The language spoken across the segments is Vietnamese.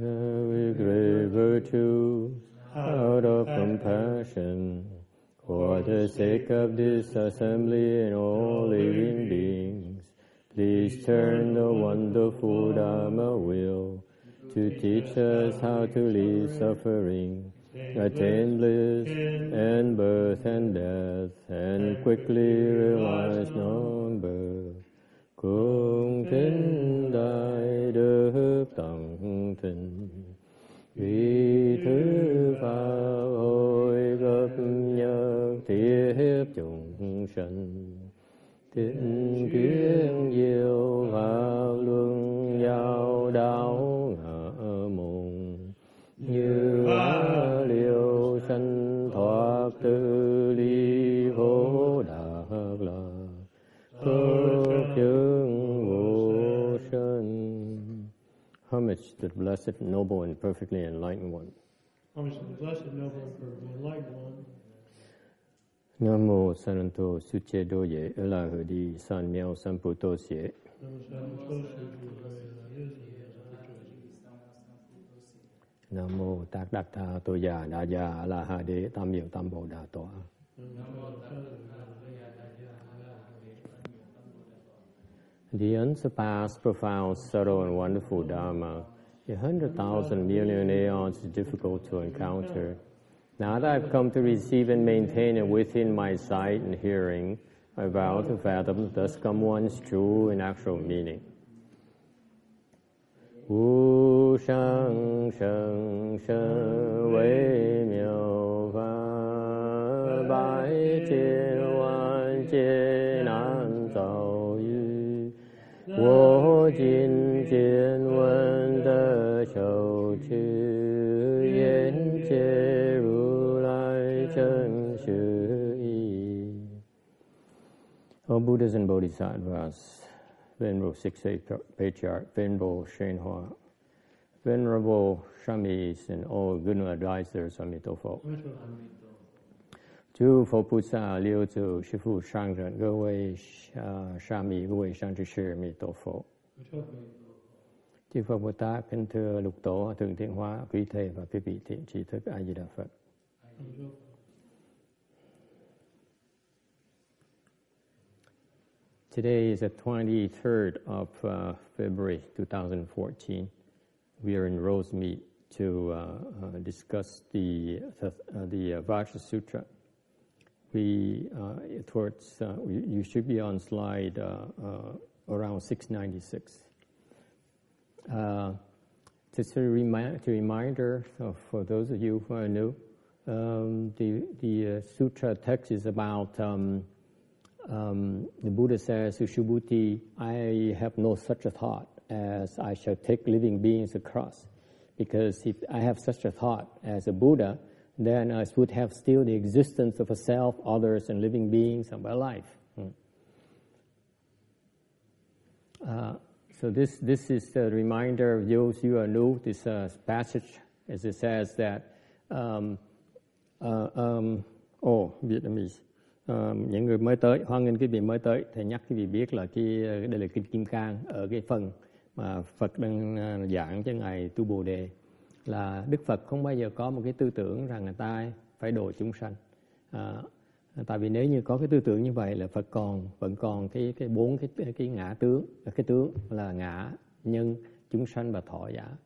with great virtue out of compassion for the sake of this assembly and all living beings. Please turn the wonderful Dharma wheel to teach us how to leave suffering, attain bliss and birth and death, and quickly realize non-birth. Đức tận tình. Vì thứ pháp hồi gặp nhớ thiết chúng sanh Tịnh kiến diệu pháp luân giao đạo ngã mùng như Homage to the blessed, noble, and perfectly enlightened one. Homage to the blessed, noble, and perfectly enlightened one. Nam mô Sananto Suche Doye Ela Hudi San Miao San Puto Sie Namo Sadhu Soshi Buddha Yesu Nam mô Tát Đắc Tha Tô Già Đa Già A La Ha Đế Tam Miệu Tam Bồ Đà Tọa The unsurpassed, profound, subtle, and wonderful Dharma, a hundred thousand million aeons difficult to encounter. Now that I've come to receive and maintain it within my sight and hearing, I vow to fathom thus come one's true and actual meaning. Wu sheng shen wei miao fa bai wo jin jian wen de shou qu yan jie ru lai zheng shu yi O Buddhas and Bodhisattvas, Venerable Six Eight Patriarch, Venerable Shenhua, Venerable Shamis, and all good advisors of Mitofo. Amitabha. 诸佛菩萨、六祖、师父、上人、各位呃沙弥、各位上知识、弥陀佛。Chư Phật Bồ Tát, kính thưa lục tổ, thượng thiện hóa, quý thầy và quý vị thiện trí thức A Di Đà Phật. Today is the 23rd of uh, February 2014. We are in Rosemead to uh, uh, discuss the the, uh, uh, Vajra Sutra. We uh, towards you should be on slide around 696. Uh, just a remi- to reminder for those of you who are new, um, the the uh, sutra text is about. Um, um, the Buddha says to I have no such a thought as I shall take living beings across. Because if I have such a thought as a Buddha, then I would have still the existence of a self, others, and living beings and my life. Uh, so this, this is the reminder of those who are new. This uh, passage, as it says that, um, uh, um, oh, Vietnamese. Ờ, những người mới tới, hoan nghênh quý vị mới tới, thầy nhắc quý vị biết là cái uh, đây là kinh Kim Cang ở cái phần mà Phật đang uh, giảng cho ngài Tu Bồ Đề là Đức Phật không bao giờ có một cái tư tưởng rằng người ta phải độ chúng sanh. À, tại vì nếu như có cái tư tưởng như vậy là Phật còn vẫn còn cái cái bốn cái cái ngã tướng, cái tướng là ngã, nhân, chúng sanh và thọ giả.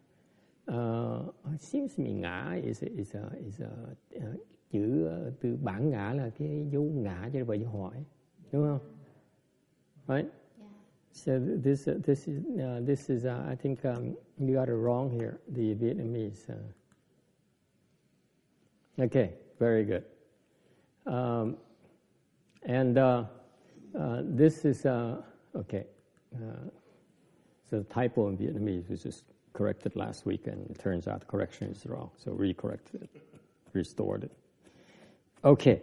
Uh, seems to me ngã is a, is a, is a, uh, chữ uh, từ bản ngã là cái dấu ngã cho vậy dấu hỏi đúng không? Right? So this uh, this is uh, this is uh, I think um, you got it wrong here. The Vietnamese. Uh, okay, very good. Um, and uh, uh, this is uh, okay. Uh, so the typo in Vietnamese was just corrected last week, and it turns out the correction is wrong. So re-corrected it, restored it. Okay.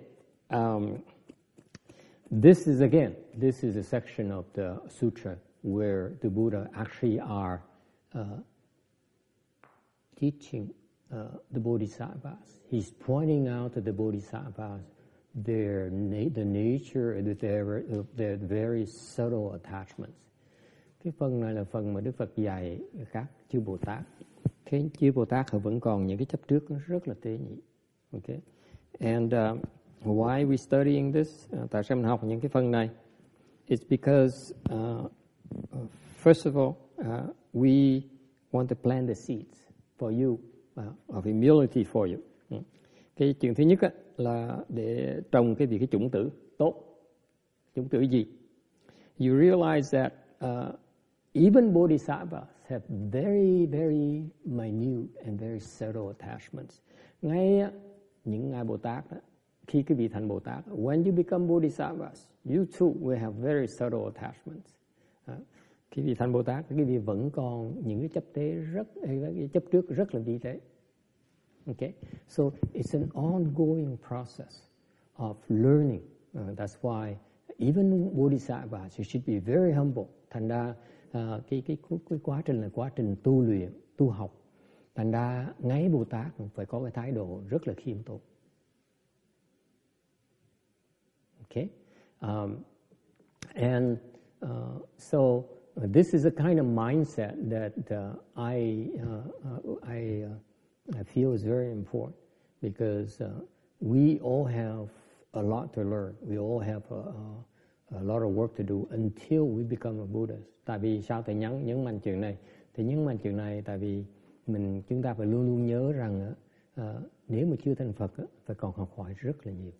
Um, this is again, this is a section of the sutra where the Buddha actually are uh, teaching uh, the bodhisattvas. He's pointing out the bodhisattvas their na- the nature of their, their very subtle attachments. cái phần này là phần mà Đức Phật dạy các chư Bồ Tát. Cái chư Bồ Tát họ vẫn còn những cái chấp trước rất là tế nhị. Okay and uh, why we studying this? Uh, tại sao mình học những cái phần này? It's because uh, first of all uh, we want to plant the seeds for you uh, of humility for you. Mm cái chuyện thứ nhất á, là để trồng cái gì cái chủng tử tốt chủng tử gì you realize that uh, even bodhisattvas have very, very minute and very subtle attachments. Ngay những ngài Bồ Tát đó, khi cái vị thành Bồ Tát, when you become bodhisattvas, you too will have very subtle attachments. Uh, khi vị thành Bồ Tát, cái vị vẫn còn những cái chấp tế rất, cái chấp trước rất là vi tế. Okay, so it's an ongoing process of learning. Uh, that's why even bodhisattvas, you should be very humble. Thành ra cái, cái, cái, cái quá trình là quá trình tu luyện, tu học. Thành ra ngay Bồ Tát phải có cái thái độ rất là khiêm tốn. Okay? Um, and uh, so uh, this is a kind of mindset that uh, I, uh, I, I feel is very important because uh, we all have a lot to learn. We all have a, a a lot of work to do until we become a Buddhist. Tại vì sao thầy nhấn nhấn mạnh chuyện này? Thầy nhấn mạnh chuyện này tại vì mình chúng ta phải luôn luôn nhớ rằng uh, nếu mà chưa thành Phật uh, phải còn học hỏi rất là nhiều.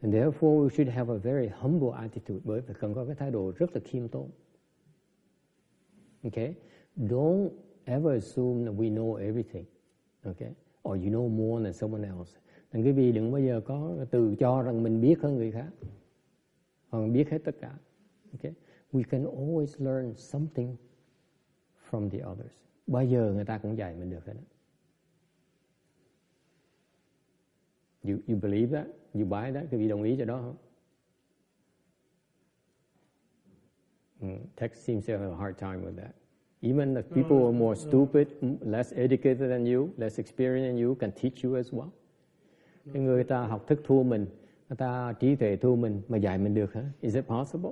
And therefore we should have a very humble attitude bởi phải cần có cái thái độ rất là khiêm tốn. Okay? Don't ever assume that we know everything. Okay? Or you know more than someone else. Đừng quý vị đừng bao giờ có từ cho rằng mình biết hơn người khác hoặc biết hết tất cả. Okay? We can always learn something from the others. Bao giờ người ta cũng dạy mình được hết. You, you believe that? You buy that? Quý vị đồng ý cho đó không? Mm, Text seems to have a hard time with that. Even the people who are more stupid, less educated than you, less experienced than you, can teach you as well. Cái người ta học thức thua mình, người ta trí tuệ thua mình mà dạy mình được hả? Is it possible?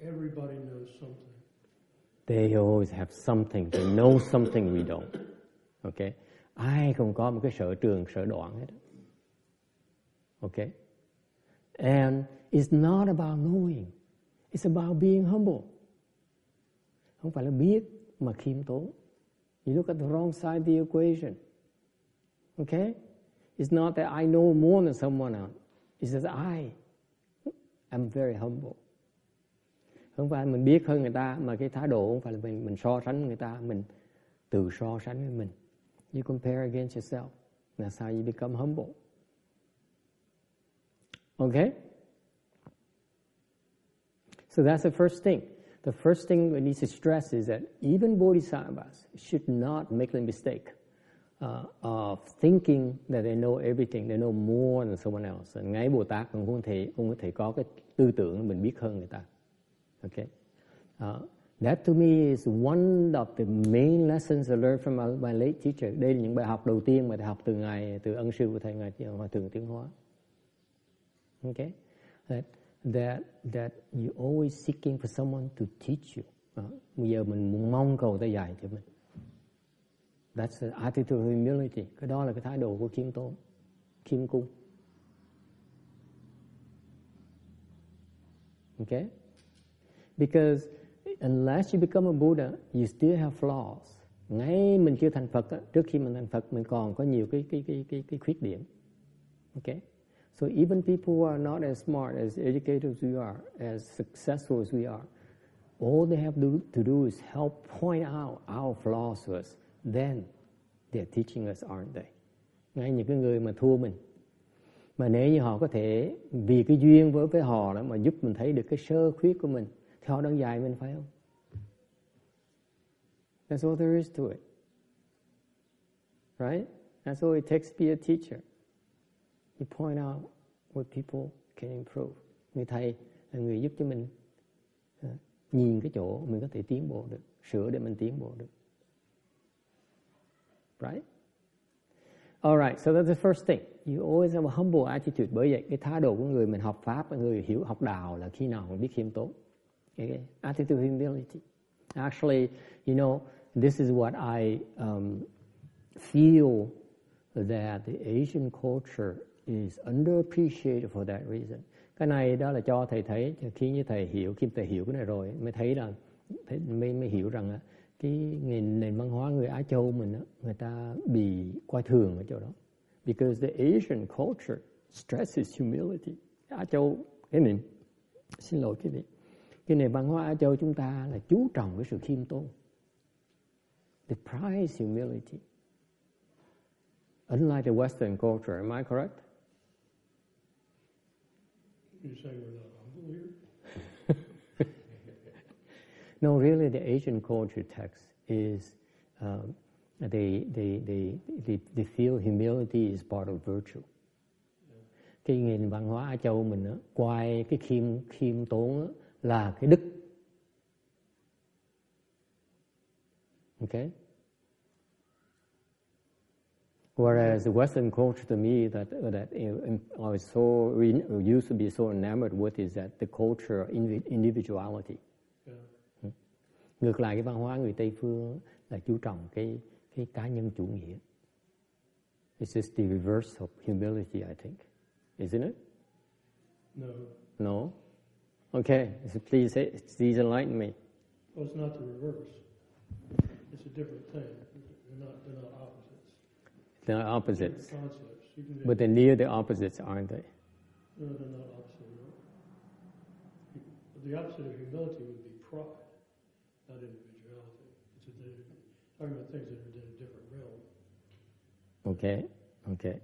Everybody knows something. They always have something. They know something we don't. Okay? Ai không có một cái sở trường, sở đoạn hết. Okay? And it's not about knowing. It's about being humble. Không phải là biết mà khiêm tốn. You look at the wrong side of the equation. Okay? It's not that I know more than someone else. It's that I am very humble. Không phải mình biết hơn người ta, mà cái thái độ không phải là mình, mình so sánh người ta, mình tự so sánh với mình. You compare against yourself. là sao you become humble. Okay? So that's the first thing. The first thing we need to stress is that even bodhisattvas should not make the mistake uh, of thinking that they know everything, they know more than someone else. ngay Bồ Tát cũng không thể cũng có thể có cái tư tưởng mình biết hơn người ta. Okay. Uh, that to me is one of the main lessons I learned from my, my late teacher. Đây là những bài học đầu tiên mà thầy học từ ngài từ ân sư của thầy ngài Hòa thượng Tiến Hóa. Okay. That that that you always seeking for someone to teach you. Uh, bây giờ mình mong cầu ta dạy cho mình. That's the attitude of humility. Cái đó là cái thái độ của khiêm tốn, khiêm cung. Okay? Because unless you become a Buddha, you still have flaws. Ngay mình chưa thành Phật, trước khi mình thành Phật, mình còn có nhiều cái cái cái cái cái khuyết điểm. Okay? So even people who are not as smart, as educated as we are, as successful as we are, all they have to do is help point out our flaws to us then they're teaching us, aren't they? Ngay những cái người mà thua mình. Mà nếu như họ có thể vì cái duyên với với họ đó mà giúp mình thấy được cái sơ khuyết của mình thì họ đang dạy mình phải không? That's all there is to it. Right? That's all it takes to be a teacher. You point out what people can improve. Người thầy là người giúp cho mình uh, nhìn cái chỗ mình có thể tiến bộ được, sửa để mình tiến bộ được. right? All right, so that's the first thing. You always have a humble attitude. Bởi vậy cái thái độ của người mình học pháp, người hiểu học đạo là khi nào cũng biết khiêm tốn. Okay? Attitude of humility. Actually, you know, this is what I um, feel that the Asian culture is underappreciated for that reason. Cái này đó là cho thầy thấy khi như thầy hiểu khi thầy hiểu cái này rồi mới thấy rằng mới mới hiểu rằng cái nền, nền văn hóa người Á Châu mình á, người ta bị coi thường ở chỗ đó. Because the Asian culture stresses humility. Á Châu cái nền xin lỗi cái vị cái nền văn hóa Á Châu chúng ta là chú trọng cái sự khiêm tốn. The prize humility. Unlike the Western culture, am I correct? You're saying we're not humble here? no, really, the Asian culture text is um, they, they, they, they, they feel humility is part of virtue. Cái nền văn hóa Á Châu mình đó, coi cái khiêm khiêm tốn đó, là cái đức. Okay? Whereas the Western culture to me that that I was so used to be so enamored with is that the culture of individuality. Yeah. Ngược lại cái văn hóa người Tây phương là chú trọng cái cái cá nhân chủ nghĩa. It's just the reverse of humility, I think, isn't it? No. No. Okay, so please, eh, please enlighten me. Well, it's not the reverse. It's a different thing. They're not. They're not opposite. They're opposites. But they're near the opposites, aren't they? No, they're not opposite. The opposite of humility would be pride, not individuality. It's talking about things that are in a different realm. Okay, okay.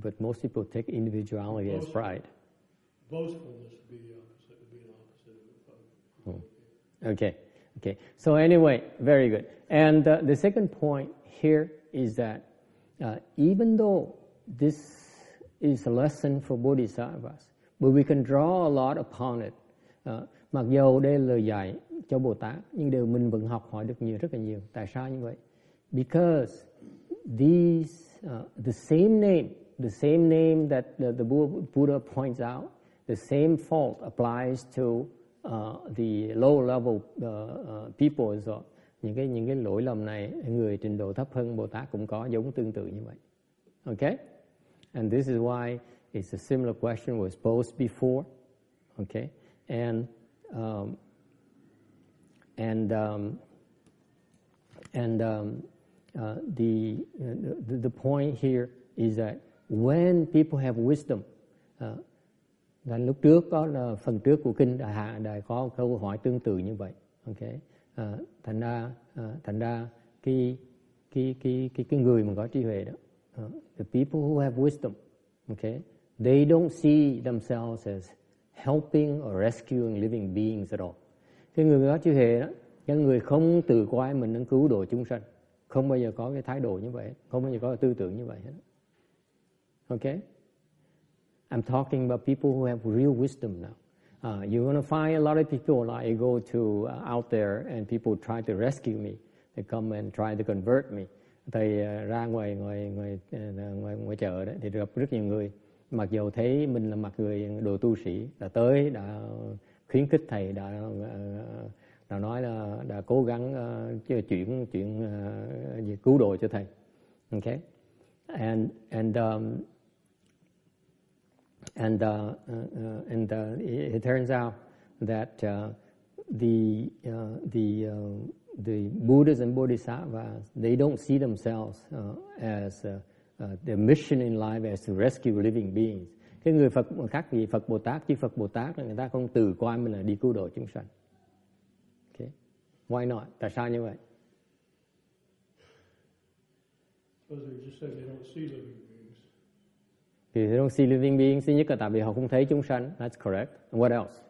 But most people take individuality Boast, as pride. Boastfulness would be the opposite, would be an opposite of hmm. Okay, okay. So anyway, very good. And uh, the second point here is that uh, even though this is a lesson for bodhisattvas, but we can draw a lot upon it. Uh, mặc dù đây là lời dạy cho Bồ Tát, nhưng đều mình vẫn học hỏi được nhiều rất là nhiều. Tại sao như vậy? Because these uh, the same name, the same name that the, the Buddha points out, the same fault applies to uh, the low level uh, uh, people as well những cái những cái lỗi lầm này người trình độ thấp hơn Bồ Tát cũng có giống tương tự như vậy. Okay? And this is why it's a similar question was posed before. Okay? And um, and um, and um, uh, the, uh, the the point here is that when people have wisdom, uh, lúc trước có là phần trước của kinh đại hạ đại có câu hỏi tương tự như vậy. Okay? À, thành ra à, thành ra cái cái cái cái cái người mà có trí huệ đó uh, the people who have wisdom okay they don't see themselves as helping or rescuing living beings at all. Cái người có trí huệ đó cái người không tự coi mình đang cứu độ chúng sanh không bao giờ có cái thái độ như vậy không bao giờ có cái tư tưởng như vậy hết. Okay? I'm talking about people who have real wisdom now. Uh, you're going to find a lot of people like go to uh, out there and people try to rescue me. They come and try to convert me. Thầy uh, ra ngoài ngoài ngoài uh, ngoài ngoài chợ đấy thì gặp rất nhiều người. Mặc dù thấy mình là mặt người đồ tu sĩ đã tới đã khuyến khích thầy đã uh, đã nói là đã cố gắng uh, chuyển chuyện uh, cứu độ cho thầy. Okay, and and um, And, uh, uh, and uh, it, it, turns out that uh, the, uh, the, uh, the Buddhas and Bodhisattvas, they don't see themselves as their mission in life as to rescue living beings. Cái người Phật khác gì Phật Bồ Tát, chứ Phật Bồ Tát là người ta không từ coi mình là đi cứu độ chúng sanh. Okay. Why not? Tại sao như vậy? Because they just said they don't see living thì they don't see living beings, thứ nhất là tại vì họ không thấy chúng sanh. That's correct. And what else?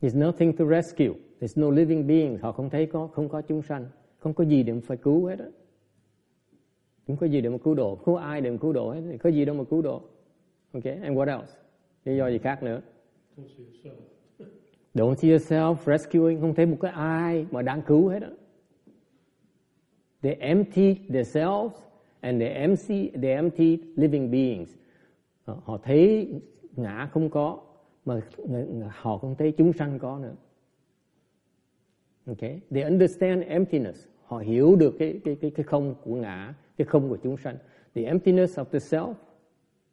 There's nothing to rescue. There's no living being. Họ không thấy có không có chúng sanh. Không có gì để mà phải cứu hết á. Không có gì để mà cứu độ. Không có ai để mà cứu độ hết. Có gì đâu mà cứu độ. Okay, and what else? Lý do gì khác nữa? Don't see yourself. Don't see yourself rescuing. Không thấy một cái ai mà đang cứu hết á. They empty themselves and the empty, the empty living beings. Họ thấy ngã không có, mà họ không thấy chúng sanh có nữa. Okay, they understand emptiness. Họ hiểu được cái cái cái cái không của ngã, cái không của chúng sanh. The emptiness of the self,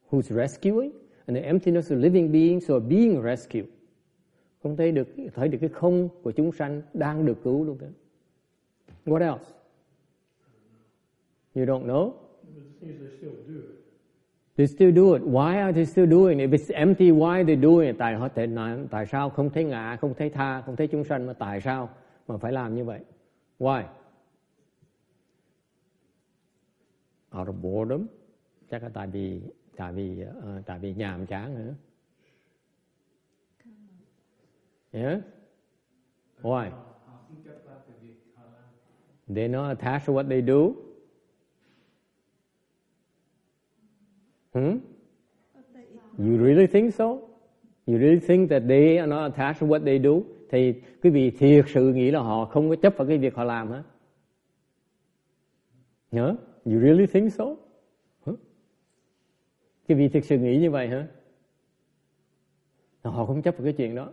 who's rescuing, and the emptiness of living beings who are being rescued. Không thấy được thấy được cái không của chúng sanh đang được cứu luôn đó. What else? You don't know? But they still do it. They still do it. Why are they still doing it? If it's empty, why are they doing it? Tại họ tại, tại sao không thấy ngã, không thấy tha, không thấy chúng sanh mà tại sao mà phải làm như vậy? Why? Out of boredom. Chắc là tại vì tại vì uh, tại vì nhàm chán nữa. Yeah? Why? They're not attached to what they do. Hmm? You really think so? You really think that they are not attached to what they do? Thì quý vị thiệt sự nghĩ là họ không có chấp vào cái việc họ làm hả? Nhớ? You really think so? Huh? Quý vị thực sự nghĩ như vậy hả? Họ không chấp vào cái chuyện đó.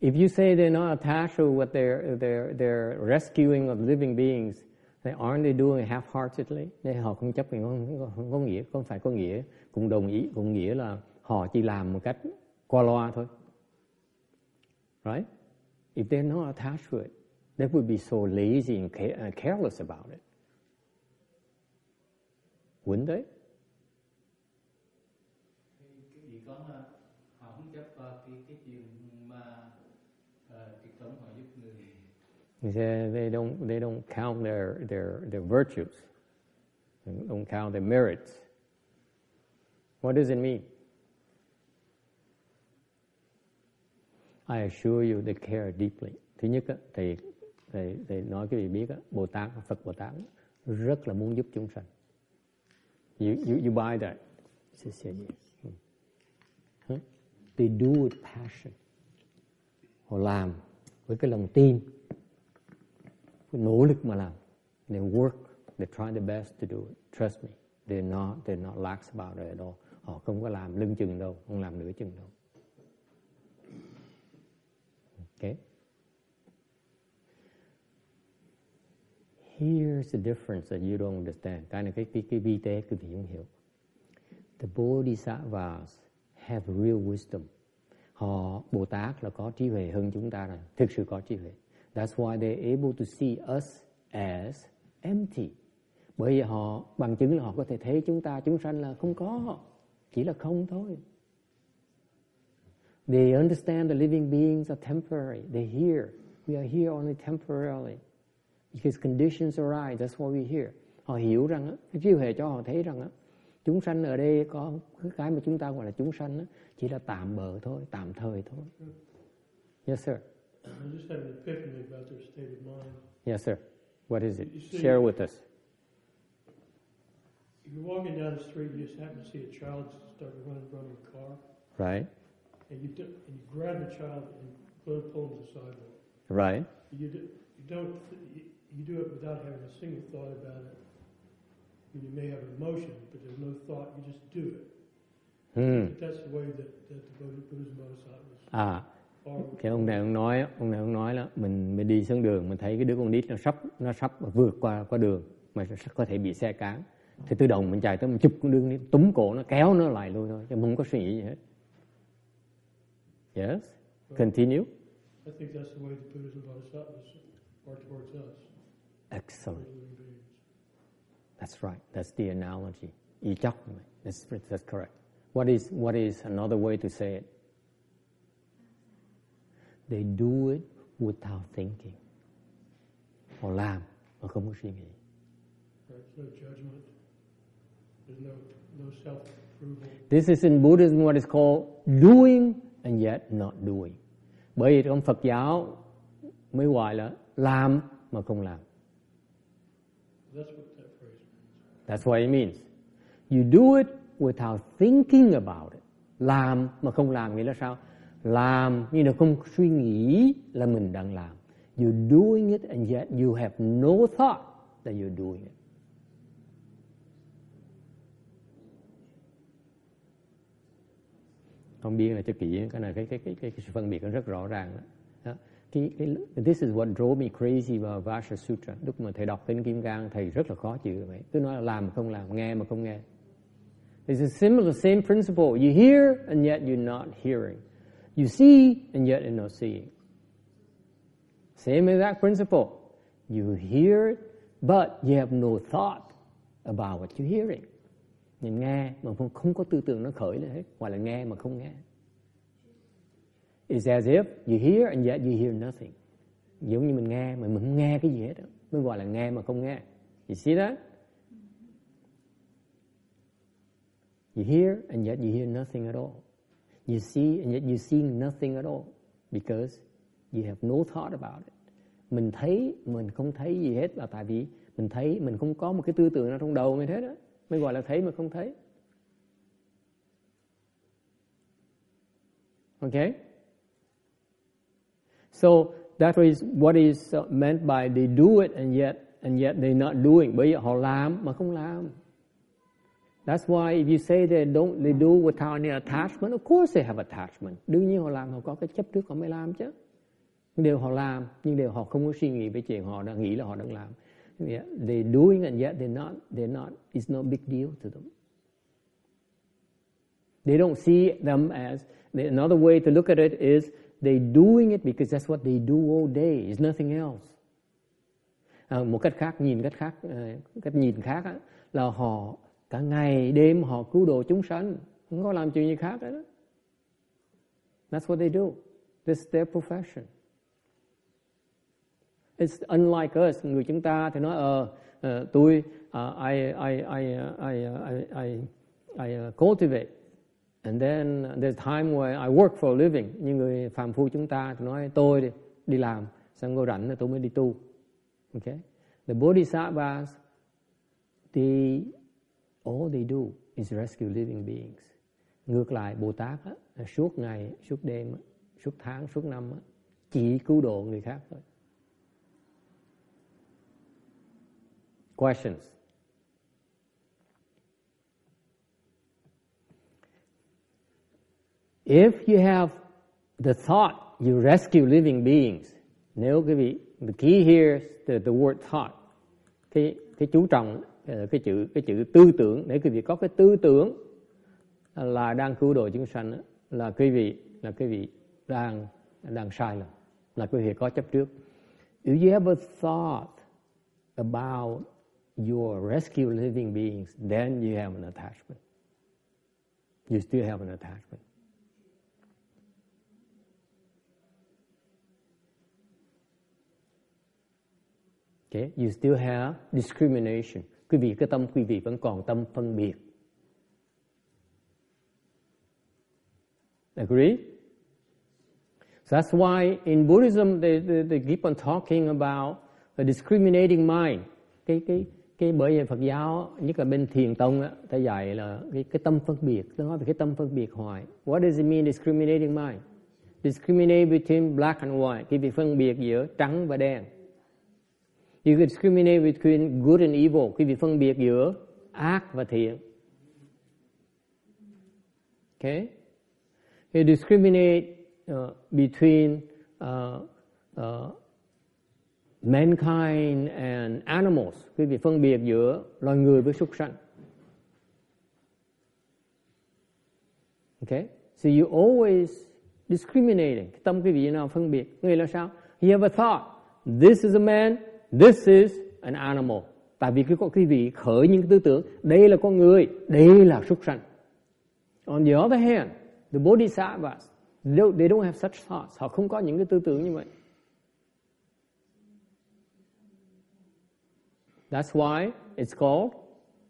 If you say they're not attached to what they're, they're, they're rescuing of living beings, they aren't they doing half-heartedly? Nên họ không chấp nhận không, không có nghĩa, không phải có nghĩa, cũng đồng ý, cũng nghĩa là họ chỉ làm một cách qua loa thôi. Right? If they're not attached to it, they would be so lazy and uh, careless about it. Wouldn't they? He said they don't they don't count their their their virtues. They don't count their merits. What does it mean? I assure you they care deeply. Thứ nhất á, thì thì, thì nói cái vị biết á, Bồ Tát, Phật Bồ Tát rất là muốn giúp chúng sanh. You, you, you buy that? Yes, said yes. Huh? They do with passion. Họ làm với cái lòng tin nỗ lực mà làm. They work, they try the best to do it. Trust me, they're not, they're not lax about it at all. Họ không có làm lưng chừng đâu, không làm nửa chừng đâu. Okay. Here's the difference that you don't understand. Cái này cái cái cái vi tế quý vị không hiểu. The Bodhisattvas have real wisdom. Họ Bồ Tát là có trí huệ hơn chúng ta rồi, thực sự có trí huệ. That's why they're able to see us as empty. Bởi vì họ bằng chứng là họ có thể thấy chúng ta chúng sanh là không có, chỉ là không thôi. They understand the living beings are temporary. They here, We are here only temporarily. Because conditions arise, that's why we're here. Họ hiểu rằng, cái trí huệ cho họ thấy rằng chúng sanh ở đây có cái mà chúng ta gọi là chúng sanh chỉ là tạm bợ thôi, tạm thời thôi. Yes, sir. I just had an epiphany about their state of mind. Yes, sir. What is it? See- Share with us. If you're walking down the street, you just happen to see a child start running from a car, Right? and you do, and you grab the child and pull, pull him to the sidewalk. Right? You, do, you don't you, you do it without having a single thought about it. You may have an emotion, but there's no thought. You just do it. Hmm. That's the way that, that the bodhisattvas À, are. Cái ông này ông nói, ông này ông nói là mình mình đi xuống đường mình thấy cái đứa con nít nó sắp nó sắp vượt qua qua đường mà có thể bị xe cán thì tự động mình chạy tới mình chụp con đứa con nít túm cổ nó kéo nó lại luôn thôi chứ không có suy nghĩ gì hết. Yes. Continue. Excellent. That's right. That's the analogy. Y chóc. That's, that's correct. What is, what is another way to say it? They do it without thinking. Họ làm mà không có suy nghĩ. This is in Buddhism what is called doing and yet not doing. Bởi vì trong Phật giáo mới gọi là làm mà không làm. That's what that phrase means. That's what it means. You do it without thinking about it. Làm mà không làm nghĩa là sao? Làm nhưng mà không suy nghĩ là mình đang làm. You're doing it and yet you have no thought that you're doing it. không biết là cho kỹ cái này cái cái cái cái, cái sự phân biệt nó rất rõ ràng đó. đó. Cái, cái, this is what drove me crazy vào Vasha Sutra lúc mà thầy đọc tên Kim Cang thầy rất là khó chịu vậy cứ nói là làm mà không làm nghe mà không nghe It's a similar same principle you hear and yet you're not hearing you see and yet you're not seeing same exact principle. You hear it but you have no thought about what you're hearing. Nhìn nghe mà không, không có tư tưởng nó khởi lên hết hoặc là nghe mà không nghe. It's as if you hear and yet you hear nothing. Giống như mình nghe mà mình không nghe cái gì hết đó. mới gọi là nghe mà không nghe. You see that? You hear and yet you hear nothing at all you see, and yet you see nothing at all because you have no thought about it. Mình thấy, mình không thấy gì hết là tại vì mình thấy mình không có một cái tư tưởng nào trong đầu mình hết đó mới gọi là thấy mà không thấy. Okay so, that is what is meant by they do it and yet and yet they not doing. Bởi vì họ làm mà không làm. That's why if you say they don't they do without any attachment, of course they have attachment. Đương nhiên họ làm họ có cái chấp trước họ mới làm chứ. Điều họ làm nhưng điều họ không có suy nghĩ về chuyện họ đang nghĩ là họ đang làm. Yeah, they doing and yet they're not, they're not, it's no big deal to them. They don't see them as, another way to look at it is they doing it because that's what they do all day. It's nothing else. À, một cách khác, nhìn cách khác, ờ, cách nhìn khác á, là họ cả ngày đêm họ cứu độ chúng sanh, không có làm chuyện gì khác đó. That's what they do. This is their profession. It's unlike us, người chúng ta thì nói ờ uh, tôi uh, I I I I I I, I uh, cultivate and then there's time where I work for a living. Như người phàm phu chúng ta thì nói tôi đi, đi làm, xong rồi rảnh tôi mới đi tu. Okay? The bodhisattvas, they all they do is rescue living beings. Ngược lại Bồ Tát á, suốt ngày, suốt đêm, suốt tháng, suốt năm á, chỉ cứu độ người khác thôi. Questions? If you have the thought you rescue living beings, nếu quý vị, the key here is the, the word thought, cái cái chú trọng cái chữ cái chữ tư tưởng để quý vị có cái tư tưởng là đang cứu độ chúng sanh là quý vị là quý vị đang đang sai lầm là quý vị có chấp trước. If you ever thought about your rescue living beings, then you have an attachment. You still have an attachment. Okay, you still have discrimination. Quý vị cái tâm quý vị vẫn còn tâm phân biệt. Agree? So that's why in Buddhism they, they, they keep on talking about the discriminating mind. Cái cái cái bởi vì Phật giáo nhất là bên thiền tông á, ta dạy là cái, cái tâm phân biệt, tôi nói về cái tâm phân biệt hoài. What does it mean discriminating mind? Discriminate between black and white, cái việc phân biệt giữa trắng và đen. You can discriminate between good and evil, Quý vị phân biệt giữa ác và thiện. Okay? You discriminate uh, between uh, uh, mankind and animals, quý vị phân biệt giữa loài người với súc sanh. Okay? So you always discriminating. Tâm quý vị nào phân biệt. Người là sao? You have a thought. This is a man, this is an animal. Tại vì cái có quý vị khởi những tư tưởng, đây là con người, đây là súc sanh. On the other hand, the bodhisattvas, they don't have such thoughts. Họ không có những cái tư tưởng như vậy. That's why it's called,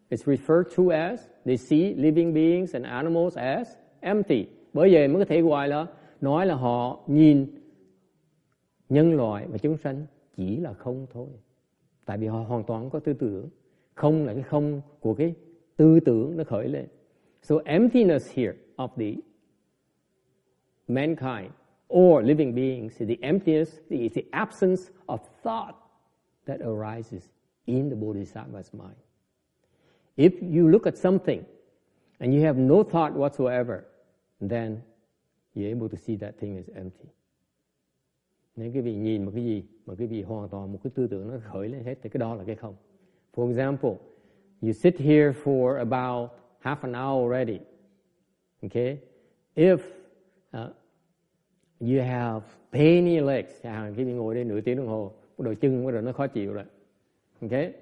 it's referred to as, they see living beings and animals as empty. Bởi vậy mới có thể gọi là, nói là họ nhìn nhân loại và chúng sanh chỉ là không thôi. Tại vì họ hoàn toàn có tư tưởng. Không là cái không của cái tư tưởng nó khởi lên. So emptiness here of the mankind or living beings, the emptiness is the absence of thought that arises in the Bodhisattva's mind. If you look at something and you have no thought whatsoever, then you're able to see that thing is empty. Nếu cái vị nhìn một cái gì mà cái vị hoàn toàn một cái tư tưởng nó khởi lên hết thì cái đó là cái không. For example, you sit here for about half an hour already. Okay? If uh, you have pain in your legs, à, khi vị ngồi đây nửa tiếng đồng hồ, cái đầu chân bắt đầu nó khó chịu rồi. Okay?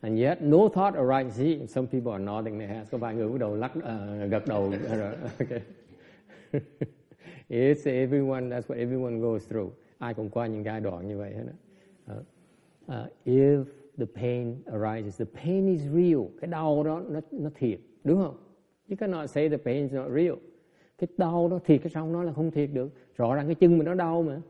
And yet no thought arises. See, some people are nodding their heads. Có vài người bắt đầu lắc uh, gật đầu rồi. Okay. It's everyone, that's what everyone goes through. Ai cũng qua những giai đoạn như vậy hết. Uh, uh, if the pain arises, the pain is real. Cái đau đó nó nó thiệt, đúng không? You cannot say the pain is not real. Cái đau đó thiệt, cái xong nó là không thiệt được. Rõ ràng cái chân mình nó đau mà.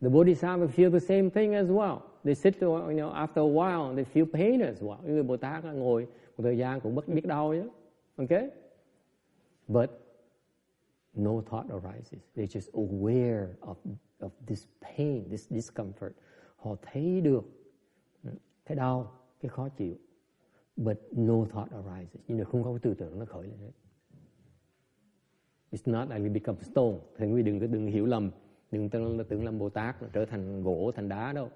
The bodhisattva feel the same thing as well. They sit, you know, after a while, they feel pain as well. Người Bồ Tát ngồi một thời gian cũng bất biết đau chứ. Okay? But no thought arises. They're just aware of, of this pain, this discomfort. Họ thấy được ừ, cái đau, cái khó chịu. But no thought arises. Nhưng mà không có tư tưởng nó khởi lên hết. It's not like we become stone. Thì quý đừng có đừng hiểu lầm. Đừng tưởng làm Bồ Tát trở thành gỗ, thành đá đâu.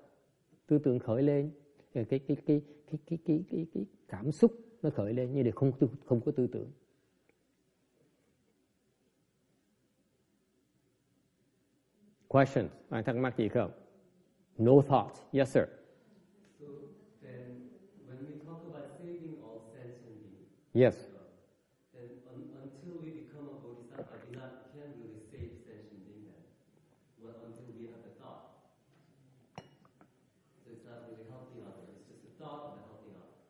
Tư tưởng khởi lên. Cái, cái, cái, cái, cái, cái, cái, cái cảm xúc nó khởi lên nhưng mà không, không có tư tưởng. Questions? Ai thắc mắc gì không? No thoughts. Yes, sir. So then, when we talk about saving all sentient beings, Yes. Uh, then un, until we become a bodhisattva, we not can't really save sentient beings then. Well, until we have the thought. So it's not really helping others. It's just the thought of helping others.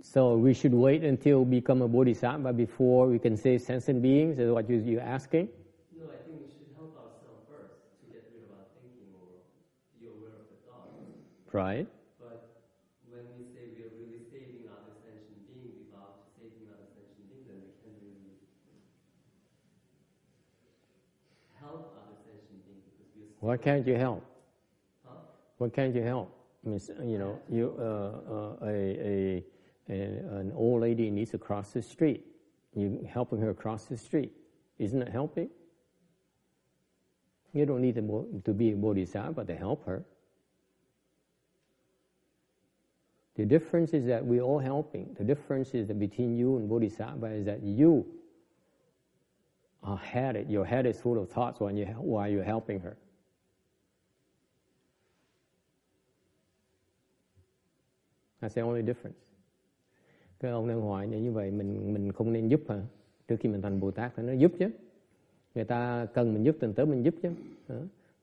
So we should wait until we become a bodhisattva before we can save sentient beings. Is what you, you're asking? No, I think we should help ourselves first to get rid of our thinking or be aware of the thought. Right. But when we say we are really saving other sentient beings without saving other sentient beings, then we can really help other sentient beings because we Why can't you help? Huh? Why can't you help? I mean, you know, you uh, uh, a, a, a an old lady needs to cross the street. You helping her cross the street, isn't it helping? You don't need to, to be a bodhisattva to help her. The difference is that we're all helping. The difference is that between you and bodhisattva is that you are headed. Your head is full of thoughts when you while you're helping her. That's the only difference. Cái ông đang hỏi như vậy mình mình không nên giúp hả? Trước khi mình thành Bồ Tát thì nó giúp chứ. Người ta cần mình giúp thì tới mình giúp chứ.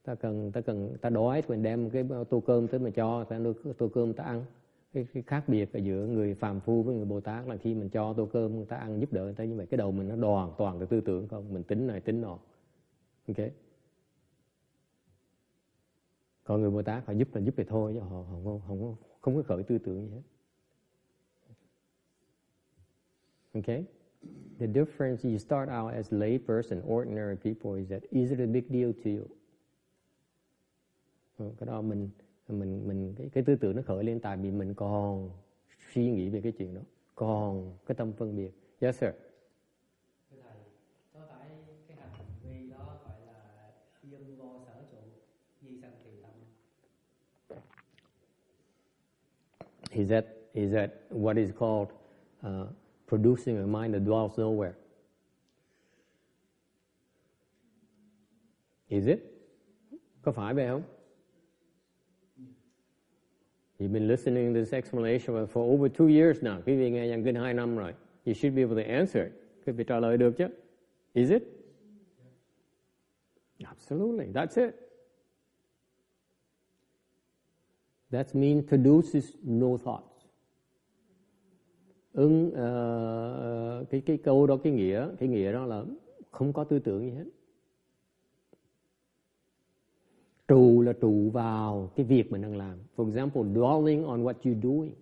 Ta cần ta cần ta đói thì mình đem cái tô cơm tới mình cho, ta đưa tô cơm ta ăn. Cái, cái khác biệt ở giữa người phàm phu với người Bồ Tát là khi mình cho tô cơm người ta ăn giúp đỡ người ta như vậy cái đầu mình nó đoàn toàn cái tư tưởng không, mình tính này tính nọ. Ok. Còn người Bồ Tát họ giúp là giúp thì thôi chứ họ, họ không, không, không, không có khởi tư tưởng gì hết. Okay? The difference you start out as lay person, ordinary people is that is it a big deal to you? Ờ, cái đó mình mình mình cái, cái tư tưởng nó khởi lên tại vì mình còn suy nghĩ về cái chuyện đó, còn cái tâm phân biệt. Yes sir. Is that is that what is called uh, producing a mind that dwells nowhere? Is it? Có phải vậy không? You've been listening to this explanation for over two years now. Quý vị nghe dần gần hai năm rồi. You should be able to answer it. Quý vị trả lời được chứ? Is it? Absolutely. That's it. That means produces no thoughts. Ứng uh, ờ, ờ, cái cái câu đó cái nghĩa cái nghĩa đó là không có tư tưởng gì hết. Trụ là trụ vào cái việc mình đang làm. For example, dwelling on what you're doing.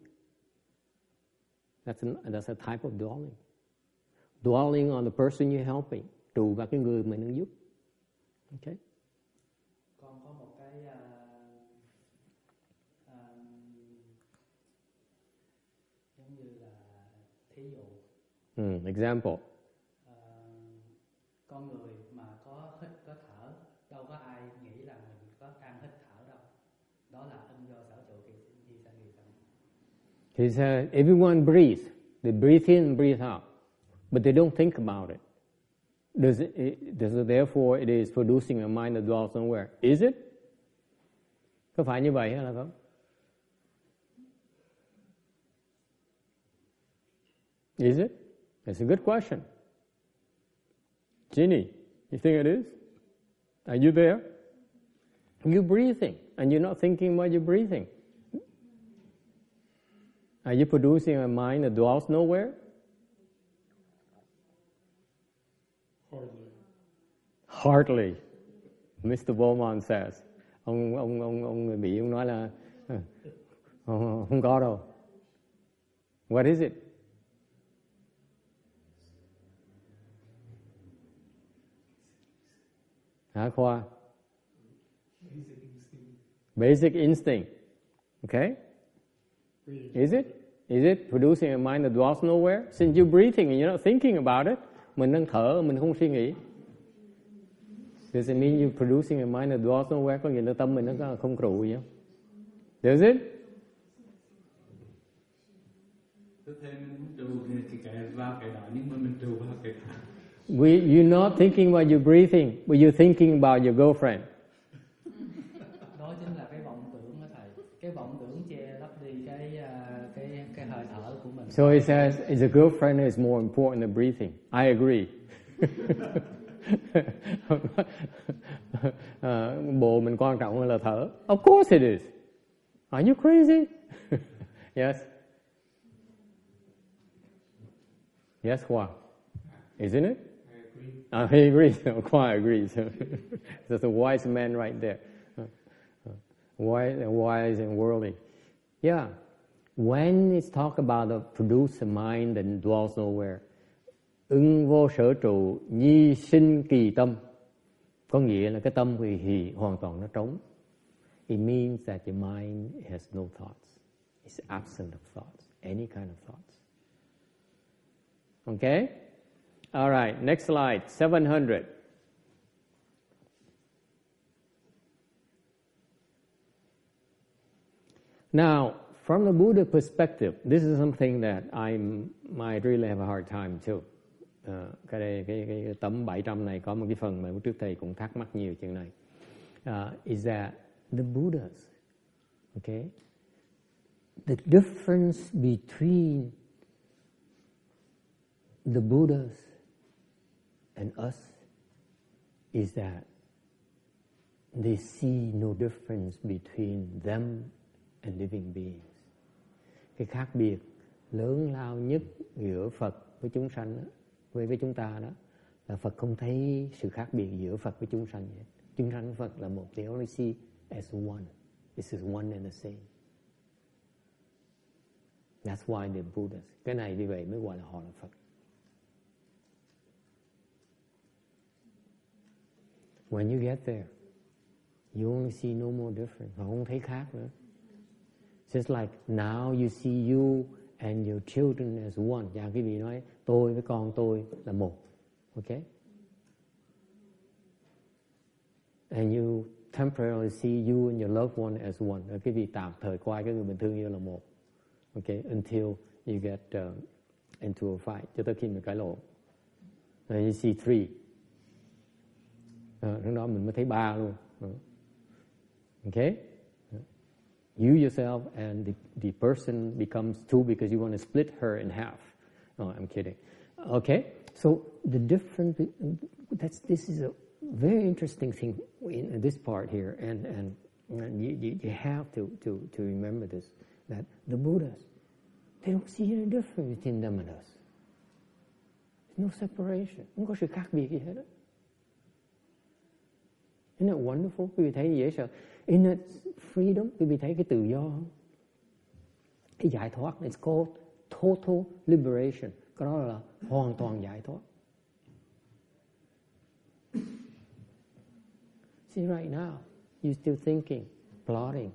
That's an, that's a type of dwelling. Dwelling on the person you're helping. Trụ vào cái người mình đang giúp. Okay? con có một cái à, à, giống như là thí dụ Mm, example. con người He said, everyone breathes. They breathe in breathe out, but they don't think about it. Does it, does it, therefore it is producing a mind that dwells somewhere. Is it? Có phải như vậy hay là không? Is it? That's a good question. Ginny, you think it is? Are you there? You're breathing, and you're not thinking while you're breathing. Are you producing a mind that dwells nowhere? Hardly. Hardly. Mr. Bowman says. Ông ông ông ông người Mỹ ông nói là "Ờ, không, có đâu. What is it? Hả Khoa? Basic instinct. Okay? Breathing. Is it? Is it producing a mind that dwells nowhere? Since you're breathing and you're not thinking about it, mình đang thở, mình không suy nghĩ. Does it mean you're producing a mind that dwells nowhere? Có nghĩa là tâm mình nó không trụ gì không? Does it? We, you're not thinking about your breathing, but you're thinking about your girlfriend. So he says, is a girlfriend is more important than breathing. I agree. Ờ, bộ mình quan trọng hơn là thở. Of course it is. Are you crazy? yes. Yes, Hua. Isn't it? I agree. Uh, he agrees. Hua agrees. That's a wise man right there. Uh, uh, Wise, wise and worldly. Yeah. When it's talk about the produce mind and dwells nowhere, ưng vô sở trụ, nhi sinh kỳ tâm, có nghĩa là cái tâm thì, thì hoàn toàn nó trống. It means that your mind has no thoughts. It's absent of thoughts, any kind of thoughts. Okay? All right, next slide, 700. Now, from the Buddha perspective, this is something that I might really have a hard time too. Ờ, cái đây cái, cái tấm 700 này có một cái phần mà trước thầy cũng thắc mắc nhiều chuyện này. Uh, is that the Buddhas, okay? The difference between the Buddhas and us is that they see no difference between them and living beings. Cái khác biệt lớn lao nhất giữa Phật với chúng sanh đó, với với chúng ta đó là Phật không thấy sự khác biệt giữa Phật với chúng sanh vậy. Chúng sanh với Phật là một, they only see as one. This is one and the same. That's why they're Buddhas. Cái này như vậy mới gọi là họ là Phật. When you get there, you only see no more difference. Họ không thấy khác nữa. Just like now you see you and your children as one. Dạ quý vị nói tôi với con tôi là một. Okay? And you temporarily see you and your loved one as one. Rồi quý vị tạm thời coi cái người mình thương như là một. Okay? Until you get uh, into a fight. Cho tới khi mình cãi lộn. And you see three. À, lúc đó mình mới thấy ba luôn. Okay? You yourself and the, the person becomes two because you want to split her in half. No, I'm kidding. Okay, so the different that's this is a very interesting thing in this part here, and and, and you, you, have to, to to remember this that the Buddhas they don't see any difference between them and us. There's no separation. Không có. Isn't it wonderful? Quý vị thấy dễ. Inner freedom? Quý vị thấy cái tự do không? Cái giải thoát, it's called total liberation. Cái đó là hoàn toàn giải thoát. See right now, you still thinking, plotting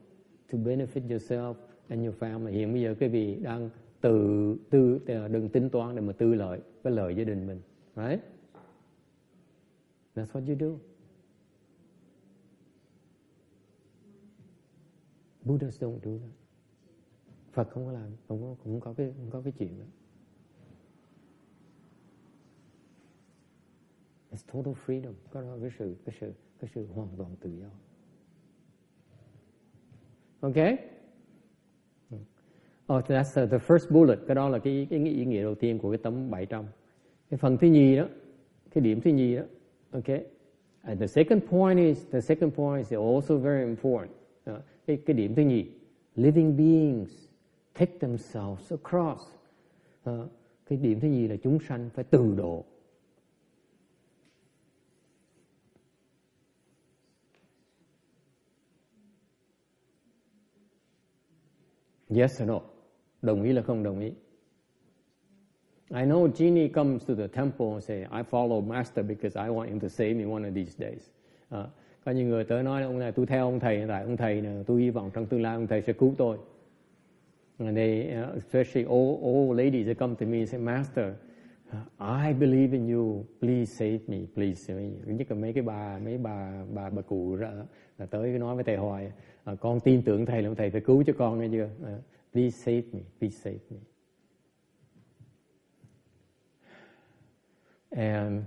to benefit yourself and your family. Hiện bây giờ quý vị đang tự tư đừng tính toán để mà tư lợi với lợi gia đình mình, right? That's what you do. Buddhists don't do that. Phật không có làm, không có, không có cái không có cái chuyện đó. It's total freedom. Có đó cái sự cái sự cái sự hoàn toàn tự do. Okay? Oh, that's the first bullet. Cái đó là cái, cái ý nghĩa đầu tiên của cái tấm 700. Cái phần thứ nhì đó, cái điểm thứ nhì đó. Okay? And the second point is the second point is also very important. Cái cái điểm thứ nhì, living beings take themselves across. Uh, cái điểm thứ nhì là chúng sanh phải từ độ. Yes or no? Đồng ý là không đồng ý? I know Genie comes to the temple and say, I follow Master because I want him to save me one of these days. Uh, có những người tới nói là ông này tôi theo ông thầy tại ông thầy này tôi hy vọng trong tương lai ông thầy sẽ cứu tôi. And they uh, especially old old ladies they come to me and say master I believe in you. Please save me please nhất là mấy cái bà mấy bà bà bà cụ ra, là tới nói với thầy hoài uh, con tin tưởng thầy là thầy phải cứu cho con nghe chưa? Uh, please save me please save me. And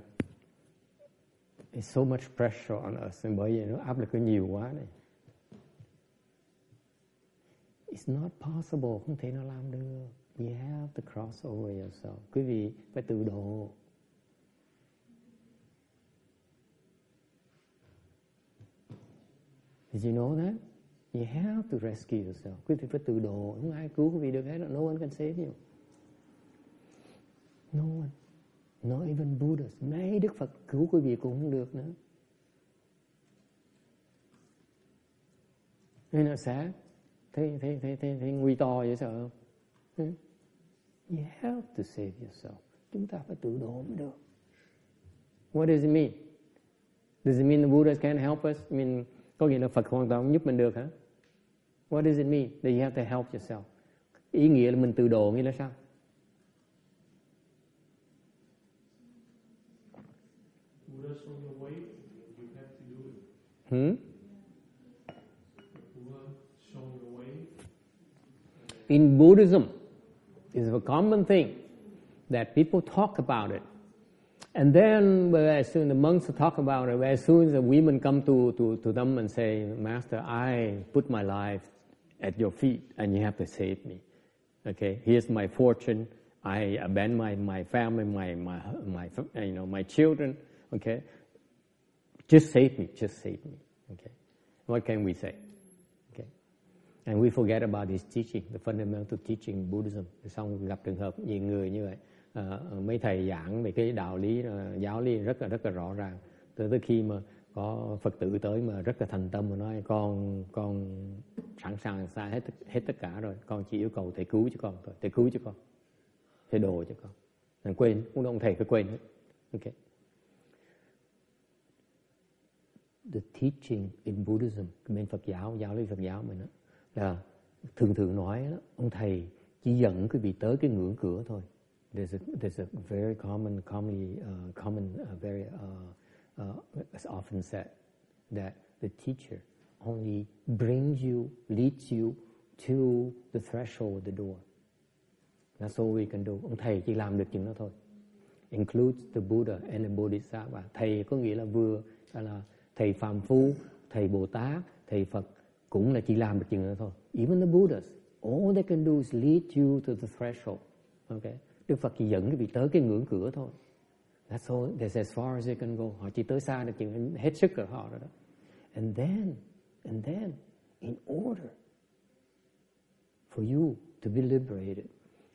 It's so much pressure on us bởi vì nó áp lực nó nhiều quá này. It's not possible, không thể nào làm được. You have to cross over yourself. Quý vị phải tự độ. Did you know that? You have to rescue yourself. Quý vị phải tự độ. Không ai cứu quý vị được hết. No one can save you. No one. Not even Buddha. Ngay Đức Phật cứu quý vị cũng không được nữa. Nên là sẽ thấy, thấy, thấy, thấy, thấy nguy to vậy sợ không? Ừ. You have to save yourself. Chúng ta phải tự độ mới được. What does it mean? Does it mean the Buddhas can't help us? I mean, có nghĩa là Phật hoàn toàn không giúp mình được hả? What does it mean? That you have to help yourself. Ý nghĩa là mình tự độ nghĩa là sao? Hmm? In Buddhism, it's a common thing that people talk about it. And then, as soon as the monks talk about it, as soon as the women come to, to, to them and say, Master, I put my life at your feet and you have to save me. Okay, here's my fortune. I abandon my, my family, my, my, my, you know, my children. Okay, just save me, just save me. Okay. What can we say? Okay. And we forget about this teaching, the fundamental teaching Buddhism. Xong gặp trường hợp nhiều người như vậy, uh, mấy thầy giảng về cái đạo lý, uh, giáo lý rất là rất là rõ ràng. Tới tới khi mà có Phật tử tới mà rất là thành tâm mà nói con con sẵn sàng xa hết hết tất cả rồi, con chỉ yêu cầu thầy cứu cho con thôi, thầy cứu cho con, thầy đồ cho con. Thầy quên, cũng ông thầy cứ quên hết. Okay. The teaching in Buddhism, bên Phật giáo, giáo lý Phật giáo mình đó, là thường thường nói đó, ông thầy chỉ dẫn quý vị tới cái ngưỡng cửa thôi. There's a, there's a very common, commonly, uh, common, uh, very, uh, uh, often said that the teacher only brings you, leads you to the threshold the door. That's all we can do. Ông thầy chỉ làm được chuyện đó thôi. Includes the Buddha and the Bodhisattva. Thầy có nghĩa là vừa là thầy phàm phu, thầy bồ tát, thầy phật cũng là chỉ làm được chuyện đó thôi. Even the buddhas, all they can do is lead you to the threshold. Okay đức phật chỉ dẫn cái vị tới cái ngưỡng cửa thôi. That's all. That's as far as they can go. Họ chỉ tới xa được chuyện hết sức của họ rồi đó. And then and then, in order for you to be liberated.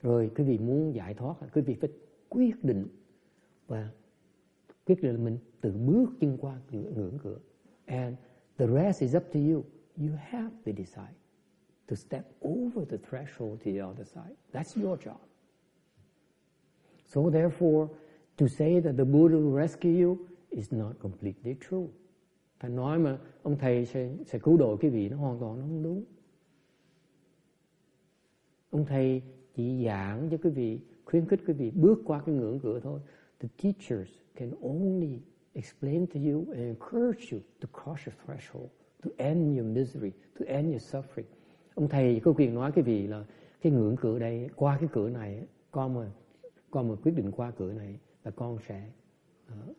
Rồi quý vị muốn giải thoát, quý vị phải quyết định và Tức là mình tự bước chân qua ngưỡng cửa. And the rest is up to you. You have to decide to step over the threshold to the other side. That's your job. So therefore to say that the Buddha will rescue you is not completely true. Ta nói mà ông thầy sẽ, sẽ cứu độ cái vị nó hoàn toàn nó không đúng. Ông thầy chỉ giảng cho quý vị khuyến khích quý vị bước qua cái ngưỡng cửa thôi. The teachers can only explain to you and encourage you to cross your threshold, to end your misery, to end your suffering. Ông thầy có quyền nói cái vị là cái ngưỡng cửa đây, qua cái cửa này, con mà con mà quyết định qua cửa này là con sẽ uh,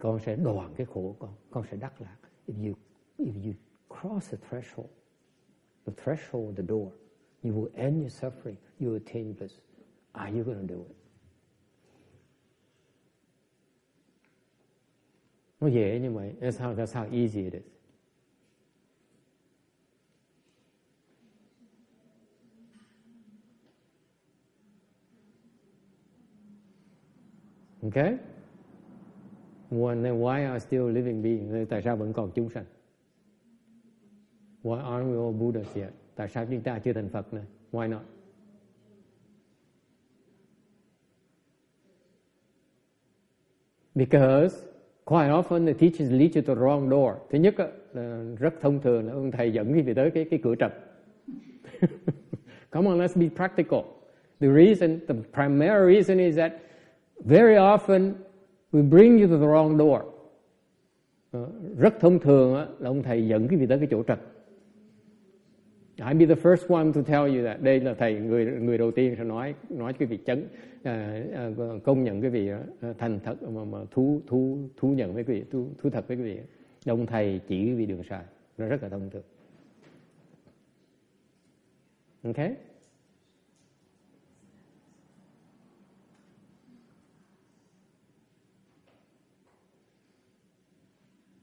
con sẽ đoạn cái khổ của con, con sẽ đắc lạc. If you if you cross the threshold, the threshold, the door, you will end your suffering, you will attain bliss. Are you going to do it? Dễ như vậy. That's how, that's how easy it is. Okay? When, then why are still living beings? Tại sao vẫn còn chúng sanh? Why aren't we all Buddhas yet? Tại sao chúng ta chưa thành Phật này? Why not? Because quite often the teachings lead you to the wrong door. Thứ nhất là rất thông thường là ông thầy dẫn quý vị tới cái cái cửa trật. Come on, let's be practical. The reason, the primary reason is that very often we bring you to the wrong door. Ờ, rất thông thường là ông thầy dẫn quý vị tới cái chỗ trật. I'll be the first one to tell you that. Đây là thầy người người đầu tiên sẽ nói nói cái vị chấn uh, uh, công nhận cái vị uh, thành thật mà, mà thú thú thú nhận với quý vị thú, thú thật với quý vị. Đồng thầy chỉ cái vị đường sai. Nó rất là thông thường. Okay?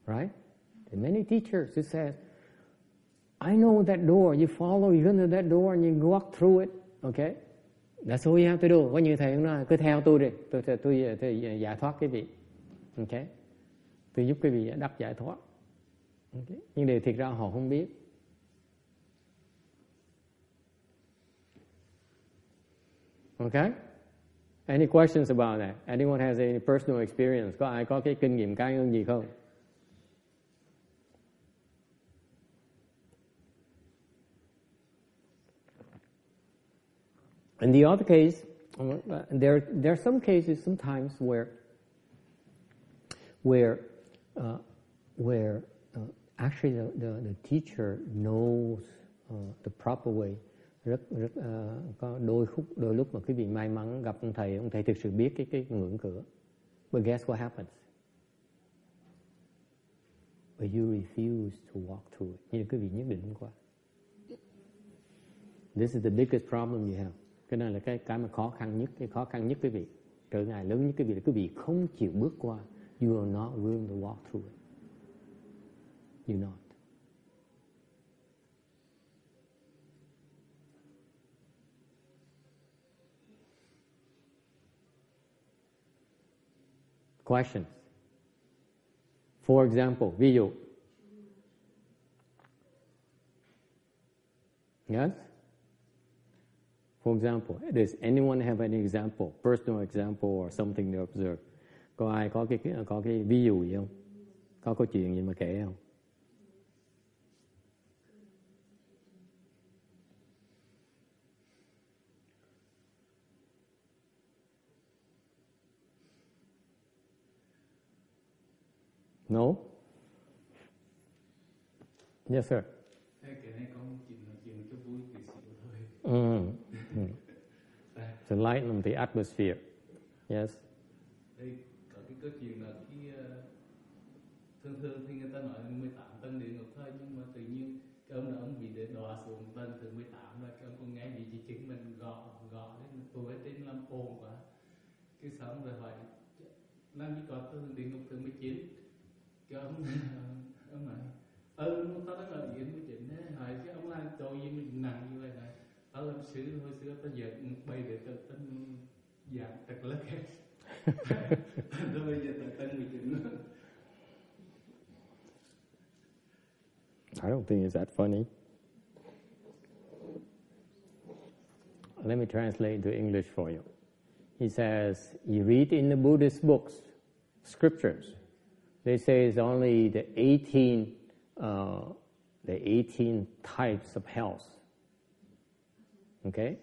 Right? And many teachers who said, I know that door. You follow, you go to that door and you walk through it. Okay? That's all you have to do. Có như thầy cũng nói, cứ theo tôi đi. Tôi, tôi, tôi, tôi giải thoát cái vị. Okay? Tôi giúp cái vị đắc giải thoát. Okay? Nhưng điều thiệt ra họ không biết. Okay? Any questions about that? Anyone has any personal experience? Có ai có cái kinh nghiệm cá nhân gì không? In the other case, uh, there there are some cases sometimes where where uh, where uh, actually the, the, the teacher knows uh, the proper way. Rất rất có đôi khúc đôi lúc mà quý vị may mắn gặp ông thầy, ông thầy thực sự biết cái cái ngưỡng cửa. But guess what happens? But you refuse to walk through it. Như quý vị nhất định không qua. This is the biggest problem you have cái này là cái cái mà khó khăn nhất, cái khó khăn nhất quý vị, trở ngại lớn nhất quý vị là quý vị không chịu bước qua. You are not willing to walk through it. You not. Questions? For example ví dụ yes? For example, does anyone have any example, personal example or something to observe? Có ai có cái có cái ví dụ gì không? Có câu chuyện gì mà kể không? No? Yes, sir. Cái này con chuyện là chuyện cho vui thì xíu thôi. Mm. to lighten the atmosphere. Yes. Đây có cái câu chuyện là khi uh, thường thường thì người ta nói 18 tầng địa ngục thôi nhưng mà tự nhiên cái ông đó ông bị để đọa xuống tầng từ 18 là cái ông còn nghe bị chỉ chứng mình gõ gõ lên tôi ở trên làm ồn quá cái xong rồi hỏi làm gì có tầng địa ngục thứ 19 cái ông ông nói ừ ta đã ở diện 19 hỏi cái ông làm chỗ gì mình làm xứ hồi xưa ta giờ bay để tự tin dạng thật hết bây giờ tự tin mình chừng I don't think it's that funny. Let me translate into English for you. He says, you read in the Buddhist books, scriptures, they say it's only the 18, uh, the 18 types of hells Okay?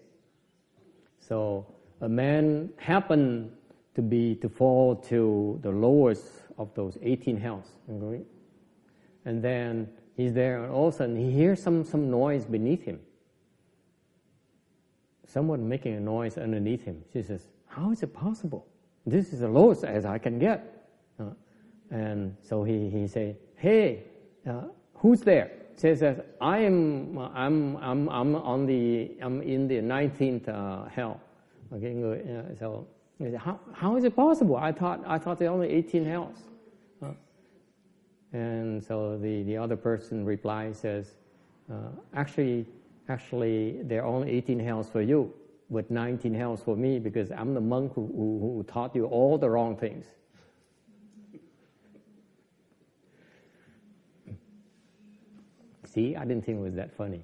So a man happened to be to fall to the lowest of those 18 hells. Agree? And then he's there, and all of a sudden he hears some, some noise beneath him. Someone making a noise underneath him. She says, How is it possible? This is the lowest as I can get. Uh, and so he, he say, Hey, uh, who's there? Says, I am, I'm, I'm, I'm on the, I'm in the 19th uh, hell. Okay, so how, how is it possible? I thought, I thought there are only 18 hells. Uh, and so the, the other person replies, says, uh, actually, actually, there are only 18 hells for you, but 19 hells for me because I'm the monk who, who, who taught you all the wrong things. See, I didn't think it was that funny.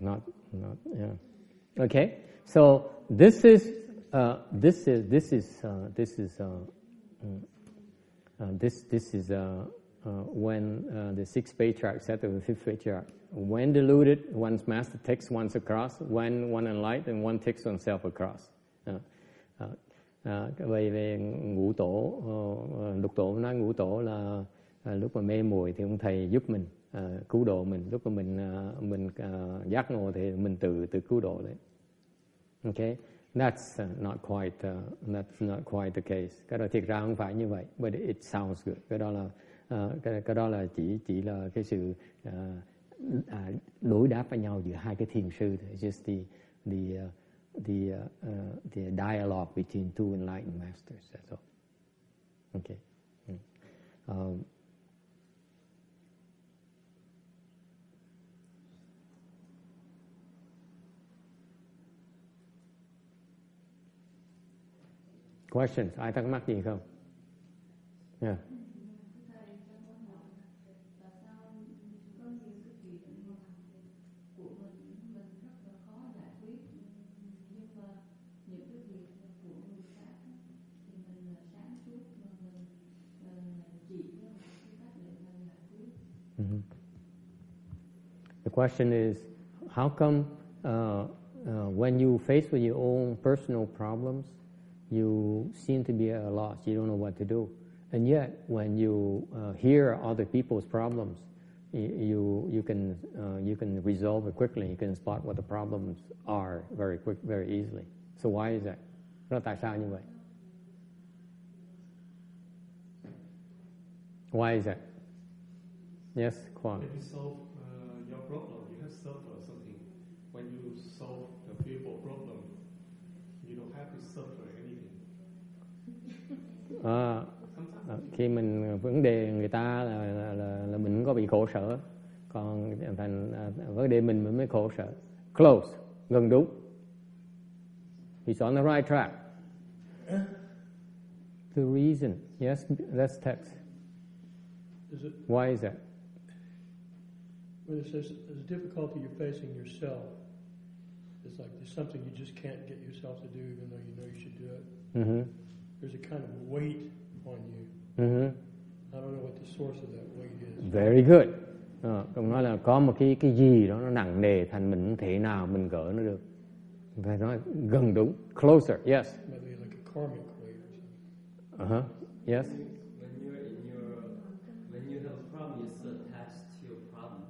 not, not, yeah. Okay, so this is, uh, this is, this is, uh, this is, uh, uh this, this is uh, uh, when the sixth patriarch said to the fifth patriarch, when deluded, one's master takes one's across, when one enlightened, one takes oneself across. À, về về ngũ tổ uh, lục tổ nói ngũ tổ là à, lúc mà mê muội thì ông thầy giúp mình à, cứu độ mình. Lúc mà mình à, mình à, giác ngộ thì mình tự tự cứu độ đấy. Okay that's uh, not quite uh, that's not quite the case. Cái đó thiệt ra không phải như vậy but it sounds good. Cái đó là uh, cái, cái đó là chỉ chỉ là cái sự uh, đối đáp với nhau giữa hai cái thiền sư just the the uh, the uh, uh, the dialogue between two enlightened masters that's all. Okay mm. um, Questions? Ai thắc mắc gì không? Yeah. Mm-hmm. The question is, how come uh, uh, when you face with your own personal problems, you seem to be at a loss. You don't know what to do. And yet, when you uh, hear other people's problems, you, you, can, uh, you can resolve it quickly. You can spot what the problems are very quick, very easily. So why is that? Nó tại sao vậy? Why is that? Yes, Kwan. Maybe solve uh, your problem. You have suffered something. When you solve the people problem, à, khi mình vấn đề người ta là, là, là, là mình có bị khổ sở còn thành vấn đề mình mới khổ sở. Close gần đúng. He's on the right track. The reason yes that's text. Is it, why is that? When it says a difficulty you're facing yourself it's like there's something you just can't get yourself to do even though you know you should do it. Mm-hmm there's a kind of weight on you. Mm-hmm. I don't know what the source of that weight is. Very good. À, ông nói là có một cái cái gì đó nó nặng nề thành mình không thể nào mình gỡ nó được. Phải nói gần đúng. Closer. Yes. Maybe like a karmic weight or something. Uh huh. Yes. When you're in your when you have a problem, you're so attached to your problem,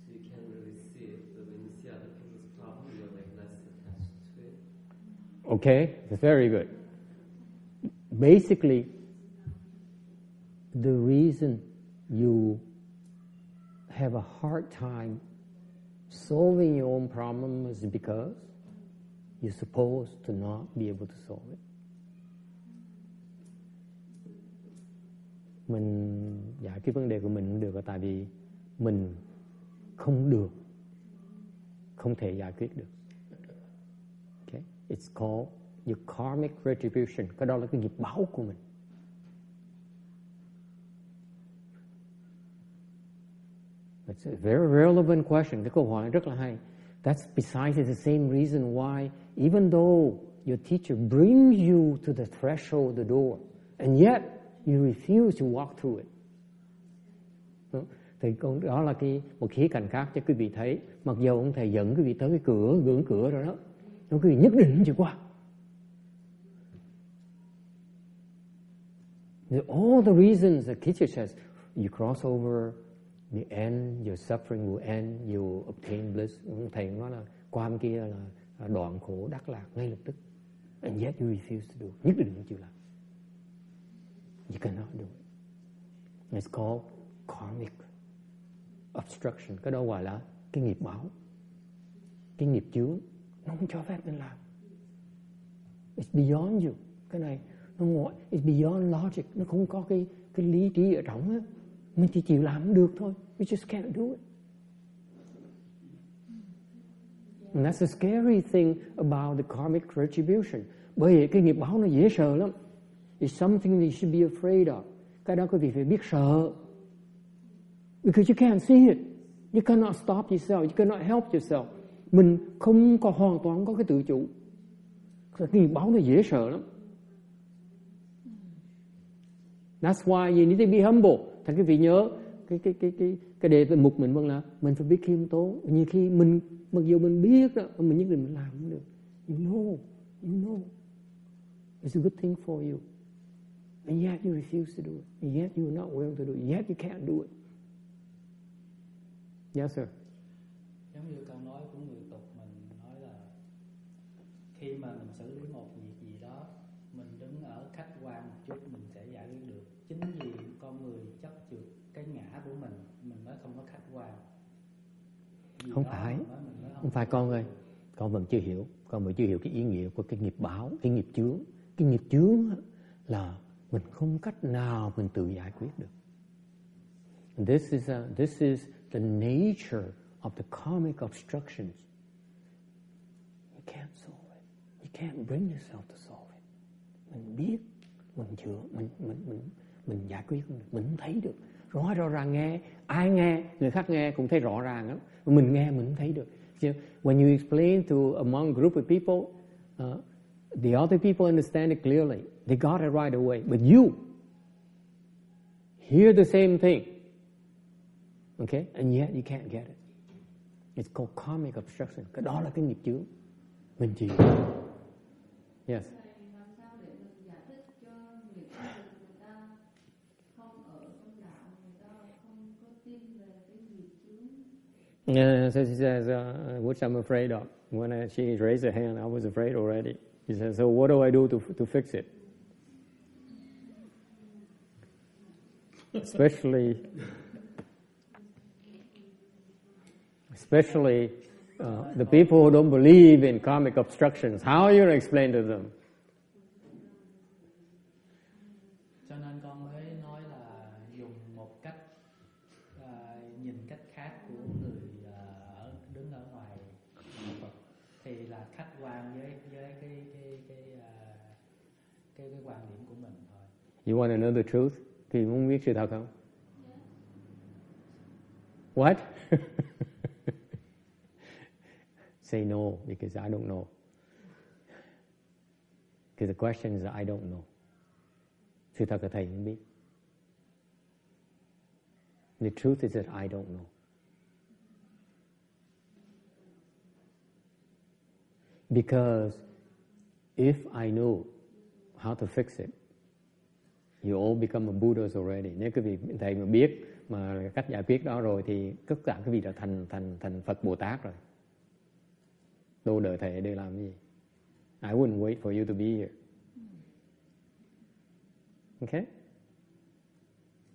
so you can't really see it. But when you see other people's problem, you're like less attached to it. Okay. Very good basically, the reason you have a hard time solving your own problem is because you're supposed to not be able to solve it. Mình giải quyết vấn đề của mình không được tại vì mình không được, không thể giải quyết được. Okay? It's called your karmic retribution cái đó là cái nghiệp báo của mình It's a very relevant question. Cái câu hỏi rất là hay. That's precisely the same reason why, even though your teacher brings you to the threshold of the door, and yet you refuse to walk through it. Thì đó là cái một khía cạnh khác cho quý vị thấy. Mặc dù ông thầy dẫn quý vị tới cái cửa, ngưỡng cửa rồi đó, nó quý vị nhất định chưa qua. All the reasons the teacher says you cross over the end, your suffering will end, you will obtain bliss. Thầy nói là qua bên kia là đoạn khổ đắc lạc ngay lập tức. And yet you refuse to do. Nhất định không chịu làm. You cannot do it. It's called karmic obstruction. Cái đó gọi là cái nghiệp báo. Cái nghiệp chướng. Nó không cho phép mình làm. It's beyond you. Cái này nó ngoại, it's beyond logic. Nó không có cái cái lý trí ở trong á. Mình chỉ chịu làm được thôi. We just can't do it. And that's the scary thing about the karmic retribution. Bởi vì cái nghiệp báo nó dễ sợ lắm. It's something that you should be afraid of. Cái đó quý vị phải biết sợ. Because you can't see it. You cannot stop yourself. You cannot help yourself. Mình không có hoàn toàn có cái tự chủ. Cái nghiệp báo nó dễ sợ lắm. That's why you need to be humble. Thành quý vị nhớ cái cái cái cái cái đề về mục mình vẫn là mình phải biết khiêm tốn. Nhiều khi mình mặc dù mình biết đó, mình nhất định mình làm không được. You know, you know. It's a good thing for you. And yet you refuse to do it. And yet you are not willing to do it. Yet you can't do it. Yes, sir. giống như câu nói của người tục mình nói là khi mà mình xử lý một việc gì đó mình đứng ở khách quan một chút mình sẽ giải quyết được chính vì con người chấp chượt cái ngã của mình mình mới không có khách quan Vì không phải. Không phải con ơi. Con vẫn chưa hiểu. Con vẫn chưa hiểu cái ý nghĩa của cái nghiệp báo, cái nghiệp chướng. Cái nghiệp chướng là mình không cách nào mình tự giải quyết được. And This is, a, this is the nature of the karmic obstructions. You can't solve it. You can't bring yourself to solve it. Mình biết, mình chưa, mình mình mình mình giải quyết được, mình thấy được. Rõ rõ ràng nghe, ai nghe, người khác nghe cũng thấy rõ ràng lắm. Mình nghe mình không thấy được. So when you explain to among group of people, uh, the other people understand it clearly. They got it right away. But you hear the same thing. Okay? And yet you can't get it. It's called karmic obstruction. Cái đó là cái nghiệp chướng. Mình chịu. Yes. Yeah, so she says, uh, which I'm afraid of. When I, she raised her hand, I was afraid already. She says, so what do I do to, to fix it? Especially, especially uh, the people who don't believe in karmic obstructions. How are you going to explain to them? cho nên con mới nói là dùng một cách à, nhìn cách khác của người à, ở đứng ở ngoài đạo Phật thì là khách quan với với cái cái cái à, cái cái quan điểm của mình thôi You want to know the truth? What? Say no because I don't know. Because the question is that I don't know. The truth is that I don't know. Because if I know how to fix it, you all become a Buddhas already. Nếu quý vị thầy mà biết mà cách giải quyết đó rồi thì tất cả quý vị đã thành thành thành Phật Bồ Tát rồi. Đâu đợi thầy để làm gì? I wouldn't wait for you to be here. Okay?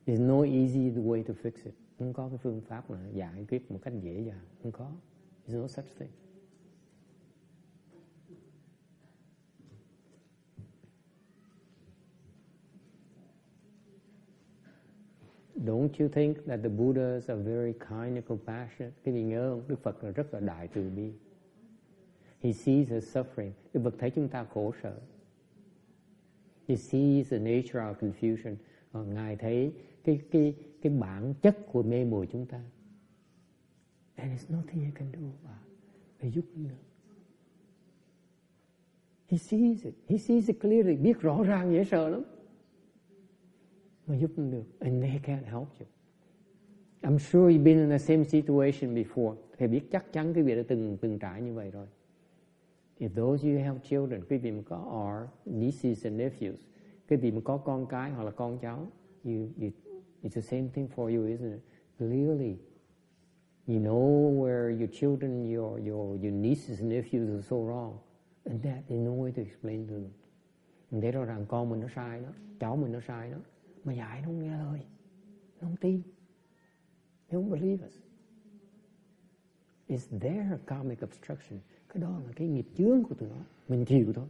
There's no easy way to fix it. Không có cái phương pháp mà giải quyết một cách dễ dàng. Không có. There's no such thing. Don't you think that the Buddhas are very kind and compassionate? Cái gì nhớ không? Đức Phật là rất là đại từ bi. He sees us suffering. Đức Phật thấy chúng ta khổ sở. He sees the nature of confusion. Và Ngài thấy cái cái cái bản chất của mê muội chúng ta. And it's nothing you can do about it. Phải giúp được. He sees it. He sees it clearly. Biết rõ ràng dễ sợ lắm. Mà giúp mình được. And they can't help you. I'm sure you've been in the same situation before. Thầy biết chắc chắn quý vị đã từng từng trải như vậy rồi. If those you have children, quý vị mà có are nieces and nephews, cái vị mà có con cái hoặc là con cháu you, you, it's the same thing for you isn't it clearly you know where your children your your your nieces and nephews are so wrong and that there's no way to explain to them mình thấy rõ ràng con mình nó sai đó cháu mình nó sai đó mà dạy nó không nghe lời, nó không tin they don't believe us It's their karmic obstruction. Cái đó là cái nghiệp chướng của tụi nó. Mình chịu thôi.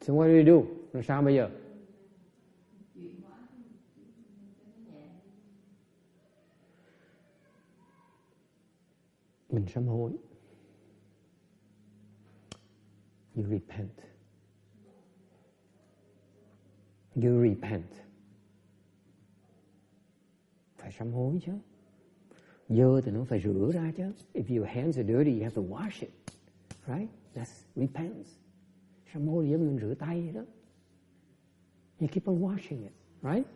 So what do we do? Làm sao bây giờ? chuyển hóa cho nó nhẹ mình sám hối. You repent. You repent. Phải sám hối chứ. Dơ thì nó phải rửa ra chứ. If your hands are dirty, you have to wash it. Right? That's repent. Sám hối giống mình rửa tay đó. You keep on washing it. Right?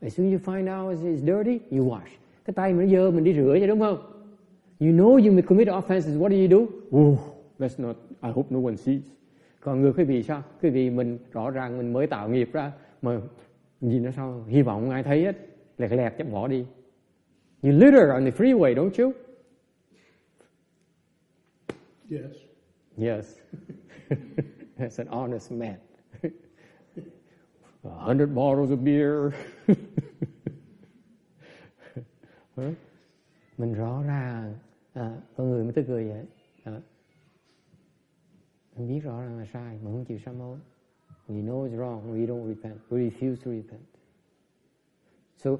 As soon as you find out it's dirty, you wash. Cái tay mình nó dơ mình đi rửa chứ đúng không? You know you may commit offenses, what do you do? Oh, let's not, I hope no one sees. Còn ngược quý vị sao? Quý vị mình rõ ràng mình mới tạo nghiệp ra, mà nhìn nó sao? Hy vọng không ai thấy hết. Lẹt lẹt chắc bỏ đi. You litter on the freeway, don't you? Yes. Yes. That's an honest man. A hundred bottles of beer. Mình rõ ràng à, con người mới tức cười vậy. À, mình biết rõ ràng là sai mà không chịu sám hối. We know it's wrong, we don't repent. We refuse to repent. So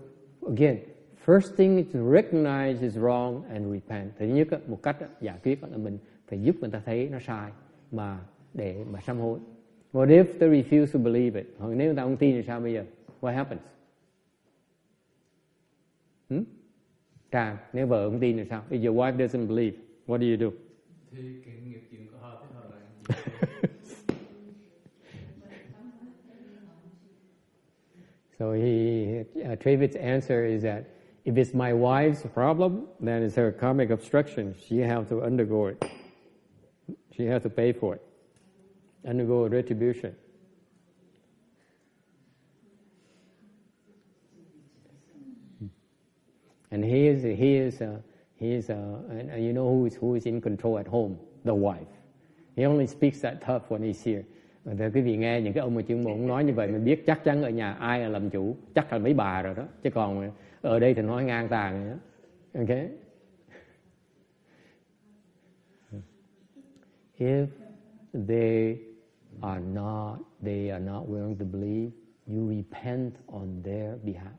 again, first thing is to recognize is wrong and repent. Thứ nhất một cách giải quyết là mình phải giúp người ta thấy nó sai mà để mà sám hối. What if they refuse to believe it? Hoặc nếu người ta không tin thì sao bây giờ? What happens? Hmm? Trà, nếu vợ không tin thì sao? If your wife doesn't believe, what do you do? thì cái nghiệp của họ thì họ lại So he, uh, Travis' answer is that if it's my wife's problem, then it's her karmic obstruction. She has to undergo it. She has to pay for it, undergo retribution. And he is he is uh, he is uh, and, you know who is who is in control at home? The wife. He only speaks that tough when he's here. Ờ, Và quý vị nghe những cái ông mà chuyên môn nói như vậy mình biết chắc chắn ở nhà ai là làm chủ, chắc là mấy bà rồi đó. Chứ còn ở đây thì nói ngang tàn nữa, đó. If they are not, they are not willing to believe, you repent on their behalf.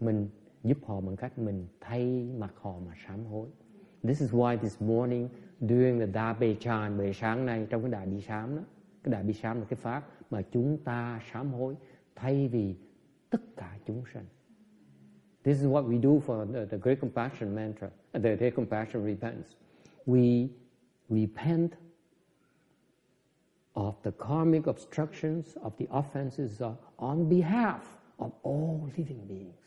Mình giúp họ bằng cách mình thay mặt họ mà sám hối. This is why this morning during the Dabe Chan, buổi sáng nay trong cái đại bi sám đó, cái đại bi sám là cái pháp mà chúng ta sám hối thay vì tất cả chúng sanh. This is what we do for the, the Great Compassion mantra, the Great Compassion repentance. We repent of the karmic obstructions of the offenses on behalf of all living beings.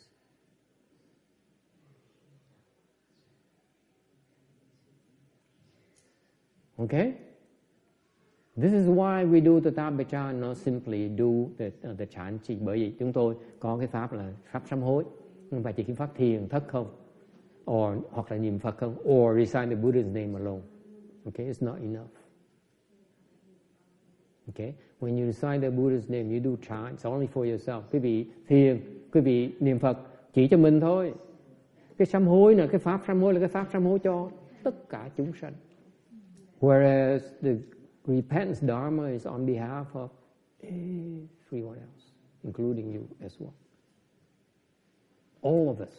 Okay? This is why we do the Tabecha, not simply do the, uh, the chanting. Bởi vì chúng tôi có cái pháp là pháp sám hối. và chỉ cái pháp thiền thất không. Or, hoặc là niệm Phật không. Or recite the Buddha's name alone. Okay? It's not enough. Okay? When you recite the Buddha's name, you do chant. It's only for yourself. Quý vị thiền, quý vị niệm Phật chỉ cho mình thôi. Cái sám hối là cái pháp sám hối là cái pháp sám hối cho tất cả chúng sanh. Whereas the repentance dharma is on behalf of everyone else, including you as well. All of us.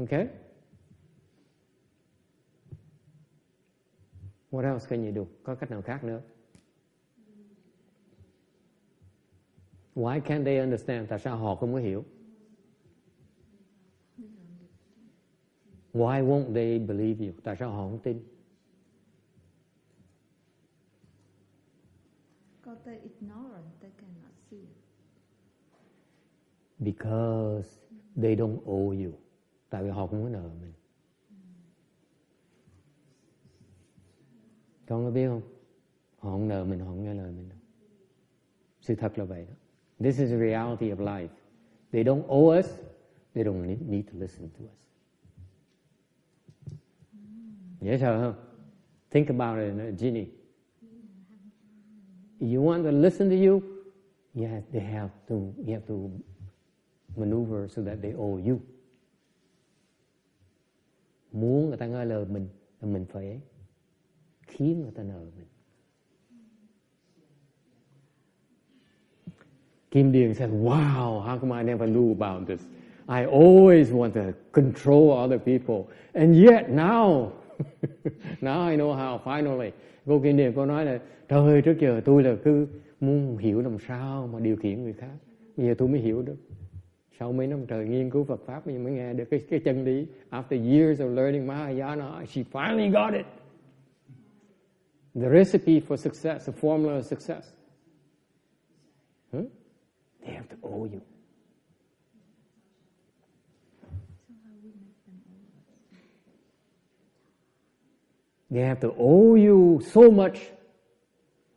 Okay? What else can you do? Có cách nào khác nữa? Why can't they understand? Tại sao họ không có hiểu? Why won't they believe you? Tại sao họ không tin? Because they're ignorant, they cannot see. because they don't owe you. Tại vì họ không có nợ mình. Con có biết không? Họ không nợ mình, họ không nghe lời mình đâu. Sự thật là vậy đó. This is the reality of life. They don't owe us, they don't need, need to listen to us. Dễ sợ không? Think about it, Ginny. You want to listen to you? Yeah, they have to. You have to maneuver so that they owe you. Muốn người ta nghe lời mình, là mình phải khiến người ta nợ mình. Kim điền said, Wow, how come I never knew about this? I always want to control other people. And yet now, now I know how, finally. Cô Kim Điền cô nói là, trời ơi, trước giờ tôi là cứ muốn hiểu làm sao mà điều khiển người khác. Bây giờ tôi mới hiểu được. Sau mấy năm trời nghiên cứu Phật Pháp mình mới nghe được cái, cái chân lý. After years of learning Mahayana, she finally got it. The recipe for success, the formula of success. Huh? They have to owe you. They have to owe you so much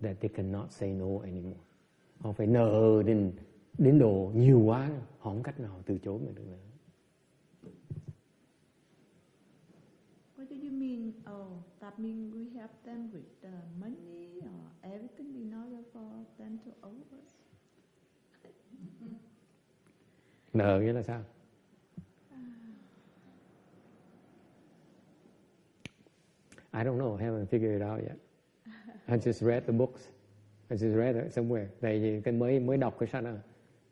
that they cannot say no anymore. Họ phải nợ đến đến độ nhiều quá, họ không cách nào từ chối mình được nữa. What do you mean? Oh, that means we have them with the money or everything in order for them to owe us? Nợ nghĩa là sao? I don't know. I haven't figured it out yet. I just read the books. I just read it somewhere. Tại vì cái mới mới đọc cái sách đó.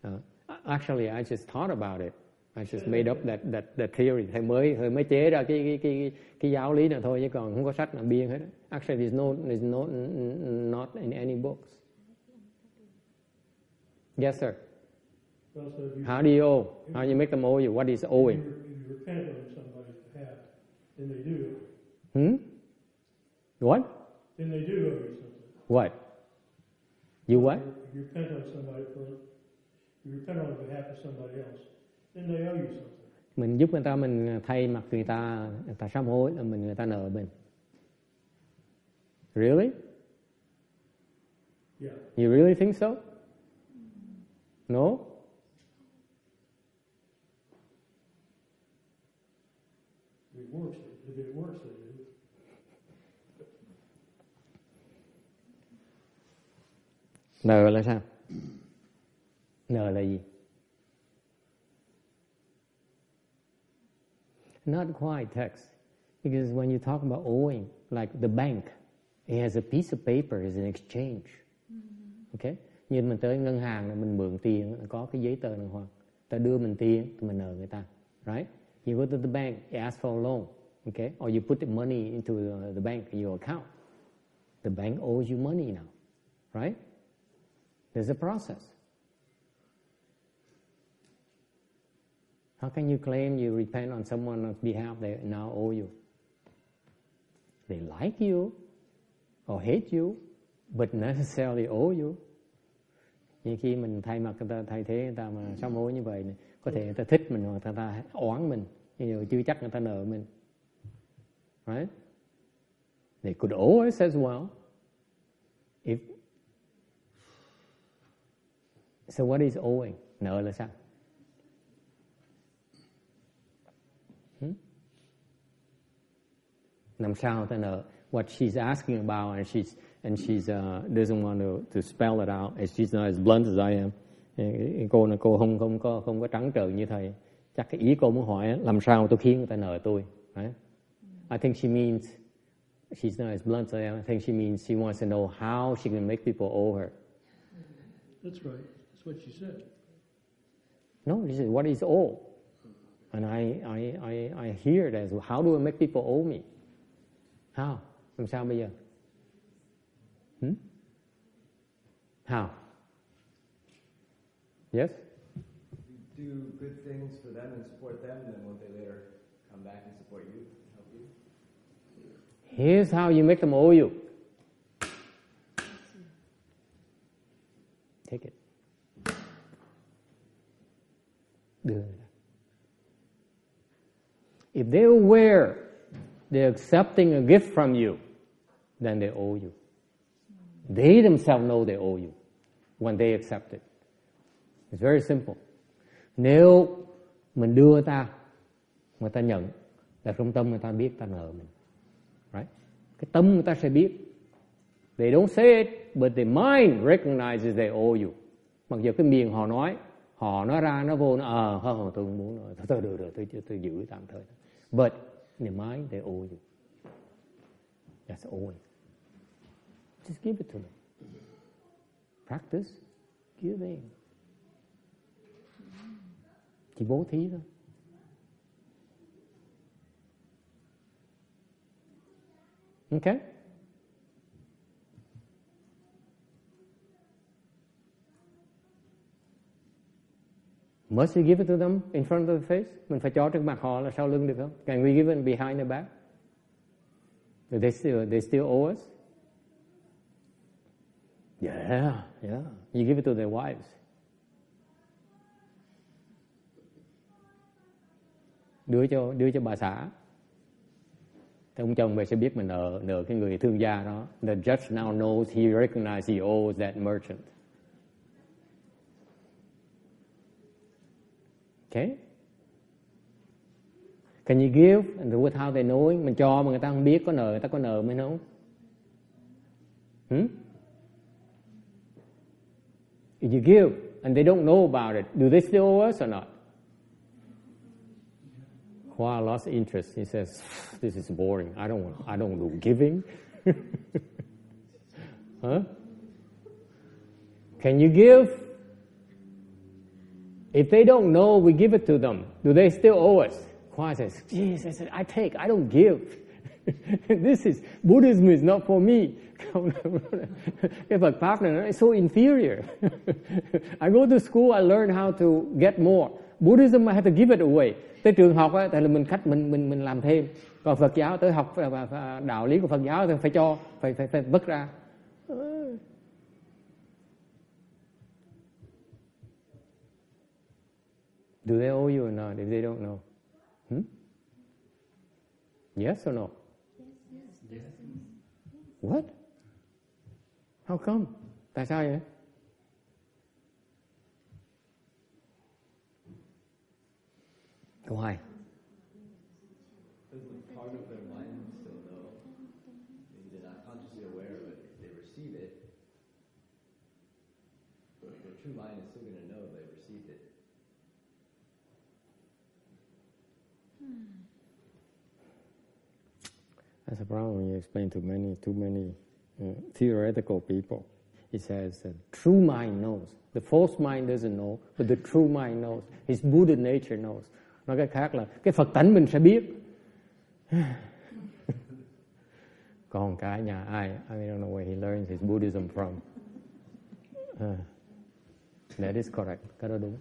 Uh, actually, I just thought about it. I just made up that that that theory. Thầy mới thầy mới chế ra cái cái cái cái giáo lý này thôi chứ còn không có sách nào biên hết. Actually, there's no there's no not in any books. Yes, sir. Well, so you, How do you owe? How do you make them owe you? What is owing? You, repent on somebody's behalf, then they do. Hmm? What? Then they do owe you something. What? You what? If you repent on somebody for, you repent on behalf of somebody else, then they owe you something. Mình giúp người ta, mình thay mặt người ta, người ta sám hối là mình người ta nợ mình. Really? Yeah. You really think so? No? It works, they do. Nợ là sao? Nợ là gì? Not quite text. Because when you talk about owing, like the bank, it has a piece of paper as an exchange. Okay? Như mình tới ngân hàng là mình mượn tiền, có cái giấy tờ đàng hoàng. Ta đưa mình tiền, thì mình nợ người ta. Right? You go to the bank, you ask for a loan. Okay? Or you put the money into the, the bank, your account. The bank owes you money now. Right? There's a process. How can you claim you repent on someone's behalf they now owe you? They like you or hate you, but necessarily owe you. Như khi mình thay mặt người ta, thay thế người ta mà sám hối như vậy, có thể người ta thích mình hoặc người ta oán mình, nhưng chưa chắc người ta nợ mình. Right? They could owe us as well. If So what is owing? Nợ là sao? Hmm? Làm sao ta nợ? What she's asking about, and she's and she's uh, doesn't want to, to spell it out. And she's not as blunt as I am. Cô là cô không không có không có trắng trợn như thầy. Chắc cái ý cô muốn hỏi làm sao tôi khiến người ta nợ tôi. Right? I think she means she's not as blunt as I am. I think she means she wants to know how she can make people owe her. That's right. That's what she said. No, she said, what is owe? And I, I, I, I hear it as, how do I make people owe me? How? Làm sao bây giờ? Hmm? How? Yes? do good things for them and support them, then won't they later come back and support you, help you? Here's how you make them owe you. Good. if they're aware they're accepting a gift from you, then they owe you. They themselves know they owe you when they accept it. It's very simple. Nếu mình đưa ta, người ta nhận, là trong tâm người ta biết ta nợ mình. Right? Cái tâm người ta sẽ biết. They don't say it, but the mind recognizes they owe you. Mặc dù cái miệng họ nói họ nói ra nó vô nó ờ à, tôi không muốn rồi thôi được rồi tôi, tôi, tôi giữ tạm thời but in the mind they owe you that's all. Just give it to them practice giving chỉ bố thí thôi. Okay? Must we give it to them in front of the face? Mình phải cho trước mặt họ là sau lưng được không? Can we give it behind the back? Do they still, they still owe us? Yeah, yeah. You give it to their wives. Đưa cho đưa cho bà xã. Thì ông chồng về sẽ biết mình nợ nợ cái người thương gia đó. The judge now knows he recognizes he owes that merchant. Okay? Can you give? And with how they knowing? Mình cho mà người ta không biết có nợ, người ta có nợ mới không? Hmm? If you give and they don't know about it, do they still owe us or not? Khoa lost interest. He says, "This is boring. I don't. I don't do giving." huh? Can you give? If they don't know, we give it to them. Do they still owe us? Khoa says, "Jesus, I take. I don't give. this is Buddhism is not for me." Phật pháp này nó so inferior. I go to school, I learn how to get more. Buddhism I have to give it away. Tới trường học á, thì là mình khách mình mình mình làm thêm. Còn Phật giáo tới học đạo lý của Phật giáo thì phải cho, phải phải phải vứt ra. Do they owe you or not if they don't know? Hmm? Yes or no? Yes. yes. What? How come? Tại sao vậy? Câu 2 That's a problem when you explain to many, too many uh, theoretical people. He says the true mind knows. The false mind doesn't know, but the true mind knows. His Buddha nature knows. Nói cách khác là cái Phật tánh mình sẽ biết. Còn cái nhà ai, I don't know where he learns his Buddhism from. Uh, that is correct, cái đó đúng.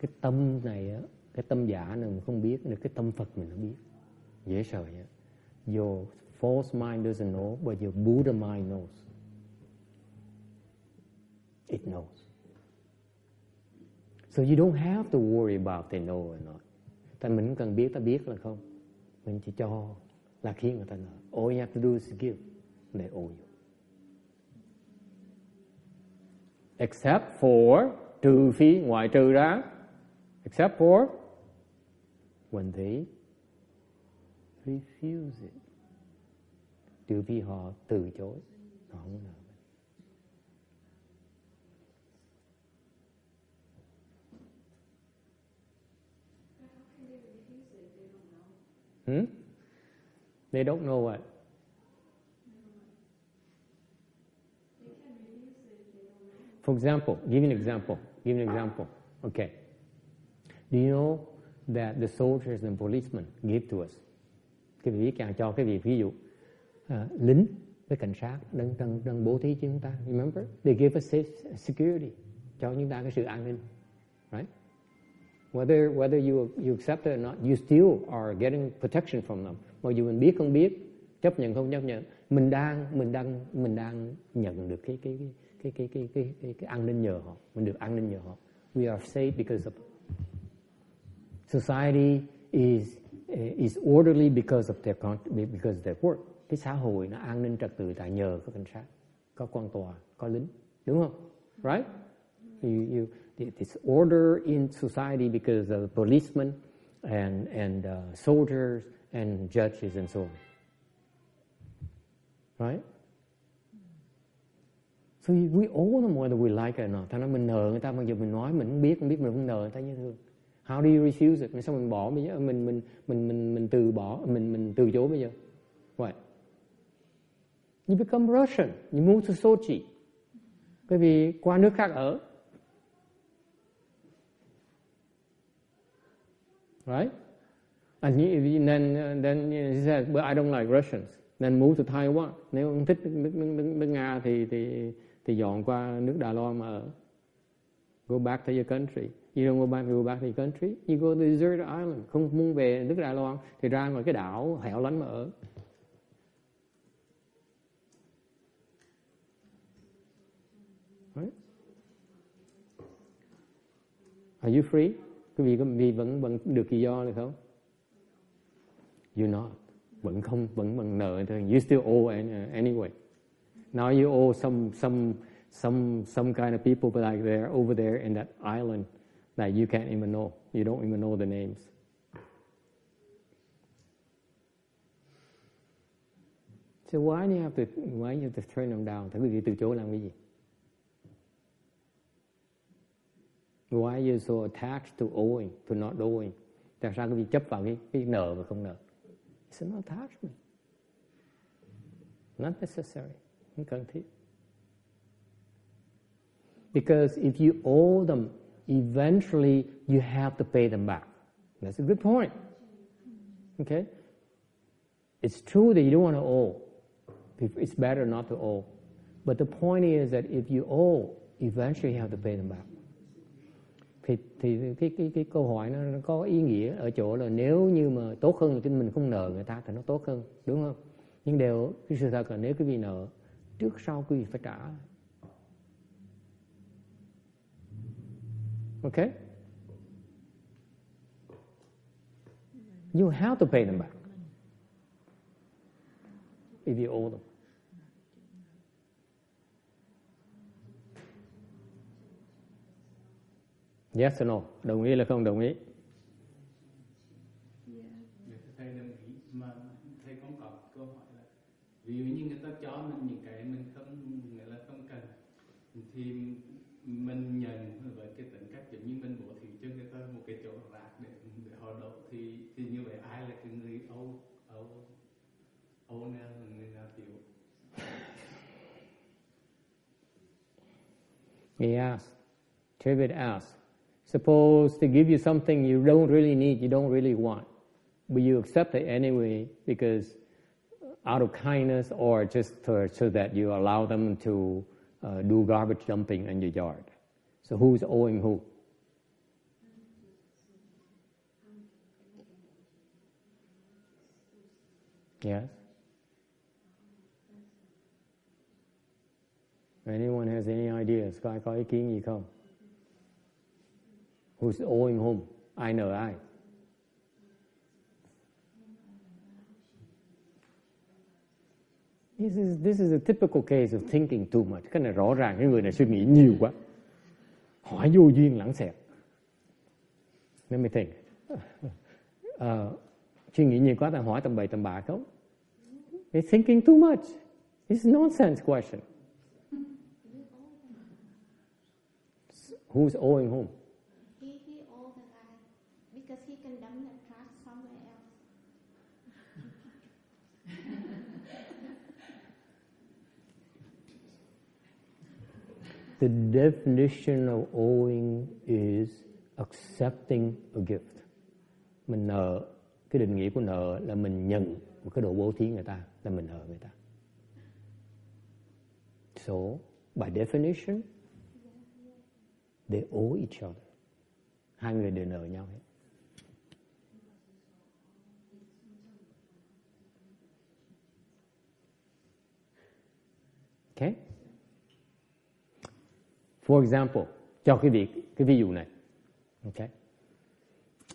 Cái tâm này, á, cái tâm giả này mình không biết, được cái tâm Phật mình nó biết. Dễ sợ vậy. Your false mind doesn't know, but your Buddha mind knows. It knows. So you don't have to worry about they know or not. Tại mình không cần biết ta biết là không. Mình chỉ cho là khi người ta nói, All you have to do is give. They owe you. Except for, trừ phi, ngoại trừ ra. Except for when they refuse it. Trừ phi họ từ chối. Họ không nợ. Hmm? They don't know what. For example, give an example. Give an example. Okay. Do you know that the soldiers and policemen give to us? Cái vị càng cho cái vị ví dụ uh, lính với cảnh sát đang đang đang bố thí cho chúng ta. Remember, they give us security cho chúng ta cái sự an ninh, right? Whether whether you you accept it or not, you still are getting protection from them. Mặc dù mình biết không biết, chấp nhận không chấp nhận, mình đang mình đang mình đang nhận được cái cái cái cái cái cái cái, cái, cái an ninh nhờ họ, mình được an ninh nhờ họ. We are safe because of society is eh, is orderly because of their because of their work. Cái xã hội nó an ninh trật tự là nhờ có cảnh sát, có quan tòa, có lính, đúng không? Right? You, you, it's order in society because of policemen and and uh, soldiers and judges and so on. Right? So we all know whether we like it or not. Thằng nó mình nợ người ta bây giờ mình nói mình không biết, không biết mình không nợ người ta như thương. How do you refuse it? Mình sao mình bỏ bây giờ mình mình mình mình mình từ bỏ mình mình từ chối bây giờ? What? You become Russian. You move to Sochi. Bởi vì qua nước khác ở. Right? And then then he said, "But I don't like Russians." Then move to Taiwan. Nếu không thích nước, nước, nước, nước Nga thì thì thì dọn qua nước Đài Loan mà ở. Go back to your country. You don't go back, go back to your country. You go to the desert island. Không muốn về nước Đài Loan thì ra ngoài cái đảo hẻo lánh mà ở. Right? Are you free? Quý vị có vì vẫn vẫn được tự do được không? You're not. Vẫn không vẫn bằng nợ thôi. You still owe uh, anyway. Now you owe some some some some kind of people like there over there in that island that you can't even know. You don't even know the names. So why do you have to why you have to turn them down? Tại vì từ chối cái? Why you so attached to owing, to not owing? Tại sao quý vị chấp vào cái, cái nợ và không nợ? It's an attachment. Not necessary. Không cần thiết. Because if you owe them, eventually you have to pay them back. That's a good point. Okay? It's true that you don't want to owe. It's better not to owe. But the point is that if you owe, eventually you have to pay them back. Thì, thì cái, cái, cái câu hỏi nó, nó có ý nghĩa ở chỗ là nếu như mà tốt hơn thì mình không nợ người ta thì nó tốt hơn, đúng không? Nhưng đều cái sự thật là nếu quý vị nợ trước sau quý vị phải trả. Okay? You have to pay them back if you owe them. Yes or no? Đồng ý là không đồng ý? Ví dụ như người ta cho mình những cái mình không nghĩa là không cần, thì mình nhận He asked, David asked, suppose they give you something you don't really need, you don't really want, but you accept it anyway because out of kindness or just to, so that you allow them to uh, do garbage dumping in your yard. So who's owing who? Yes? Anyone has any ideas? Có ai có ý kiến gì không? Who's owing whom? Ai nợ ai? This is, this is a typical case of thinking too much. Cái này rõ ràng cái người này suy nghĩ nhiều quá. Hỏi vô duyên lãng xẹt. Let me think. Uh, suy nghĩ nhiều quá ta hỏi tầm bậy tầm bạ không? It's thinking too much. It's nonsense question. Who's owing whom? He, he owed the guy because he can dump the trash somewhere else. The definition of owing is accepting a gift. Mình nợ, cái định nghĩa của nợ là mình nhận một cái đồ bố thí người ta, là mình nợ người ta. So, by definition, they owe each other. Hai người đều nợ nhau hết. Okay? For example, cho cái việc cái ví dụ này. Okay?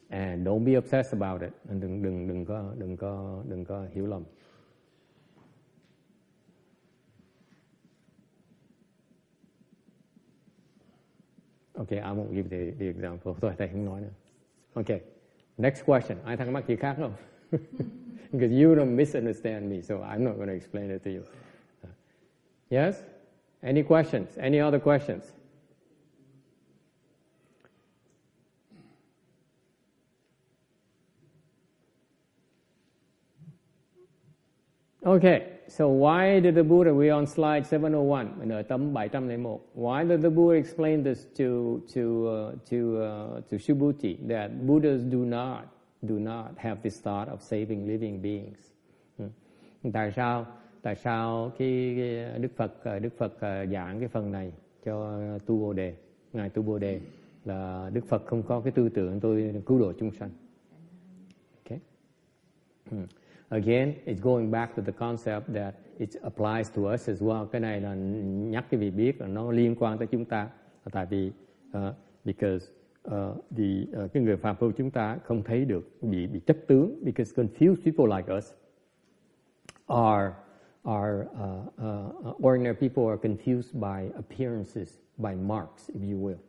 and don't be obsessed about it đừng đừng đừng có đừng có đừng có hiểu lầm Okay, I won't give the, the example. Thôi, thầy không nói nữa. Okay, next question. Ai thắc không? Because you don't misunderstand me, so I'm not going to explain it to you. Yes? Any questions? Any other questions? Okay, so why did the Buddha, we're on slide 701, mình ở tấm 701. Why did the Buddha explain this to, to, uh, to, uh, to Shubhuti that Buddhas do not, do not have this thought of saving living beings? Hmm. Tại sao, tại sao cái, cái Đức Phật, ờ, Đức Phật ờ, giảng cái phần này cho Tu Bồ Đề, Ngài Tu Bồ Đề, là Đức Phật không có cái tư tưởng tôi cứu độ chúng sanh. Okay. Hmm. Again, it's going back to the concept that it applies to us as well. Cái này là nhắc cái vị biết là nó liên quan tới chúng ta. Tại vì uh, because uh, the, uh, cái người phàm phu chúng ta không thấy được bị bị chấp tướng because confused people like us are are uh, uh, ordinary people are confused by appearances, by marks, if you will.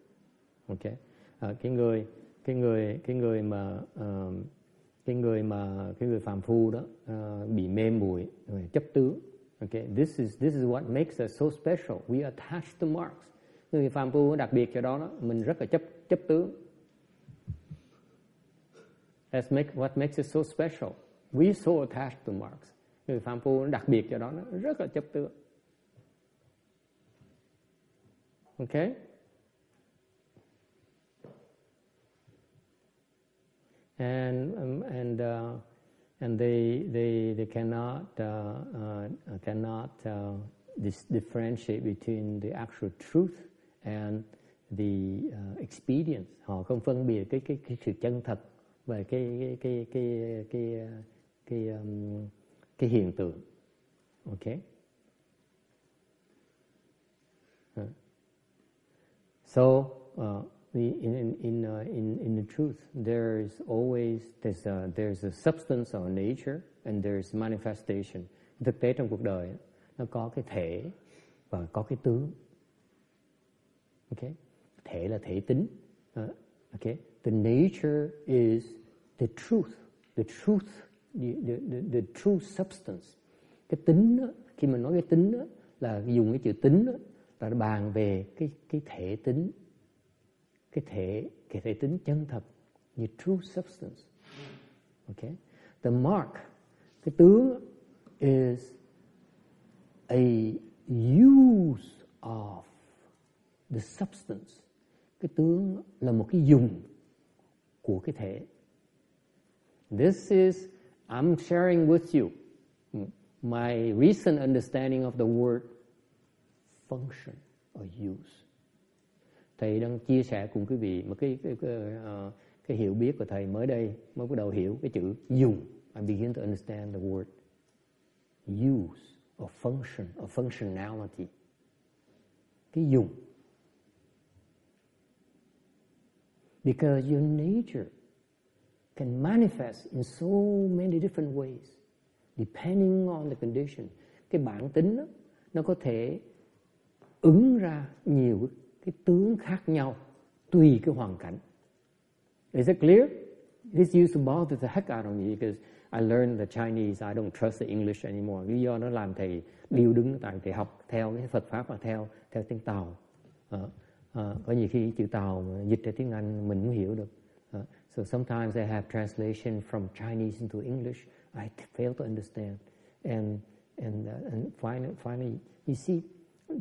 Okay, uh, cái người cái người cái người mà um, cái người mà cái người phàm phu đó uh, bị mê muội chấp tướng. Okay this is this is what makes us so special. We attach to marks. Người phàm phu đặc biệt cho đó đó mình rất là chấp chấp tướng. That's make, what makes it so special. We so attached to marks. Người phàm phu đặc biệt cho đó nó rất là chấp tướng. Okay and um, and uh, and they they they cannot uh, uh, cannot uh, dis- differentiate between the actual truth and the uh, experience. Họ không phân biệt cái cái cái sự chân thật và cái cái cái cái cái cái, um, cái hiện tượng. Okay. So. Uh, in in in uh, in in the truth, there is always there's a, there's a substance or nature and there's manifestation. Thực tế trong cuộc đời nó có cái thể và có cái tướng. Okay, thể là thể tính. Uh, okay, the nature is the truth, the truth, the the, the, the true substance. Cái tính đó, khi mình nói cái tính đó, là dùng cái chữ tính đó, là bàn về cái cái thể tính cái thể cái thể tính chân thật như true substance. Okay the mark, cái tướng is a use of the substance. Cái tướng là một cái dùng của cái thể. This is, I'm sharing with you my recent understanding of the word function or use thầy đang chia sẻ cùng quý vị một cái cái, cái, uh, cái hiểu biết của thầy mới đây mới bắt đầu hiểu cái chữ dùng I begin to understand the word use or function or functionality cái dùng. Because your nature can manifest in so many different ways depending on the condition. Cái bản tính đó, nó có thể ứng ra nhiều cái tướng khác nhau tùy cái hoàn cảnh. Is it clear? This used to bother the heck out of me because I learned the Chinese. I don't trust the English anymore. Lý do nó làm thầy điêu đứng tại thầy học theo cái Phật pháp mà theo theo tiếng Tàu. À, à, có nhiều khi chữ Tàu dịch ra tiếng Anh mình không hiểu được. Uh, so sometimes I have translation from Chinese into English. I fail to understand. And and uh, and finally, finally, you see,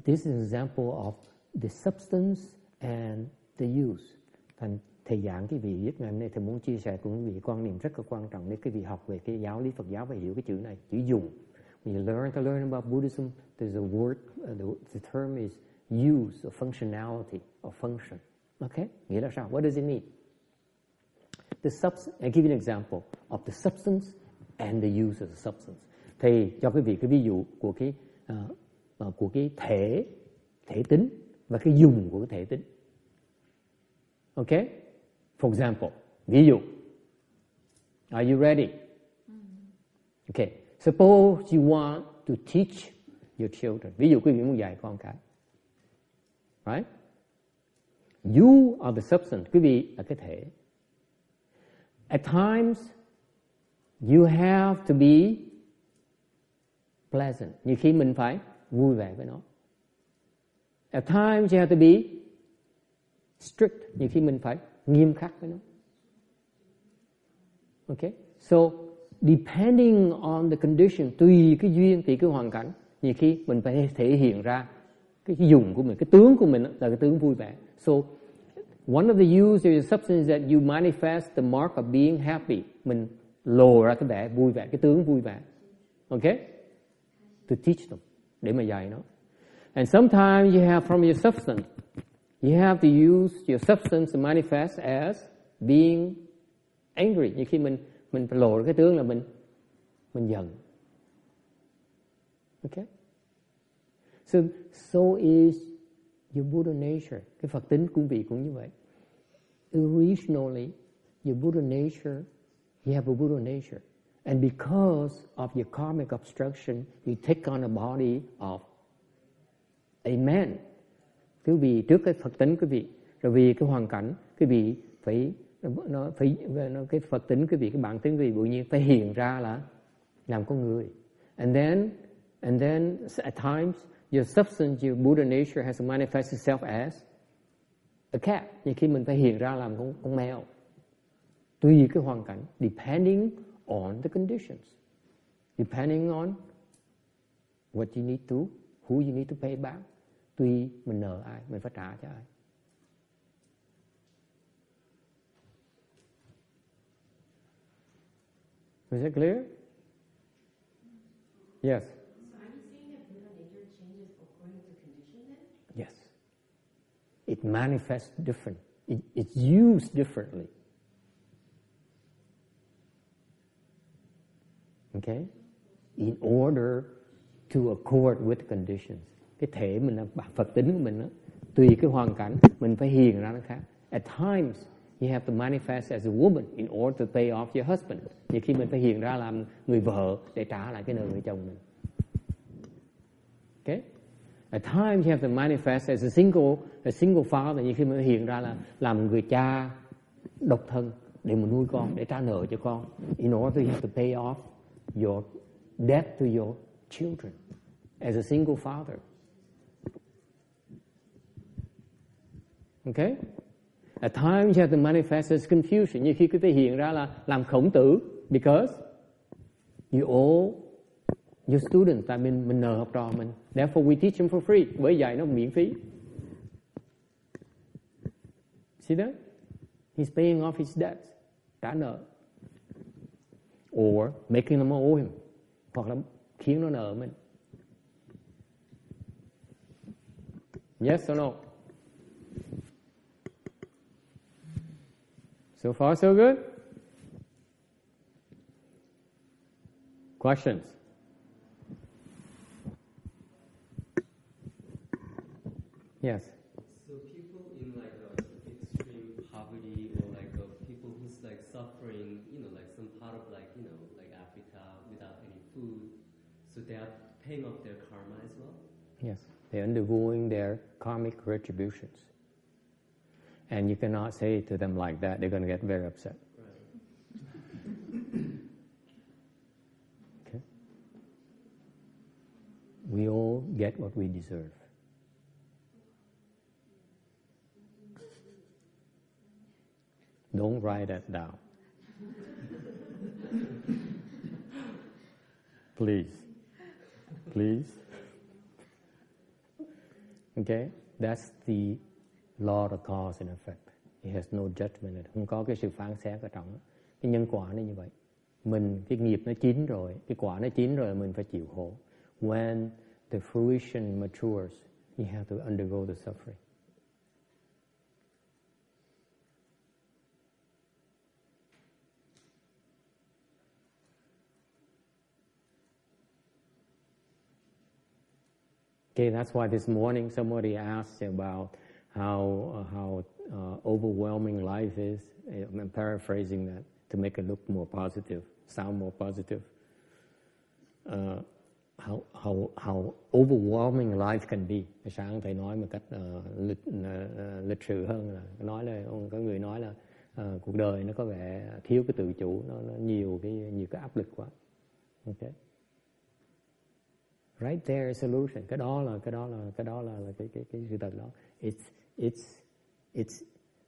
this is an example of the substance and the use. Thành thầy giảng cái vị viết ngày hôm nay thầy muốn chia sẻ cùng quý vị quan niệm rất là quan trọng để cái vị học về cái giáo lý Phật giáo và hiểu cái chữ này, chữ dùng. When you learn to learn about Buddhism, there's a word, uh, the, the term is use or functionality or function. Okay? Nghĩa là sao? What does it mean? The substance, I give you an example of the substance and the use of the substance. Thầy cho quý vị cái ví dụ của cái uh, uh, của cái thể thể tính và cái dùng của cái thể tính. Ok? For example, ví dụ, Are you ready? Okay. Suppose you want to teach your children. Ví dụ quý vị muốn dạy con cái. Right? You are the substance. Quý vị là cái thể. At times, you have to be pleasant. Nhiều khi mình phải vui vẻ với nó. At times you have to be strict. Nhiều khi mình phải nghiêm khắc với nó. Okay? So, depending on the condition, tùy cái duyên, tùy cái hoàn cảnh, nhiều khi mình phải thể hiện ra cái dùng của mình, cái tướng của mình là cái tướng vui vẻ. So, one of the use of the substance is that you manifest the mark of being happy. Mình lộ ra cái vẻ vui vẻ, cái tướng vui vẻ. Okay? To teach them, để mà dạy nó. And sometimes you have from your substance, you have to use your substance to manifest as being angry. Như khi mình mình lộ cái tướng là mình mình giận. Okay? So, so is your Buddha nature. Cái Phật tính vị cũng như vậy. Originally, your Buddha nature, you have a Buddha nature. And because of your karmic obstruction, you take on a body of Amen. Quý vị trước cái Phật tính quý vị, rồi vì cái hoàn cảnh, quý vị phải nó phải nó, cái Phật tính quý vị cái bản tính quý vị tự nhiên phải hiện ra là làm con người. And then and then at times your substance, your Buddha nature has manifest itself as a cat. Nhưng khi mình phải hiện ra làm con, con mèo. Tùy cái hoàn cảnh, depending on the conditions, depending on what you need to, who you need to pay back. Tùy mình nợ ai, mình phải trả cho ai. Is it clear? Yes. So are you saying that Buddha nature changes according to condition then? Yes. It manifests different. It, it's used differently. Okay? In order to accord with conditions. Cái thể mình là Phật tính của mình đó, tùy cái hoàn cảnh mình phải hiền ra nó khác. At times you have to manifest as a woman in order to pay off your husband. thì khi mình phải hiện ra làm người vợ để trả lại cái nợ người chồng mình. Okay? At times you have to manifest as a single a single father. như khi mình hiện ra là làm người cha độc thân để mà nuôi con, để trả nợ cho con. In order you have to pay off your debt to your children as a single father. Okay? At times you have to manifest as confusion. Như khi quý vị hiện ra là làm khổng tử because you owe your students tại mình mình nợ học trò mình. Therefore, we teach them for free. Bởi dạy nó miễn phí. See that? He's paying off his debts. Trả nợ. Or making them owe him. Hoặc là khiến nó nợ mình. Yes or no? So far, so good? Questions? Yes. So people in like uh, extreme poverty or like uh, people who's like suffering, you know, like some part of like you know like Africa without any food, so they are paying off their karma as well. Yes. They're undergoing their karmic retributions. And you cannot say to them like that, they're going to get very upset. Okay? We all get what we deserve. Don't write that down. Please. Please. Okay? That's the law of cause and effect. It has no judgment. it. Không có cái sự phán xét ở trong đó. Cái nhân quả nó như vậy. Mình, cái nghiệp nó chín rồi, cái quả nó chín rồi, mình phải chịu khổ. When the fruition matures, you have to undergo the suffering. Okay, that's why this morning somebody asked about how uh, how uh, overwhelming life is. I'm paraphrasing that. to make it look more positive, sound more positive. Uh, how, how, how overwhelming life can be. Sáng thầy nói một cách uh, lịch, uh, lịch sự hơn là nói là có người nói là uh, cuộc đời nó có vẻ thiếu cái tự chủ, nó, nó nhiều cái nhiều cái áp lực quá. Okay. Right there solution. Cái đó là cái đó là cái đó là, là cái cái cái sự thật đó. It's it's it's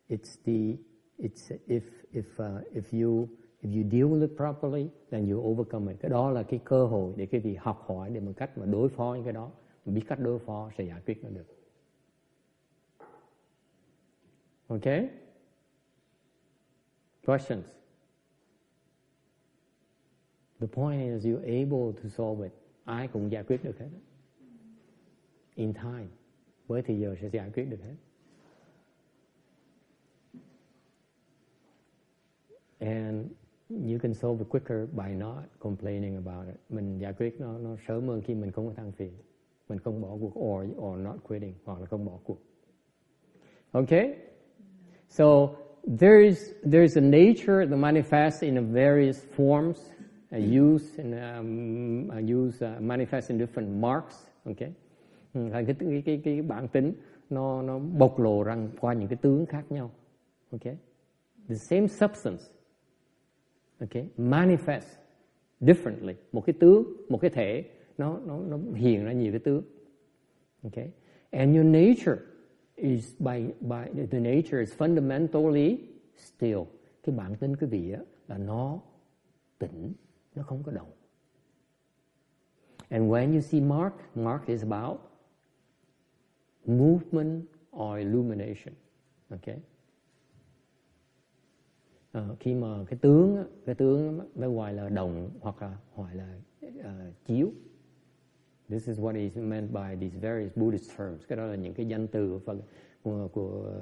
it's the it's if if uh, if you if you deal with it properly then you overcome it. Cái đó là cái cơ hội để cái vị học hỏi để một cách mà đối phó những cái đó, mình biết cách đối phó sẽ giải quyết nó được. Okay? Questions? The point is you're able to solve it. Ai cũng giải quyết được hết. In time. Với thì giờ sẽ giải quyết được hết. And you can solve it quicker by not complaining about it. Mình giải quyết nó nó sớm hơn khi mình không có than phiền. Mình không bỏ cuộc or or not quitting hoặc là không bỏ cuộc. Okay? So there's there's a nature that manifests in various forms, uh, use and um, uh, use uh, manifest in different marks. Okay? Ừ, cái, cái cái cái bản tính nó nó bộc lộ rằng qua những cái tướng khác nhau. Okay? The same substance okay, manifest differently một cái tướng một cái thể nó nó nó hiện ra nhiều cái tướng okay and your nature is by by the nature is fundamentally still cái bản tính cái vị á, là nó tĩnh nó không có động and when you see mark mark is about movement or illumination. Okay uh, khi mà cái tướng cái tướng nó gọi là đồng hoặc là gọi là uh, chiếu. This is what is meant by these various Buddhist terms. Cái đó là những cái danh từ của Phật của, của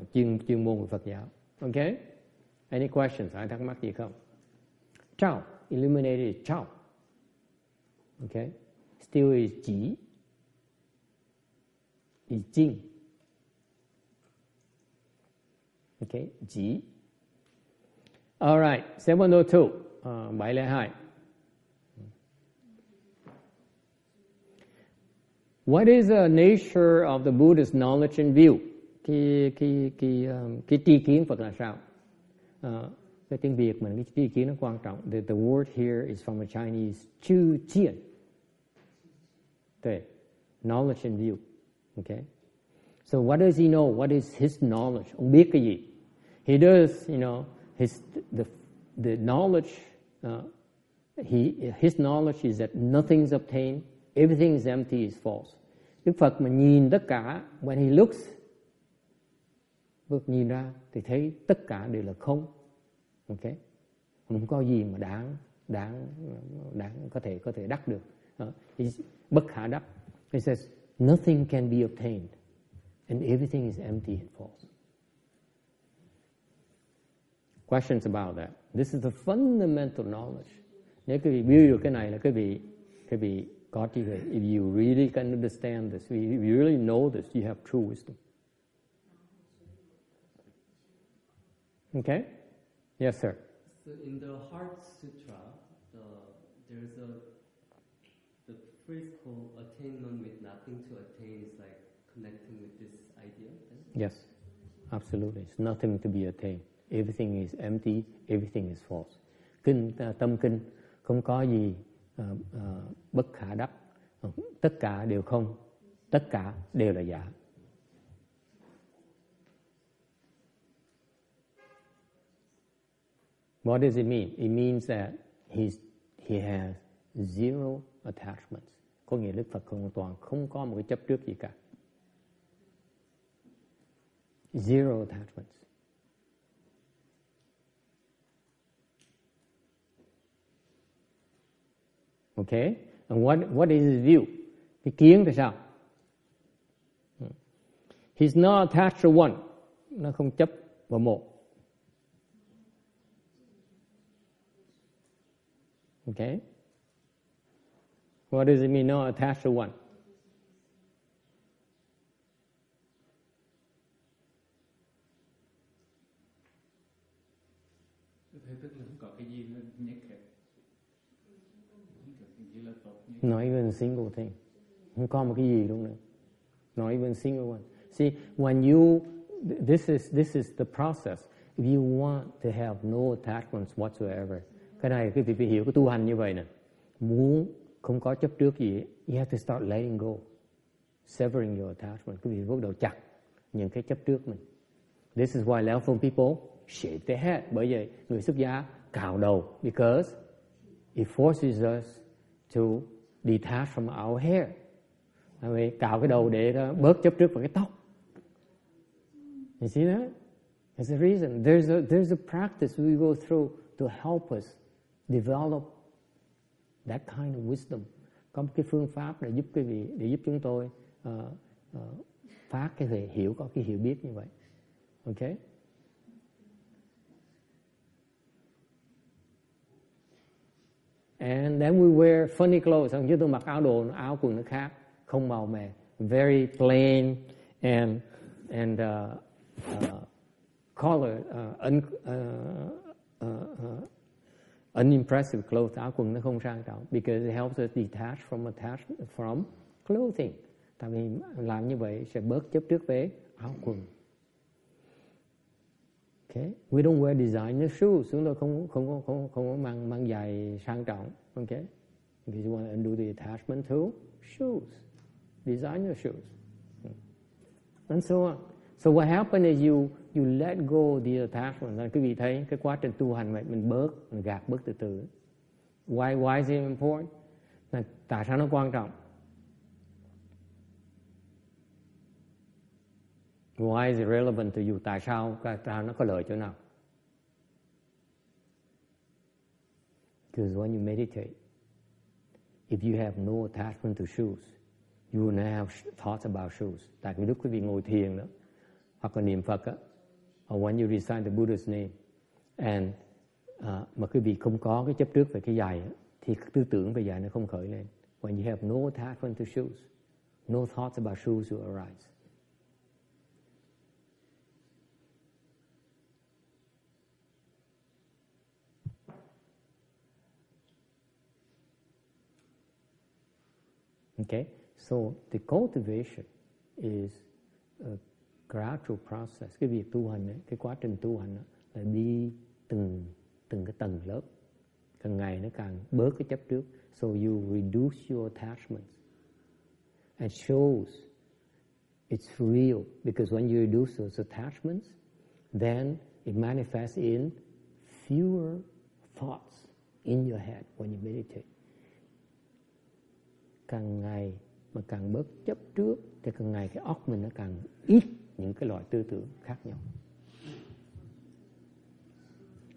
uh, chuyên chuyên môn của Phật giáo. Okay any questions? Ai thắc mắc gì không? Chào. Illuminated is Chao. Okay? Still is chỉ is Jing. Okay? Chỉ All right, 702, uh, 702. What is the nature of the Buddhist knowledge and view? Cái cái cái um, cái tri kiến Phật là sao? Uh, cái tiếng Việt mình cái tri kiến nó quan trọng. The, the word here is from a Chinese chu jian. Okay, knowledge and view. Okay. So what does he know? What is his knowledge? Ông biết cái gì? He does, you know, his the the knowledge uh, he his knowledge is that nothing is obtained, everything is empty, is false. Đức Phật mà nhìn tất cả, when he looks, Phật nhìn ra thì thấy tất cả đều là không. OK, Không có gì mà đáng đáng đáng có thể có thể đắc được. It's bất khả đắc. He says nothing can be obtained and everything is empty and false. questions about that. This is the fundamental knowledge. Nếu quý vị biết được cái này là quý vị quý vị có trí huệ. If you really can understand this, if you really know this, you have true wisdom. Okay? Yes, sir. So in the Heart Sutra, the, there's a the phrase called attainment with nothing to attain is like connecting with this idea. Yes, absolutely. It's nothing to be attained. everything is empty, everything is false. Kinh tâm kinh không có gì uh, uh, bất khả đắc, uh, tất cả đều không, tất cả đều là giả. What does it mean? It means that he's, he has zero attachments. Có nghĩa Đức Phật hoàn toàn không có một cái chấp trước gì cả. Zero attachments. Okay? And what, what is his view? Cái kiến thì sao? Hmm. He's not attached to one. Nó không chấp vào một. Okay? What does it mean not attached to one? Not even a single thing. Not even a single one. See, when you, this is, this is the process. If you want to have no attachments whatsoever, cái này quý vị phải hiểu cái tu hành như vậy nè. Muốn không có chấp trước gì, you have to start letting go. Severing your attachment. Quý vị bắt đầu chặt những cái chấp trước mình. This is why Lao people shave their head. Bởi vậy, người xuất gia cạo đầu. Because it forces us to detach from our hair. Vì cạo cái đầu để đó bớt chấp trước vào cái tóc. You see that? There's a reason. There's a, there's a practice we go through to help us develop that kind of wisdom. Có một cái phương pháp để giúp quý vị, để giúp chúng tôi uh, uh, phát cái thể hiểu có cái hiểu biết như vậy. ok? And then we wear funny clothes. Chứ tôi mặc áo đồ, áo quần nó khác, không màu mè. Very plain and and uh, uh, color, uh, un, uh, uh, uh, unimpressive clothes. Áo quần nó không sang trọng. Because it helps us detach from attach from clothing. Tại vì làm như vậy sẽ bớt chấp trước với áo quần. Okay. We don't wear designer shoes. Chúng tôi không không không không không có mang mang giày sang trọng. Okay. Because you want to undo the attachment to shoes, designer shoes, and so on. So what happens is you you let go the attachment. Nên quý vị thấy cái quá trình tu hành vậy mình bớt, mình gạt bớt từ từ. Why why is it important? Là tại sao nó quan trọng? Why is it relevant to you? Tại sao? Tại sao nó có lợi chỗ nào? Because when you meditate, if you have no attachment to shoes, you will not have thoughts about shoes. Tại vì lúc quý vị ngồi thiền đó, hoặc là niệm Phật á, or when you recite the Buddha's name, and uh, mà quý vị không có cái chấp trước về cái giày, thì tư tưởng về giày nó không khởi lên. When you have no attachment to shoes, no thoughts about shoes will arise. Okay, so the cultivation is a gradual process. Cái việc tu hành, ấy, cái quá trình tu hành ấy, là đi từng từng cái tầng lớp. Càng ngày nó càng bớt cái chấp trước. So you reduce your attachments. And shows it's real because when you reduce those attachments, then it manifests in fewer thoughts in your head when you meditate càng ngày mà càng bớt chấp trước thì càng ngày cái óc mình nó càng ít những cái loại tư tưởng khác nhau.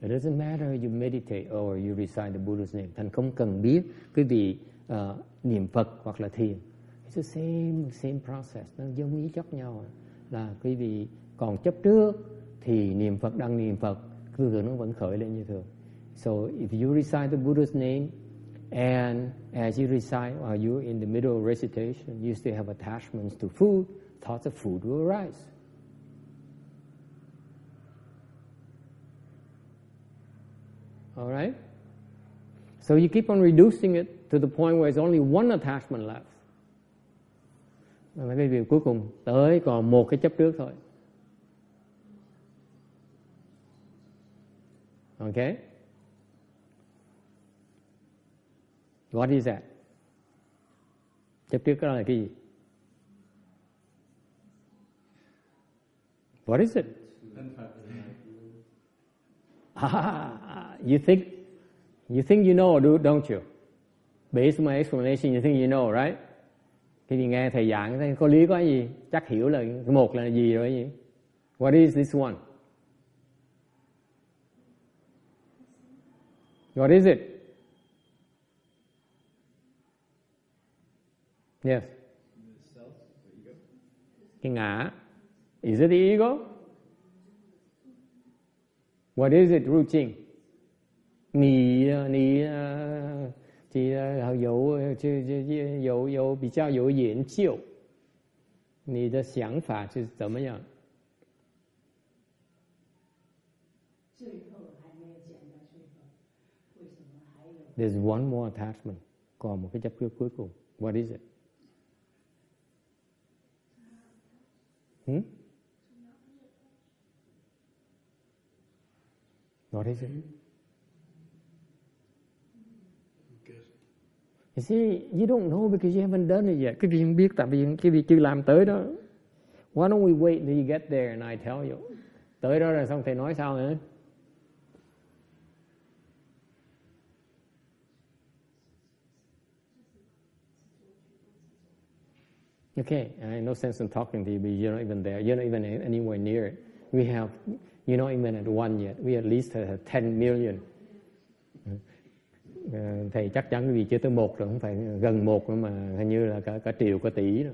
It doesn't matter you meditate or you recite the Buddha's name. Thành không cần biết quý vị uh, niệm Phật hoặc là thiền. It's the same same process. Nó giống ý chấp nhau. À. Là quý vị còn chấp trước thì niệm Phật đang niệm Phật, tư tưởng nó vẫn khởi lên như thường. So if you recite the Buddha's name And as you recite, while you're in the middle of recitation, you still have attachments to food, thoughts of food will arise. All right? So you keep on reducing it to the point where it's only one attachment left. Và cái việc cuối cùng tới còn một cái chấp trước thôi. Okay? What is that? Chấp trước đó là cái gì? What is it? Ah, you think you think you know, don't you? Based on my explanation, you think you know, right? Khi nghe thầy giảng thấy có lý có gì, chắc hiểu là một là gì rồi gì? What is this one? What is it? Yes. Cái ngã. Is it the ego? What is it, routine 你你呃，这个有这这有有比较有研究，你的想法是怎么样？There's one more attachment. Còn một cái chấp trước cuối cùng. What is it? Hmm? What is it? You see, you don't know because you haven't done it yet. Cái vị không biết tại vì cái vị chưa làm tới đó. Why don't we wait until you get there and I tell you? Tới đó rồi xong thầy nói sao nữa? Okay, I no sense in talking to you, but you're not even there. You're not even anywhere near it. We have, you're not even at one yet. We at least have 10 million. Ờ, Thầy chắc chắn vì chưa tới một rồi, không phải gần một nữa mà hình như là cả cả triệu, cả tỷ rồi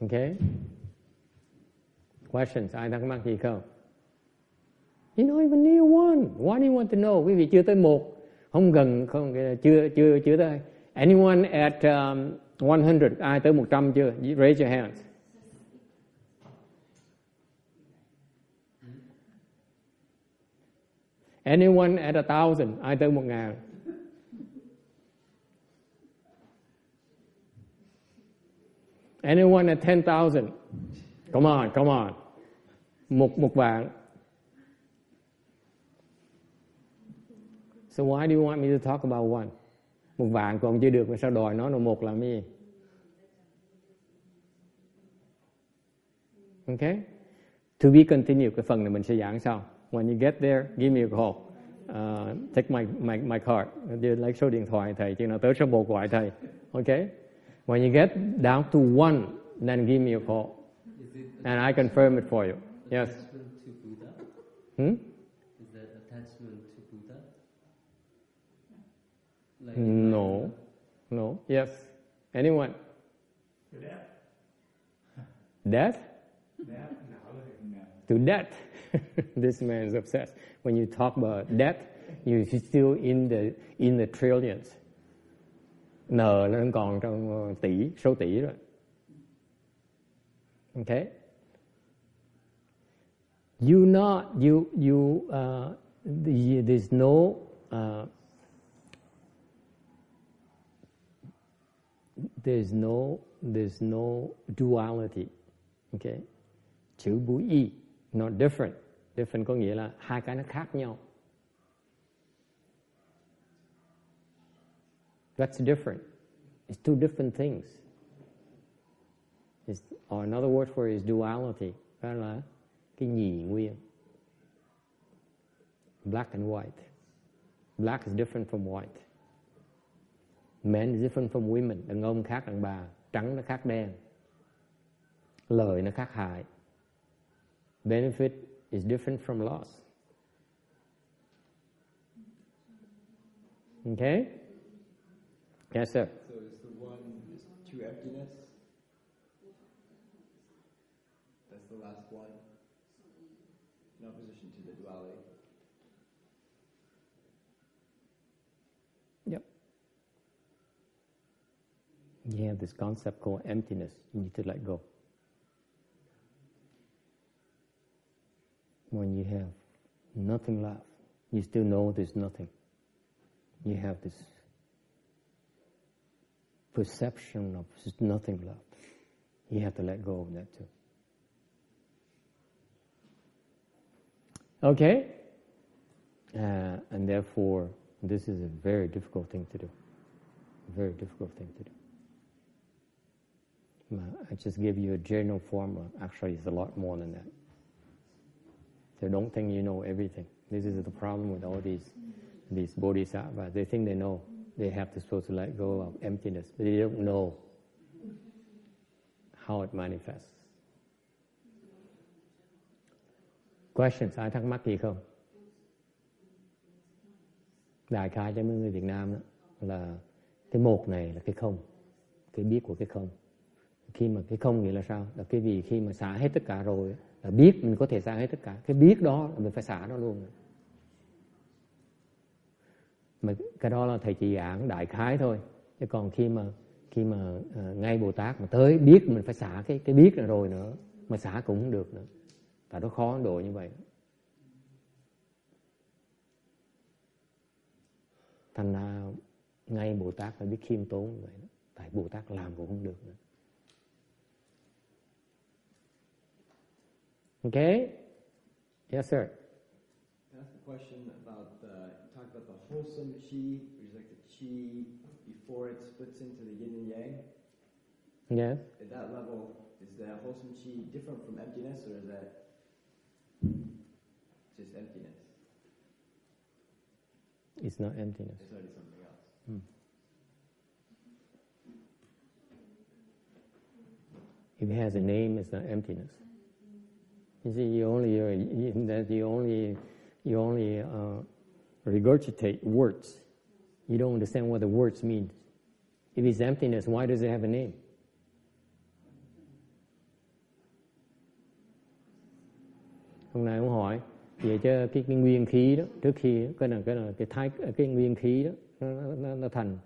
ok Questions? Ai thắc mắc gì không? You know even near one. Why do you want to know? Quý vị chưa tới một, không gần, không chưa chưa chưa tới Anyone at um, 100? Ai tới 100 chưa? Raise your hands. Anyone at a thousand? Ai tới một ngàn? Anyone at 10,000? Come on, come on. Một một vạn. So why do you want me to talk about one? một vạn còn chưa được mà sao đòi nó là một làm gì Okay? To be continue cái phần này mình sẽ giảng sau when you get there give me a call uh, take my my my card đưa lấy số điện thoại thầy chứ nào tới số một gọi thầy ok when you get down to one then give me a call and I confirm it for you yes hmm? Like no, no. Yes. Anyone? Death? Death? To death. this man is obsessed. When you talk about death, you're still in the in the trillions. N nó còn trong tỷ, số tỷ rồi. Okay? You not you you uh, the, there's no uh, there's no there's no duality okay chữ bú y not different different có nghĩa là hai cái nó khác nhau that's different it's two different things it's, or another word for it is duality đó là cái nhị nguyên black and white black is different from white Men is different from women. Đàn ông khác đàn bà. Trắng nó khác đen. Lời nó khác hại. Benefit is different from loss. Okay? Yes, sir. So is the one is true emptiness? That's the last one. In opposition to the duality. You have this concept called emptiness. You need to let go. When you have nothing left, you still know there's nothing. You have this perception of nothing left. You have to let go of that too. Okay? Uh, and therefore, this is a very difficult thing to do. A very difficult thing to do. I just give you a general formula. Actually, it's a lot more than that. So don't think you know everything. This is the problem with all these these bodhisattvas. They think they know. They have to supposed to let go of emptiness, but they don't know how it manifests. Questions? Ai thắc mắc gì không? Đại khái cho mấy người Việt Nam đó, là cái một này là cái không, cái biết của cái không khi mà cái không nghĩa là sao là cái vì khi mà xả hết tất cả rồi là biết mình có thể xả hết tất cả. Cái biết đó là mình phải xả nó luôn. Mà cái đó là thầy chỉ giảng đại khái thôi. Chứ còn khi mà khi mà uh, ngay bồ tát mà tới biết mình phải xả cái cái biết là rồi nữa mà xả cũng không được nữa. Tại nó khó độ như vậy. Thành ra ngay Bồ Tát phải biết khiêm tốn như vậy. Đó. tại Bồ Tát làm cũng không được nữa. Okay? Yes, sir. Ask a question about uh, talk about the wholesome chi, which is like the chi before it splits into the yin and yang. Yes. At that level, is that wholesome chi different from emptiness, or is that just emptiness? It's not emptiness. It's already something else. Hmm. If it has a name, it's not emptiness. You see, you only uh, you, that you only you only uh, regurgitate words. You don't understand what the words mean. If it's emptiness, why does it have a name? Hôm nay ông hỏi về cho cái, cái nguyên khí đó trước khi cái là cái là cái thái cái nguyên khí đó nó, nó, nó thành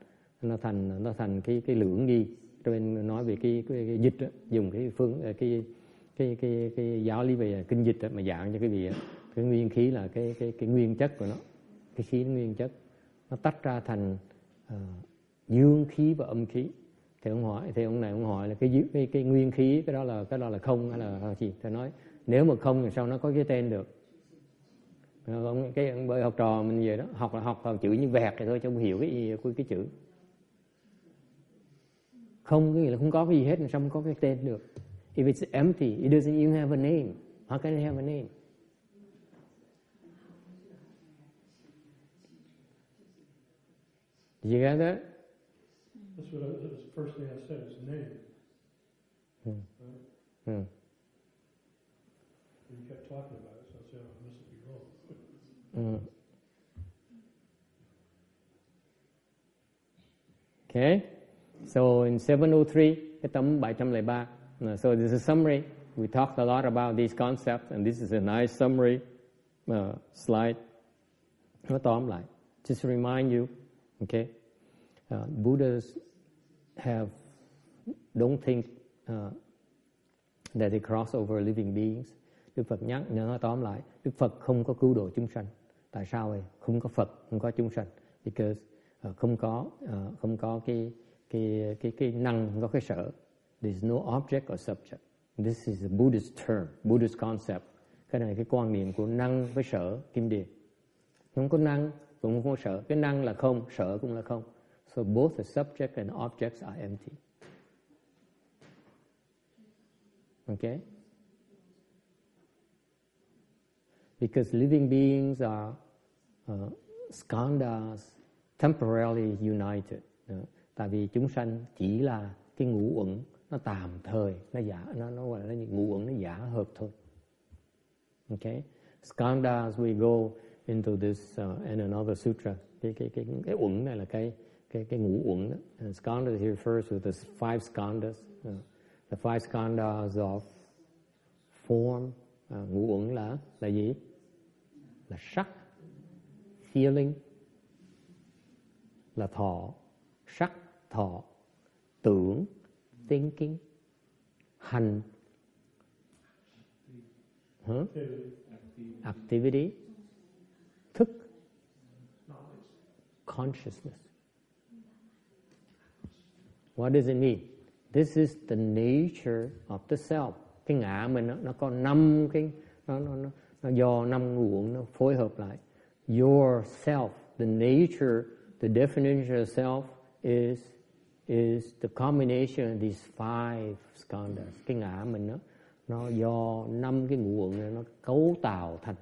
nó thành nó thành cái cái lưỡng đi cho nên nói về cái, cái, cái dịch đó, dùng cái phương cái cái cái, cái, giáo lý về kinh dịch đó, mà giảng cho cái vị cái nguyên khí là cái cái cái nguyên chất của nó. Cái khí nó nguyên chất. Nó tách ra thành uh, dương khí và âm khí. Thì ông hỏi thì ông này ông hỏi là cái cái cái nguyên khí cái đó là cái đó là không hay là, là gì? Thì nói nếu mà không thì sao nó có cái tên được? Ông cái bởi học trò mình về đó học là học vào chữ như vẹt thì thôi chứ không hiểu cái gì cái, cái chữ. Không cái gì là không có cái gì hết sao không có cái tên được? If it's empty it doesn't even have a name how can it have a name Did you get that? That's what I, that was the first thing I said, is name. Hmm. Right? Hmm. You kept talking about it, so I said, oh, I must be wrong. Mm. Okay, so in 703, cái tấm 703. Uh, so this is a summary. We talked a lot about these concepts, and this is a nice summary uh, slide. Nó tóm lại. Just to remind you, okay, uh, Buddhas have, don't think uh, that they cross over living beings. Đức Phật nhắc nhớ tóm lại, Đức Phật không có cứu độ chúng sanh. Tại sao vậy? Không có Phật, không có chúng sanh. Because uh, không có uh, không có cái cái cái cái năng, không có cái sở. There's no object or subject. This is a Buddhist term, Buddhist concept. Cái này cái quan niệm của năng với sở kim điền. Không có năng cũng không có sở. Cái năng là không, sở cũng là không. So both the subject and objects are empty. Okay? because living beings are uh, skandhas temporarily united. Uh, tại vì chúng sanh chỉ là cái ngũ uẩn nó tạm thời, nó giả, nó nó gọi là ngũ uẩn nó giả hợp thôi. Okay, skandhas we go into this uh, in another sutra. Cái cái cái cái uẩn này là cái cái cái ngũ uẩn đó. And skandhas here refers to the five skandhas. Uh, the five skandhas of form, uh, ngũ uẩn là là gì? là sắc feeling là thọ sắc thọ tưởng thinking hành huh? activity thức consciousness. What does it mean? This is the nature of the self. Cái ngã mình nó, nó có năm cái nó nó nó nó do năm nguồn nó phối hợp lại. Your self the nature the definition of self is is the combination of these five skandhas cái ngã mình nó nó do năm cái ngũ uẩn này nó cấu tạo thành.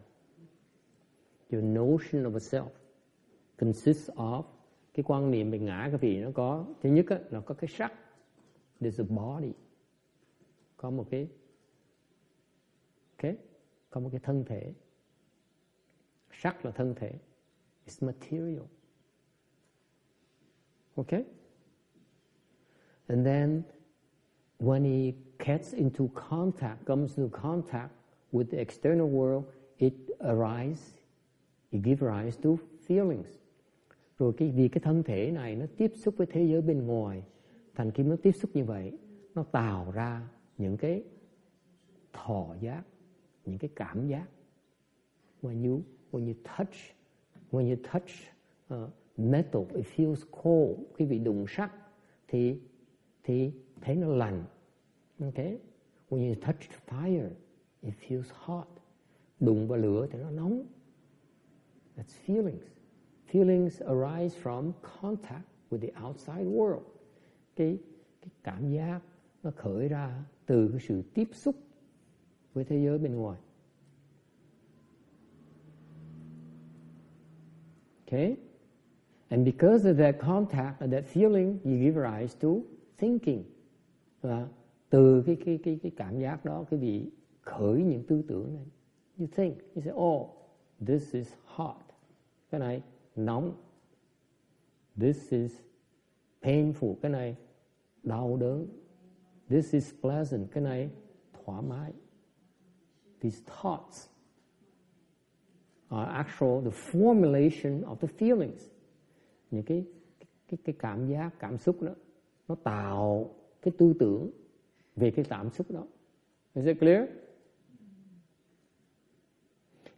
Your notion of a self consists of cái quan niệm về ngã cái vị nó có thứ nhất á, là có cái sắc. There's a body. Có một cái okay có một cái thân thể. Sắc là thân thể. It's material. Okay and then when he gets into contact comes into contact with the external world it arises it gives rise to feelings rồi cái vì cái thân thể này nó tiếp xúc với thế giới bên ngoài thành khi nó tiếp xúc như vậy nó tạo ra những cái thọ giác những cái cảm giác when you when you touch when you touch uh, metal, it feels cold. khi bị đụng sắt thì thì thấy nó lạnh. Okay? When you touch fire, it feels hot. Đụng vào lửa thì nó nóng. That's feelings. Feelings arise from contact with the outside world. Cái, cái cảm giác nó khởi ra từ cái sự tiếp xúc với thế giới bên ngoài. Okay? And because of that contact and that feeling, you give rise to thinking. Và từ cái, cái, cái, cái cảm giác đó, cái vị khởi những tư tưởng này. You think, you say, oh, this is hot. Cái này nóng. This is painful. Cái này đau đớn. This is pleasant. Cái này thoải mái. These thoughts are actual the formulation of the feelings. Những cái cái cái cảm giác, cảm xúc đó nó tạo cái tư tưởng về cái cảm xúc đó. Is it clear?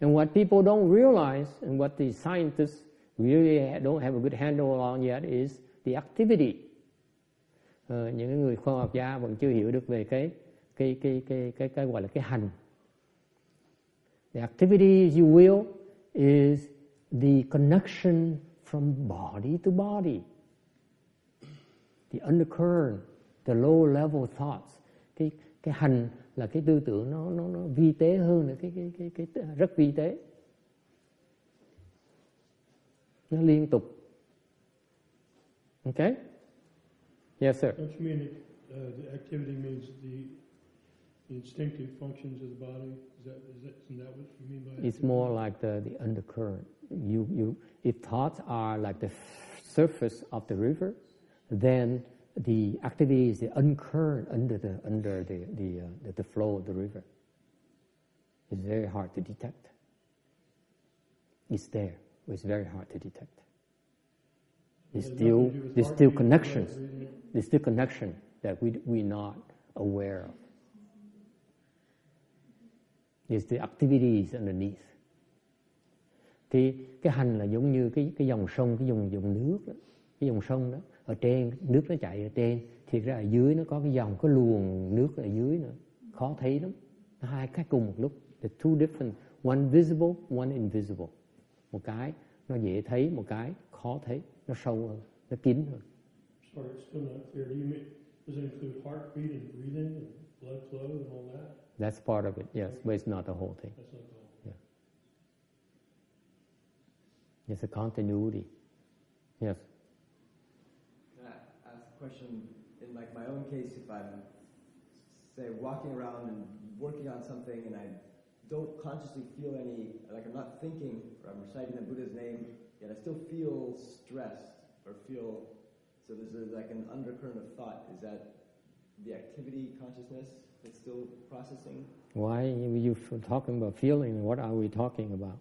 And what people don't realize and what the scientists really don't have a good handle on yet is the activity. Uh, những người khoa học gia vẫn chưa hiểu được về cái cái cái cái cái, cái gọi là cái hành. The activity, if you will, is the connection from body to body. The undercurrent, the low level thoughts. Cái cái hành là cái tư tưởng nó nó nó vi tế hơn nữa cái cái cái cái, rất vi tế. Nó liên tục. Okay? Yes, sir. Don't you mean it, uh, the activity means the, the instinctive functions of the body? Is that, is that, isn't that what you mean by It's more like the, the undercurrent. You, you, if thoughts are like the surface of the river, then the activity is the undercurrent under the under the the, uh, the the flow of the river. It's very hard to detect. It's there, but it's very hard to detect. There's still nothing to do with there's still connections. There's still connection that we we're not aware of. There's the activities underneath. Thì cái hành là giống như cái cái dòng sông, cái dòng dòng nước đó. Cái dòng sông đó, ở trên nước nó chạy ở trên, thì ra ở dưới nó có cái dòng cái luồng nước ở dưới nữa, khó thấy lắm. Nó hai cái cùng một lúc. The two different, one visible, one invisible. Một cái nó dễ thấy, một cái khó thấy, nó sâu hơn, nó kín hơn. Sorry, it's still not clear. Do you mean, does it include heartbeat and breathing and blood flow and all that? That's part of it, yes, but it's not the whole thing. That's not the whole. It's a continuity. Yes. Can I ask a question? In like my own case, if I'm say walking around and working on something and I don't consciously feel any, like I'm not thinking or I'm reciting the Buddha's name, yet I still feel stressed or feel, so there's like an undercurrent of thought. Is that the activity consciousness that's still processing? Why are you talking about feeling? What are we talking about?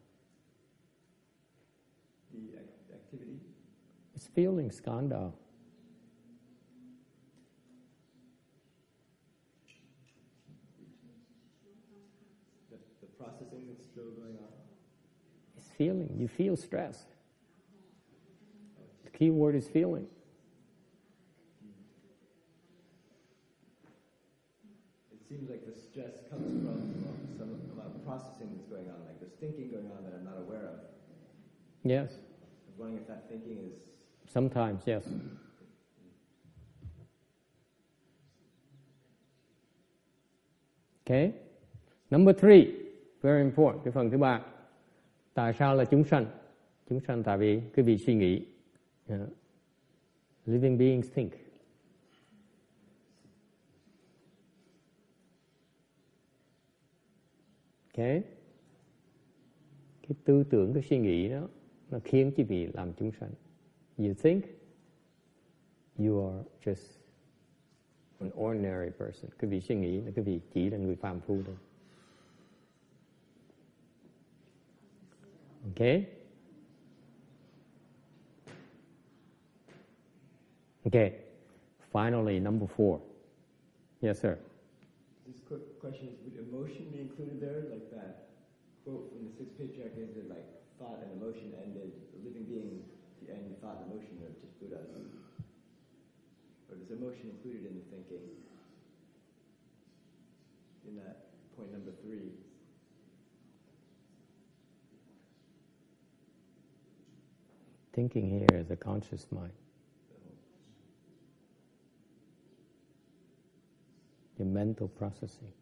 The activity? It's feeling, skanda. The, the processing that's still going on? It's feeling. You feel stress. The key word is feeling. It seems like the stress comes from some amount of processing that's going on, like there's thinking going on that I'm not aware of. Yes. I was wondering if that thinking is Sometimes, yes. Okay. Number three, very important, cái phần thứ ba. Tại sao là chúng sanh? Chúng sanh tại vì cái vị suy nghĩ. Yeah. Living beings think. Okay. Cái tư tưởng, cái suy nghĩ đó nó khiến quý vị làm chúng sanh. You think you are just an ordinary person. Cái vị suy nghĩ là cái vị chỉ là người phàm phu thôi. Okay? Okay. Finally, number four. Yes, sir. This quick question is: Would emotion be included there, like that quote from the sixth patriarch? Is it like thought and emotion ended? The living being any thought and emotion are just Buddhas? Or is emotion included in the thinking? In that point number three. Thinking here is a conscious mind. Your mental processing.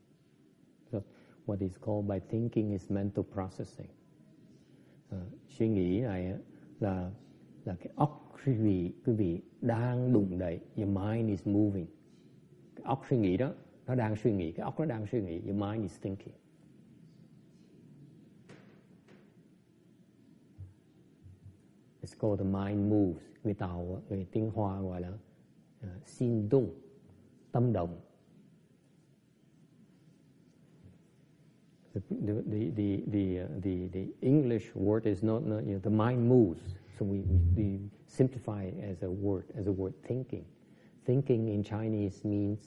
So what is called by thinking is mental processing. À, suy nghĩ này là là cái óc quý vị quý vị đang đụng đẩy. Your mind is moving. Cái óc suy nghĩ đó nó đang suy nghĩ, cái óc nó đang suy nghĩ. Your mind is thinking. Called the mind moves. Người Tàu, người tiếng Hoa gọi là uh, xin tung, tâm động. The, the, the, the, the, uh, the, the English word is not, not you know, the mind moves. So we, we simplify it as a word, as a word thinking. Thinking in Chinese means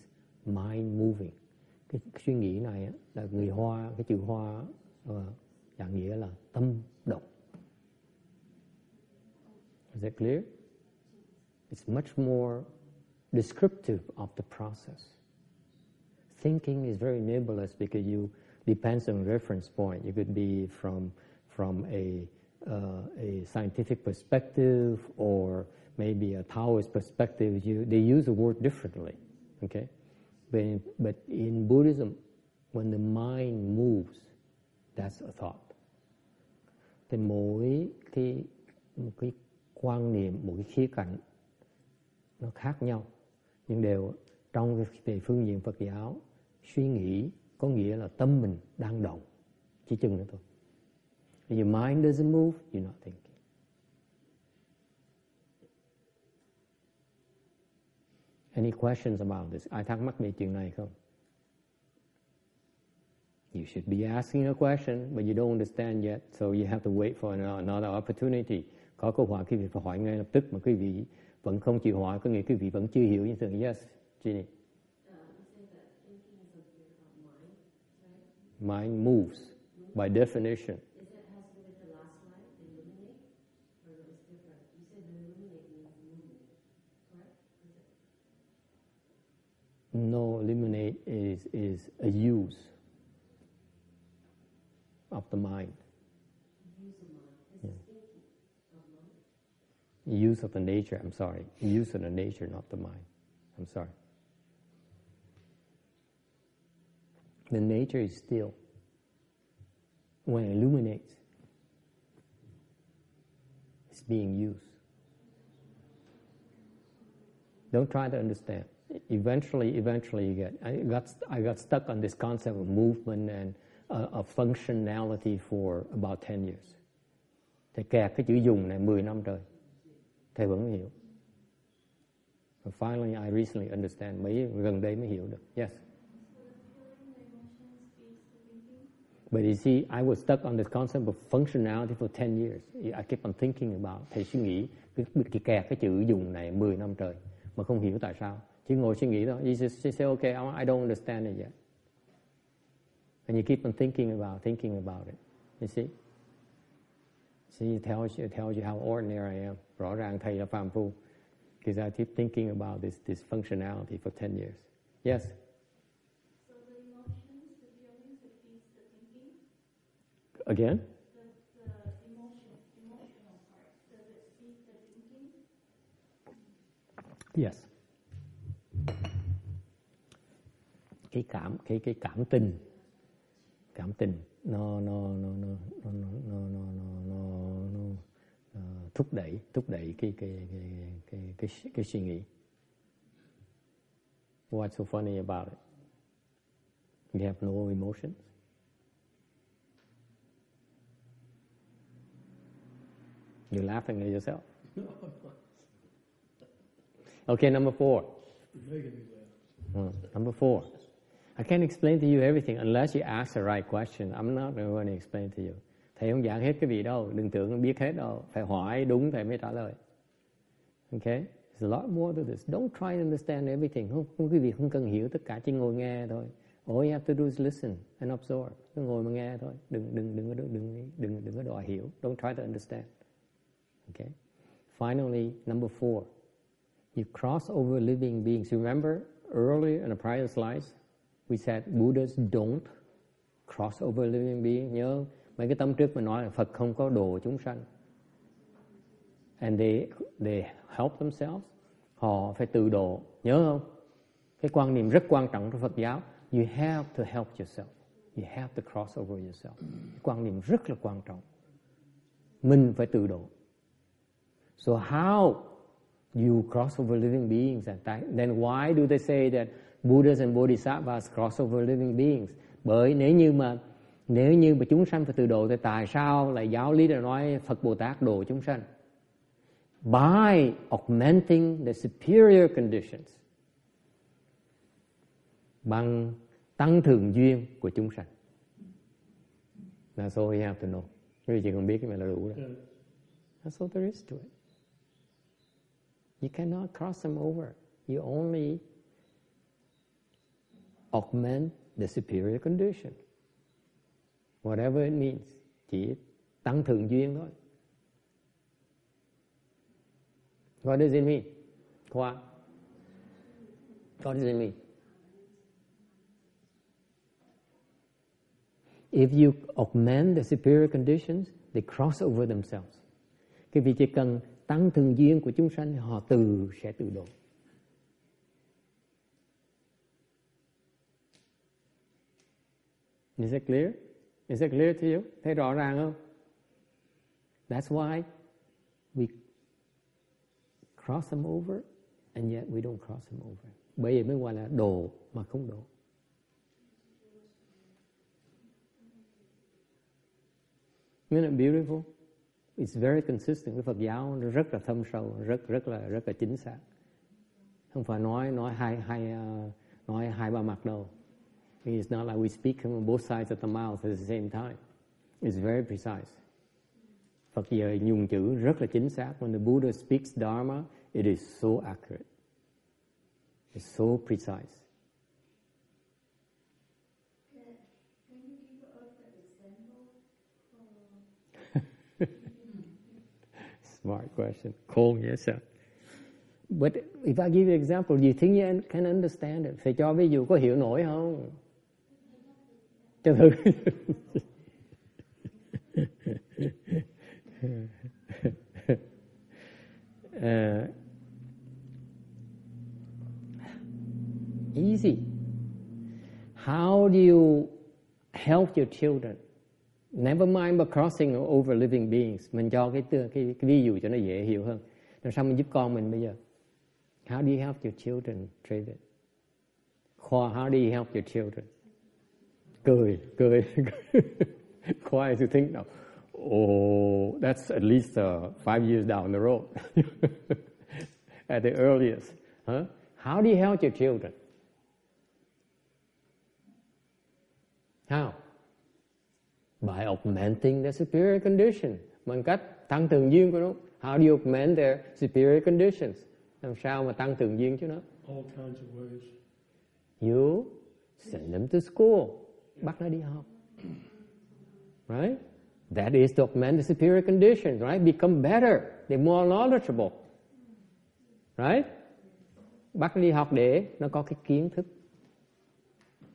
mind moving. Cái suy nghĩ này là người Hoa, cái chữ Hoa uh, dạng nghĩa là tâm Is that clear? It's much more descriptive of the process. Thinking is very nebulous because you depends on reference point. You could be from from a uh, a scientific perspective or maybe a Taoist perspective. You, they use the word differently. Okay, but in, but in Buddhism, when the mind moves, that's a thought. Thì mỗi một cái quan niệm, một cái khía cạnh nó khác nhau, nhưng đều trong về phương diện Phật giáo suy nghĩ có nghĩa là tâm mình đang động chỉ chừng nữa thôi If your mind doesn't move you're not thinking Any questions about this? Ai thắc mắc về chuyện này không? You should be asking a question, but you don't understand yet, so you have to wait for another opportunity. Có câu hỏi quý vị phải hỏi ngay lập tức, mà quý vị vẫn không chịu hỏi, có nghĩa quý vị vẫn chưa hiểu như thường. Yes, Jenny. mind moves by definition. Illuminate. No, eliminate is, is a use of the mind. Use of the nature, I'm sorry. Use of the nature, not the mind. I'm sorry. The nature is still. When it illuminates, it's being used. Don't try to understand. Eventually, eventually you get. I got I got stuck on this concept of movement and uh, of functionality for about 10 years. Thầy kẹt cái chữ dùng này 10 năm trời. Thầy vẫn không hiểu. But finally, I recently understand. Mấy gần đây mới hiểu được. Yes. But you see, I was stuck on this concept of functionality for 10 years. I kept on thinking about, thầy suy nghĩ, cứ bị kẹt cái chữ dùng này 10 năm trời, mà không hiểu tại sao. Chỉ ngồi suy nghĩ thôi. You just, just say, okay, I don't understand it yet. And you keep on thinking about, thinking about it. You see? It tells you, tells you how ordinary I am. Rõ ràng thầy là phàm phu. Because I keep thinking about this, functionality for 10 years. Yes? So the emotions, the feelings, feeds the thinking. Again? The, the emotion, emotional part, does it feed the thinking? Yes. Cái cảm cái cái cảm tình cảm tình nó nó nó nó nó nó nó nó nó, thúc đẩy thúc đẩy cái cái cái cái cái, cái, suy nghĩ. What's so funny about it? You have no emotions. You're laughing at yourself. Okay, number four. Uh, number four. I can't explain to you everything unless you ask the right question. I'm not going to explain to you. Thầy không giảng hết cái gì đâu, đừng tưởng biết hết đâu. Phải hỏi đúng thầy mới trả lời. Okay? There's a lot more to this. Don't try to understand everything. Không, không quý vị không cần hiểu tất cả, chỉ ngồi nghe thôi. All you have to do is listen and absorb. Cứ ngồi mà nghe thôi. Đừng đừng đừng đừng đừng đừng đừng, có đòi hiểu. Don't try to understand. Okay? finally, number four, you cross over living beings. Remember earlier in the prior slides, we said Buddhas don't cross over living beings. Nhớ mấy cái tấm trước mình nói là Phật không có đồ chúng sanh. And they, they help themselves. Họ phải tự độ. Nhớ không? Cái quan niệm rất quan trọng trong Phật giáo. You have to help yourself. You have to cross over yourself. Quan niệm rất là quan trọng. Mình phải tự độ. So how you cross over living beings and then why do they say that Buddhas and Bodhisattvas cross over living beings? Bởi nếu như mà, nếu như mà chúng sanh phải tự độ thì tại sao lại giáo lý đã nói Phật Bồ Tát độ chúng sanh? By augmenting the superior conditions. Bằng tăng thường duyên của chúng sanh. That's all you have to know. Quý chỉ cần biết cái này là đủ rồi. That's all there is to it. You cannot cross them over. You only augment the superior condition. Whatever it means. Chỉ tăng thường duyên thôi. What does it mean? Khoa. What does it mean? If you augment the superior conditions, they cross over themselves. Cái vì chỉ cần tăng thường duyên của chúng sanh họ từ sẽ tự độ. Is it clear? Is it clear to you? Thấy rõ ràng không? That's why we cross them over and yet we don't cross them over. Bởi vậy mới gọi là đồ mà không đồ. Isn't it beautiful? It's very consistent. Cái Phật giáo nó rất là thâm sâu, rất rất là rất là chính xác. Không phải nói nói hai hai uh, nói hai ba mặt đâu. It's not like we speak from both sides of the mouth at the same time. It's very precise. Phật giờ dùng chữ rất là chính xác. When the Buddha speaks Dharma, it is so accurate. It's so precise. Smart question. Cool, yes, sir. But if I give you an example, do you think you can understand it? Phải cho ví dụ có hiểu nổi không? Cho thử. uh, ờ. easy. How do you help your children? Never mind about crossing over living beings. Mình cho cái, cái, cái ví dụ cho nó dễ hiểu hơn. Làm sao mình giúp con mình bây giờ? How do you help your children, David? Khoa, how do you help your children? Cười, cười. Khoa is to think now, oh, that's at least uh, five years down the road. at the earliest. Huh? How do you help your children? How? By augmenting their superior condition. Bằng cách tăng thường duyên của nó. How do you augment their superior conditions? Làm sao mà tăng thường duyên cho nó? All kinds of ways. You send them to school. Bắt nó đi học. Right? That is to augment the superior conditions, right? Become better. the more knowledgeable. Right? Bắt nó đi học để nó có cái kiến thức.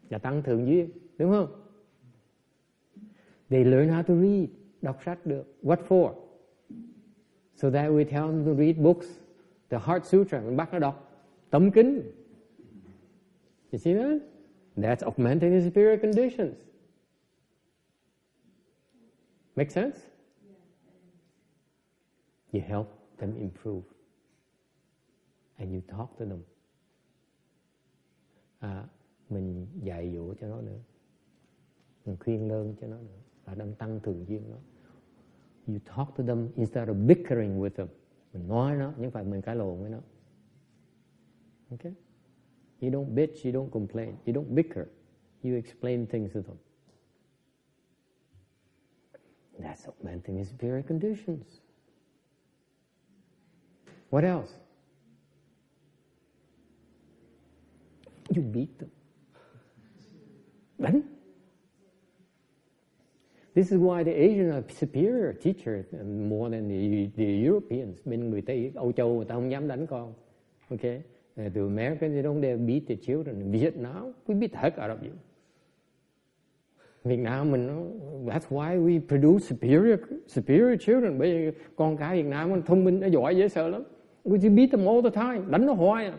Và tăng thượng duyên. Đúng không? They learn how to read. Đọc sách được. What for? So that we tell them to read books. The Heart Sutra. Mình bắt nó đọc. Tấm kính. You see that? That's augmenting the superior conditions. Make sense? You help them improve. And you talk to them. À, mình dạy dỗ cho nó nữa. Mình khuyên lơn cho nó nữa. Và đang tăng thường duyên nó. You talk to them instead of bickering with them. Mình nói nó, nhưng phải mình cãi lộn với nó. Okay? You don't bitch, you don't complain, you don't bicker. You explain things to them. That's augmenting his superior conditions. What else? You beat them. Đánh. This is why the Asians are superior teachers uh, more than the, the Europeans. Okay? Uh, the Americans, they don't dare beat the children. Vietnam, we beat the heck out of you. Việt Nam mình nó that's why we produce superior superior children bởi vì con cái Việt Nam nó thông minh nó giỏi dễ sợ lắm we just beat them all the time đánh nó hoài à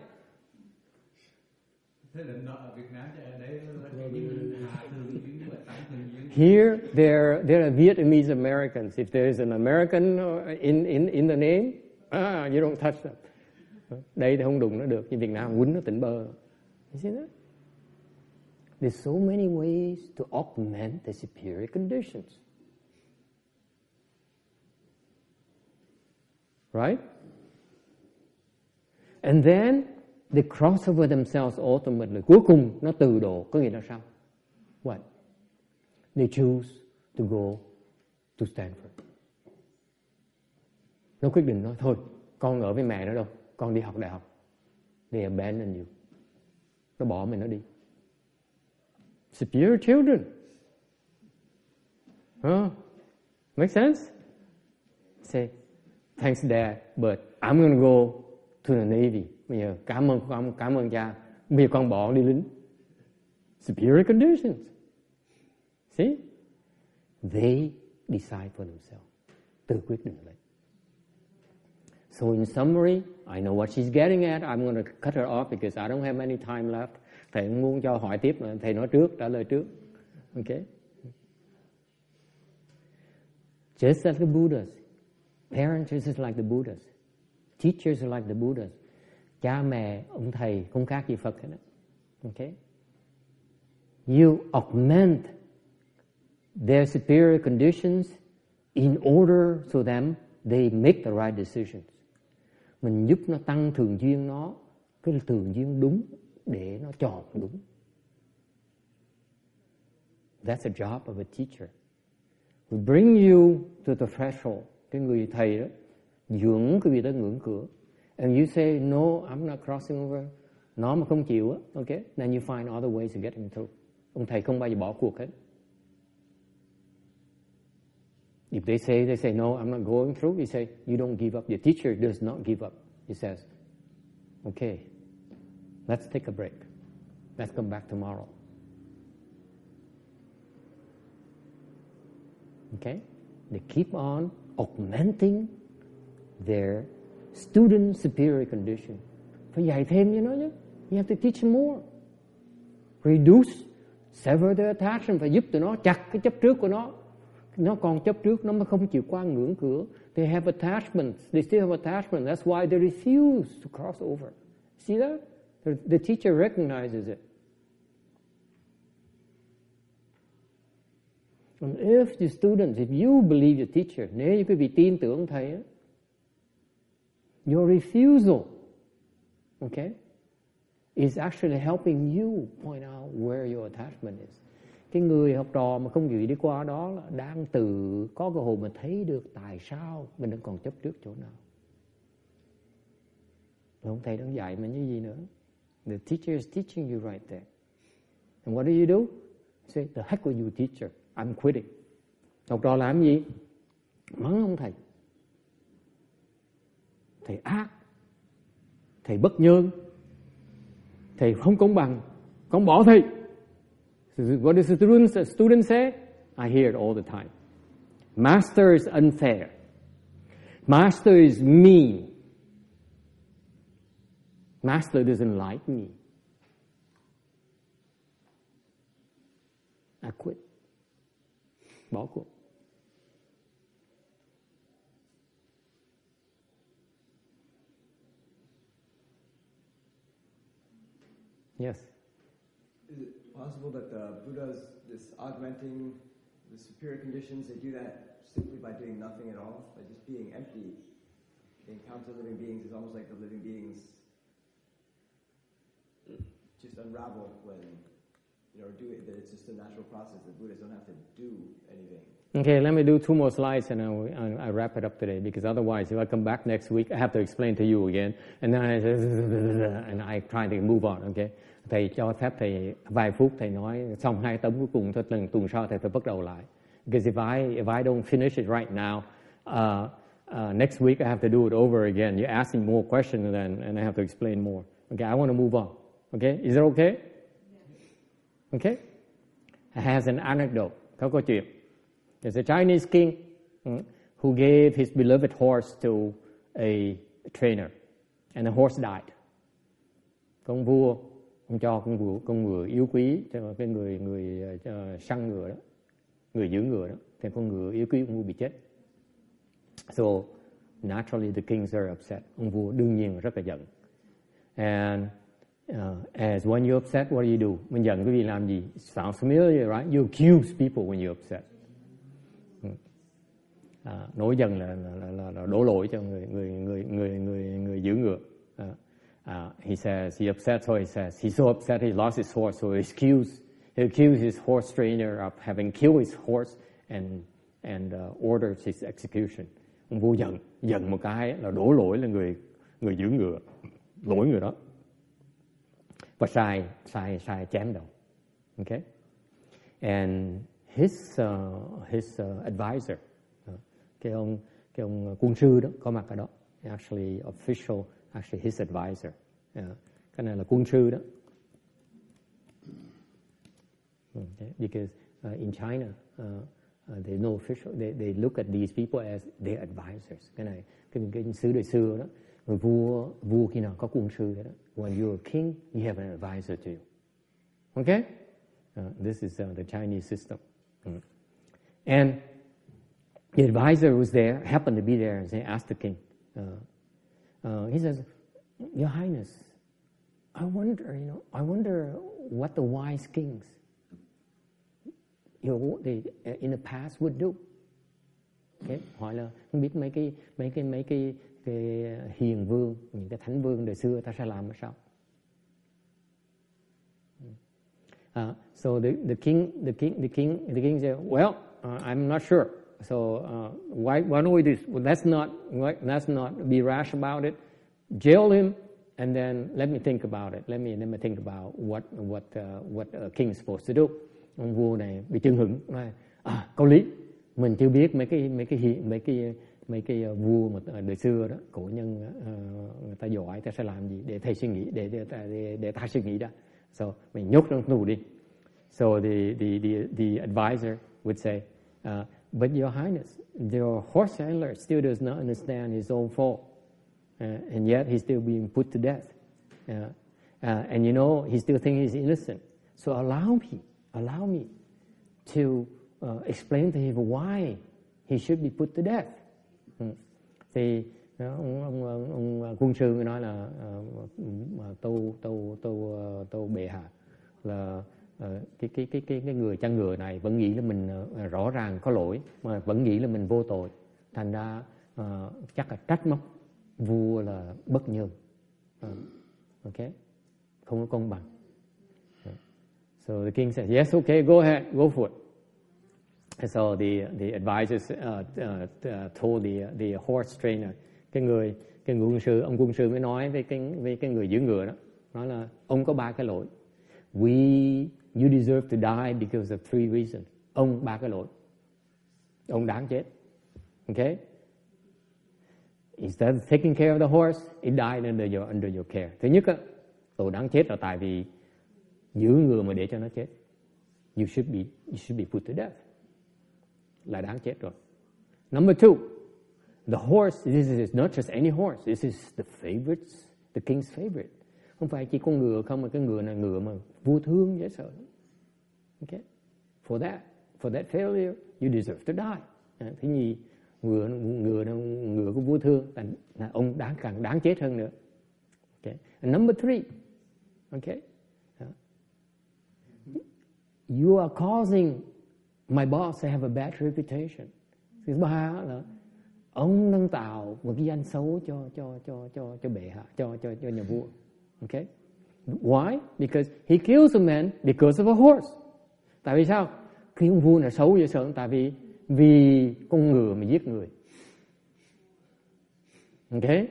Here, there, there are Vietnamese Americans. If there is an American uh, in, in, in the name, ah, you don't touch them. Đây thì không đụng nó được, nhưng Việt Nam quýnh nó tỉnh bơ. You see that? There's so many ways to augment the superior conditions. Right? And then they cross over themselves ultimately. Cuối cùng nó từ độ, có nghĩa là sao? What? They choose to go to Stanford. Nó quyết định nói thôi, con ở với mẹ nó đâu, con đi học đại học. They abandon you. Nó bỏ mày nó đi. Superior children. Huh? Make sense? Say, thanks dad, but I'm gonna go to the Navy. Bây giờ cảm ơn con, cảm ơn cha. Bây giờ con bỏ đi lính. Superior conditions. See? They decide for themselves. Tự quyết định lấy. So in summary, I know what she's getting at. I'm going to cut her off because I don't have any time left. Thầy muốn cho hỏi tiếp mà thầy nói trước, trả lời trước. Okay? Just like the Buddhas. Parents are just like the Buddhas. Teachers are like the Buddhas. Cha mẹ, ông thầy khác Phật hết. Okay? You augment their superior conditions in order so them they make the right decisions. Mình giúp nó tăng thường duyên nó, cái thường duyên đúng để nó chọn đúng. That's the job of a teacher. We bring you to the threshold. Cái người thầy đó dưỡng cái vị đó ngưỡng cửa. And you say, no, I'm not crossing over. Nó mà không chịu á, okay, then you find other ways to get him through. Ông thầy không bao giờ bỏ cuộc hết. If they say, they say, no, I'm not going through, you say, you don't give up. The teacher does not give up. He says, okay, let's take a break. Let's come back tomorrow. Okay? They keep on augmenting their student superior condition. Phải dạy thêm cho nó. You have to teach more. Reduce, sever their attachment. Phải giúp tụi nó chặt cái chấp trước của nó. Nó còn chấp trước, nó mới không chịu qua ngưỡng cửa. They have attachments. They still have attachment. That's why they refuse to cross over. See that? The, the teacher recognizes it. And if the students, if you believe your teacher, nếu như quý vị tin tưởng thầy, your refusal, okay, is actually helping you point out where your attachment is. Cái người học trò mà không chịu đi qua đó đang tự có cơ hội mà thấy được tại sao mình đang còn chấp trước chỗ nào. Mà ông thầy đang dạy mình như gì nữa. The teacher is teaching you right there. And what do you do? Say, the heck with you teacher. I'm quitting. Học trò làm gì? Mắng ông thầy. Thầy ác. Thầy bất nhân. Thầy không công bằng. Con bỏ thầy. What does the students the student say? I hear it all the time. Master is unfair. Master is mean. Master doesn't like me. I quit. Bỏ. Yes. Possible that the Buddhas, this augmenting the superior conditions, they do that simply by doing nothing at all, by just being empty? They encounter living beings, it's almost like the living beings just unravel when, you know, do it, that it's just a natural process. The Buddhas don't have to do anything. Okay, let me do two more slides and I'll, I'll, I'll wrap it up today because otherwise, if I come back next week, I have to explain to you again, and then I and I try to move on. Okay, thầy cho phép thầy vài phút thầy nói xong hai tấm cuối cùng thôi lần tuần sau thầy phải bắt đầu lại. because if I if I don't finish it right now, uh, uh, next week I have to do it over again. You're asking more questions then, and I have to explain more. Okay, I want to move on. Okay, is it okay? Okay. Has an anecdote. Có câu chuyện. There's a Chinese king hmm, who gave his beloved horse to a trainer, and the horse died. Con vua ông cho con ngựa con ngựa yếu quý cho cái người người uh, săn ngựa đó người giữ ngựa đó. Thì con ngựa yếu quý ông vua bị chết. So naturally the kings are upset. Ông vua đương nhiên rất là giận. And uh, as when you're upset what do you do? Mình giận cái gì làm gì? Sounds familiar right? You accuse people when you're upset. Hmm. À, nổi giận là, là, là, là đổ lỗi cho người người người người người người giữ ngựa. Uh, he says he upset, so oh, he says he's so upset he lost his horse, so he accused, he accused his horse trainer of having killed his horse and and uh, orders his execution. Ông vua giận, giận một cái là đổ lỗi là người người giữ ngựa, lỗi người đó và sai sai sai chém đầu. Okay, and his uh, his uh, advisor, uh, cái ông cái ông quân sư đó có mặt ở đó, actually official actually his advisor. Cái này là quân đó. Okay. Because uh, in China, uh, uh, they know official, they, they look at these people as their advisors. Cái này, cái, cái đời xưa đó, vua, vua khi nào có sư đó. When you're a king, you have an advisor to you. Okay? Uh, this is uh, the Chinese system. Mm. And the advisor was there, happened to be there, and they asked the king, uh, he says, Your Highness, I wonder, you know, I wonder what the wise kings, you know, they, uh, in the past would do. Okay? Hỏi là không biết mấy cái mấy cái mấy cái cái hiền vương, những cái thánh vương đời xưa ta sẽ làm sao? Uh, so the, the king, the king, the king, the king said, "Well, uh, I'm not sure. So uh, why, why don't we do this? Well, let's not let's not be rash about it. Jail him, and then let me think about it. Let me let me think about what what uh, what a king is supposed to do. Ông vua này bị chưng hửng nói, à, có lý mình chưa biết mấy cái mấy cái hiện mấy cái mấy cái uh, vua mà ờ, đời xưa đó cổ nhân uh, người ta giỏi ta sẽ làm gì để thầy suy nghĩ để để để, để ta suy nghĩ đó so mình nhốt trong tù đi so the the the the advisor would say uh, but your highness your horse handler still does not understand his own fault uh, and yet he's still being put to death. Uh, uh, and you know he still thinks he's innocent. So allow me allow me to uh, explain to him why he should be put to death. Ừ. thì ông, ông, ông, ông quân sư nói là uh, tâu tâu uh, tâu bệ hạ là uh, Ờ, cái cái cái cái cái người chăn ngựa này vẫn nghĩ là mình ờ, rõ ràng có lỗi mà vẫn nghĩ là mình vô tội. Thành ra uh, chắc là trách móc vua là bất nhường. Uh, ok? Không có công bằng. So the king says yes okay go ahead go for it. And so the the advisors uh, uh, told the the horse trainer cái người cái người quân sư. Ông quân sư mới nói với cái với cái người giữ ngựa đó. Nói là ông có ba cái lỗi. We you deserve to die because of three reasons. Ông ba cái lỗi. Ông đáng chết. Okay instead of taking care of the horse it died under your under your care. Thứ nhất á tôi đáng chết là tại vì giữ người mà để cho nó chết. You should be you should be put to death. Là đáng chết rồi. Number two, the horse, this is not just any horse, this is the favorite, the king's favorite. Không phải chỉ con ngựa không mà cái ngựa này ngựa mà vua thương dễ sợ. Okay? For that, for that failure, you deserve to die. À, thứ nhì, ngựa ngựa ngựa của vua thương là ông đáng càng đáng chết hơn nữa. Okay? And number three, okay? You are causing my boss to have a bad reputation. Thứ ba là ông nâng tạo một cái danh xấu cho cho cho cho cho bệ hạ, cho cho cho nhà vua. Okay? Why? Because he kills a man because of a horse. Tại vì sao? Khi ông vua là xấu vậy sợ tại vì vì con ngựa mà giết người. Okay?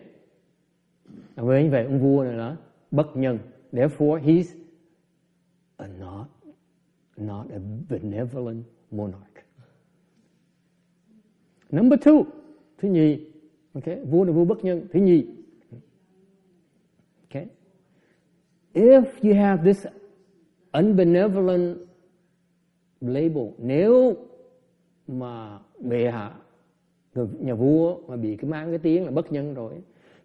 Với như vậy ông vua này là bất nhân. Therefore he's a not not a benevolent monarch. Number two, thứ nhì, okay, vua là vua bất nhân, thứ nhì. Okay. If you have this unbenevolent label, nếu mà bệ hạ nhà vua mà bị cái mang cái tiếng là bất nhân rồi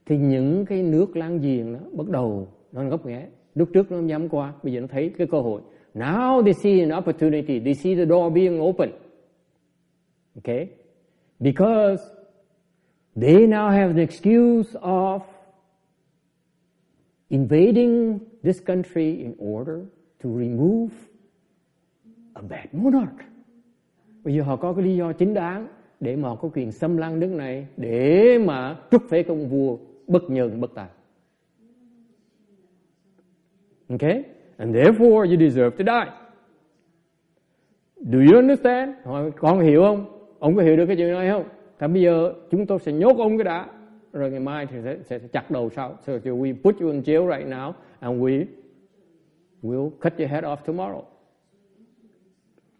thì những cái nước láng giềng đó bắt đầu nó gấp nghé. Lúc trước nó nhắm qua bây giờ nó thấy cái cơ hội. Now they see an opportunity they see the door being open. Okay because they now have the excuse of invading this country in order to remove a bad monarch bây giờ họ có cái lý do chính đáng để mà họ có quyền xâm lăng nước này để mà trút phế công vua bất nhân bất tài Okay? And therefore you deserve to die. Do you understand? Hỏi, con hiểu không? Ông có hiểu được cái chuyện này không? Thì bây giờ chúng tôi sẽ nhốt ông cái đã. Rồi ngày mai thì sẽ, sẽ, sẽ chặt đầu sau. So we put you in jail right now and we will cut your head off tomorrow.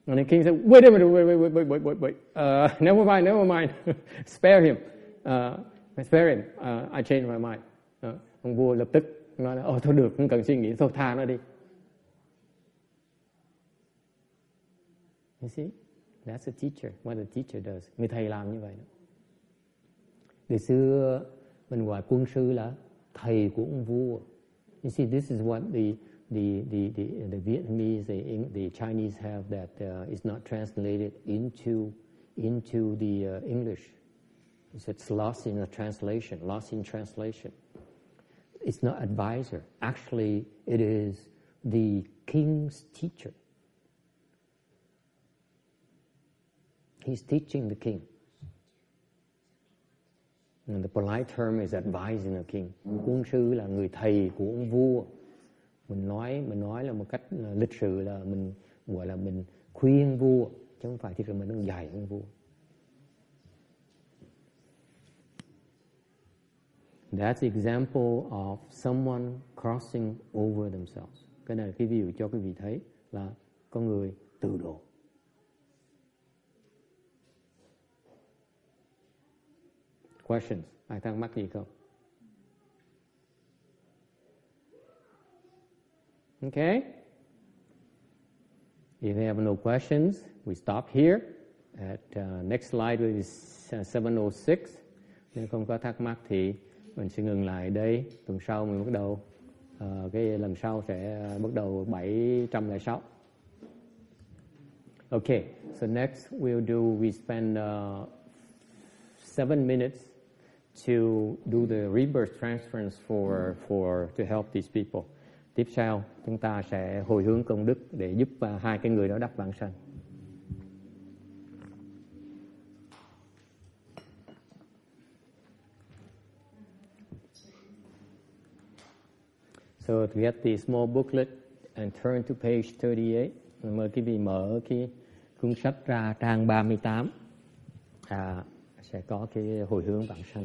And the king said, wait a minute, wait, wait, wait, wait, wait, wait. Uh, never mind, never mind. spare him. Uh, spare him. Uh, I changed my mind. Uh, ông vua lập tức nói là ồ thôi được không cần suy nghĩ thôi tha nó đi you see that's a teacher what a teacher does người thầy làm như vậy đó ngày xưa mình gọi quân sư là thầy của ông vua you see this is what the the the the, the Vietnamese the, the Chinese have that uh, is not translated into into the uh, English so it's lost in the translation lost in translation it's not advisor. Actually, it is the king's teacher. He's teaching the king. And the polite term is advising the king. Quân sư là người thầy của ông vua. Mình nói mình nói là một cách lịch sự là mình, gọi là mình khuyên vua, chứ không phải chỉ là mình đang dạy ông vua. That's the example of someone crossing over themselves. Cái này là cái ví dụ cho quý vị thấy là con người tự độ. Questions? Ai thắc mắc gì không? Okay. If you have no questions, we stop here. At uh, next slide is uh, 706. Nếu không có thắc mắc thì mình sẽ ngừng lại đây tuần sau mình bắt đầu uh, cái lần sau sẽ ờ, bắt đầu 706 Okay, so next we'll do, we spend uh, seven minutes to do the rebirth transference for, for, to help these people. Tiếp sau, chúng ta sẽ hồi hướng công đức để giúp uh, hai cái người đó đắc vãng sanh. So to get the small booklet and turn to page 38. Mời quý vị mở cái cuốn sách ra trang 38. À, sẽ có cái hồi hướng vãng sanh.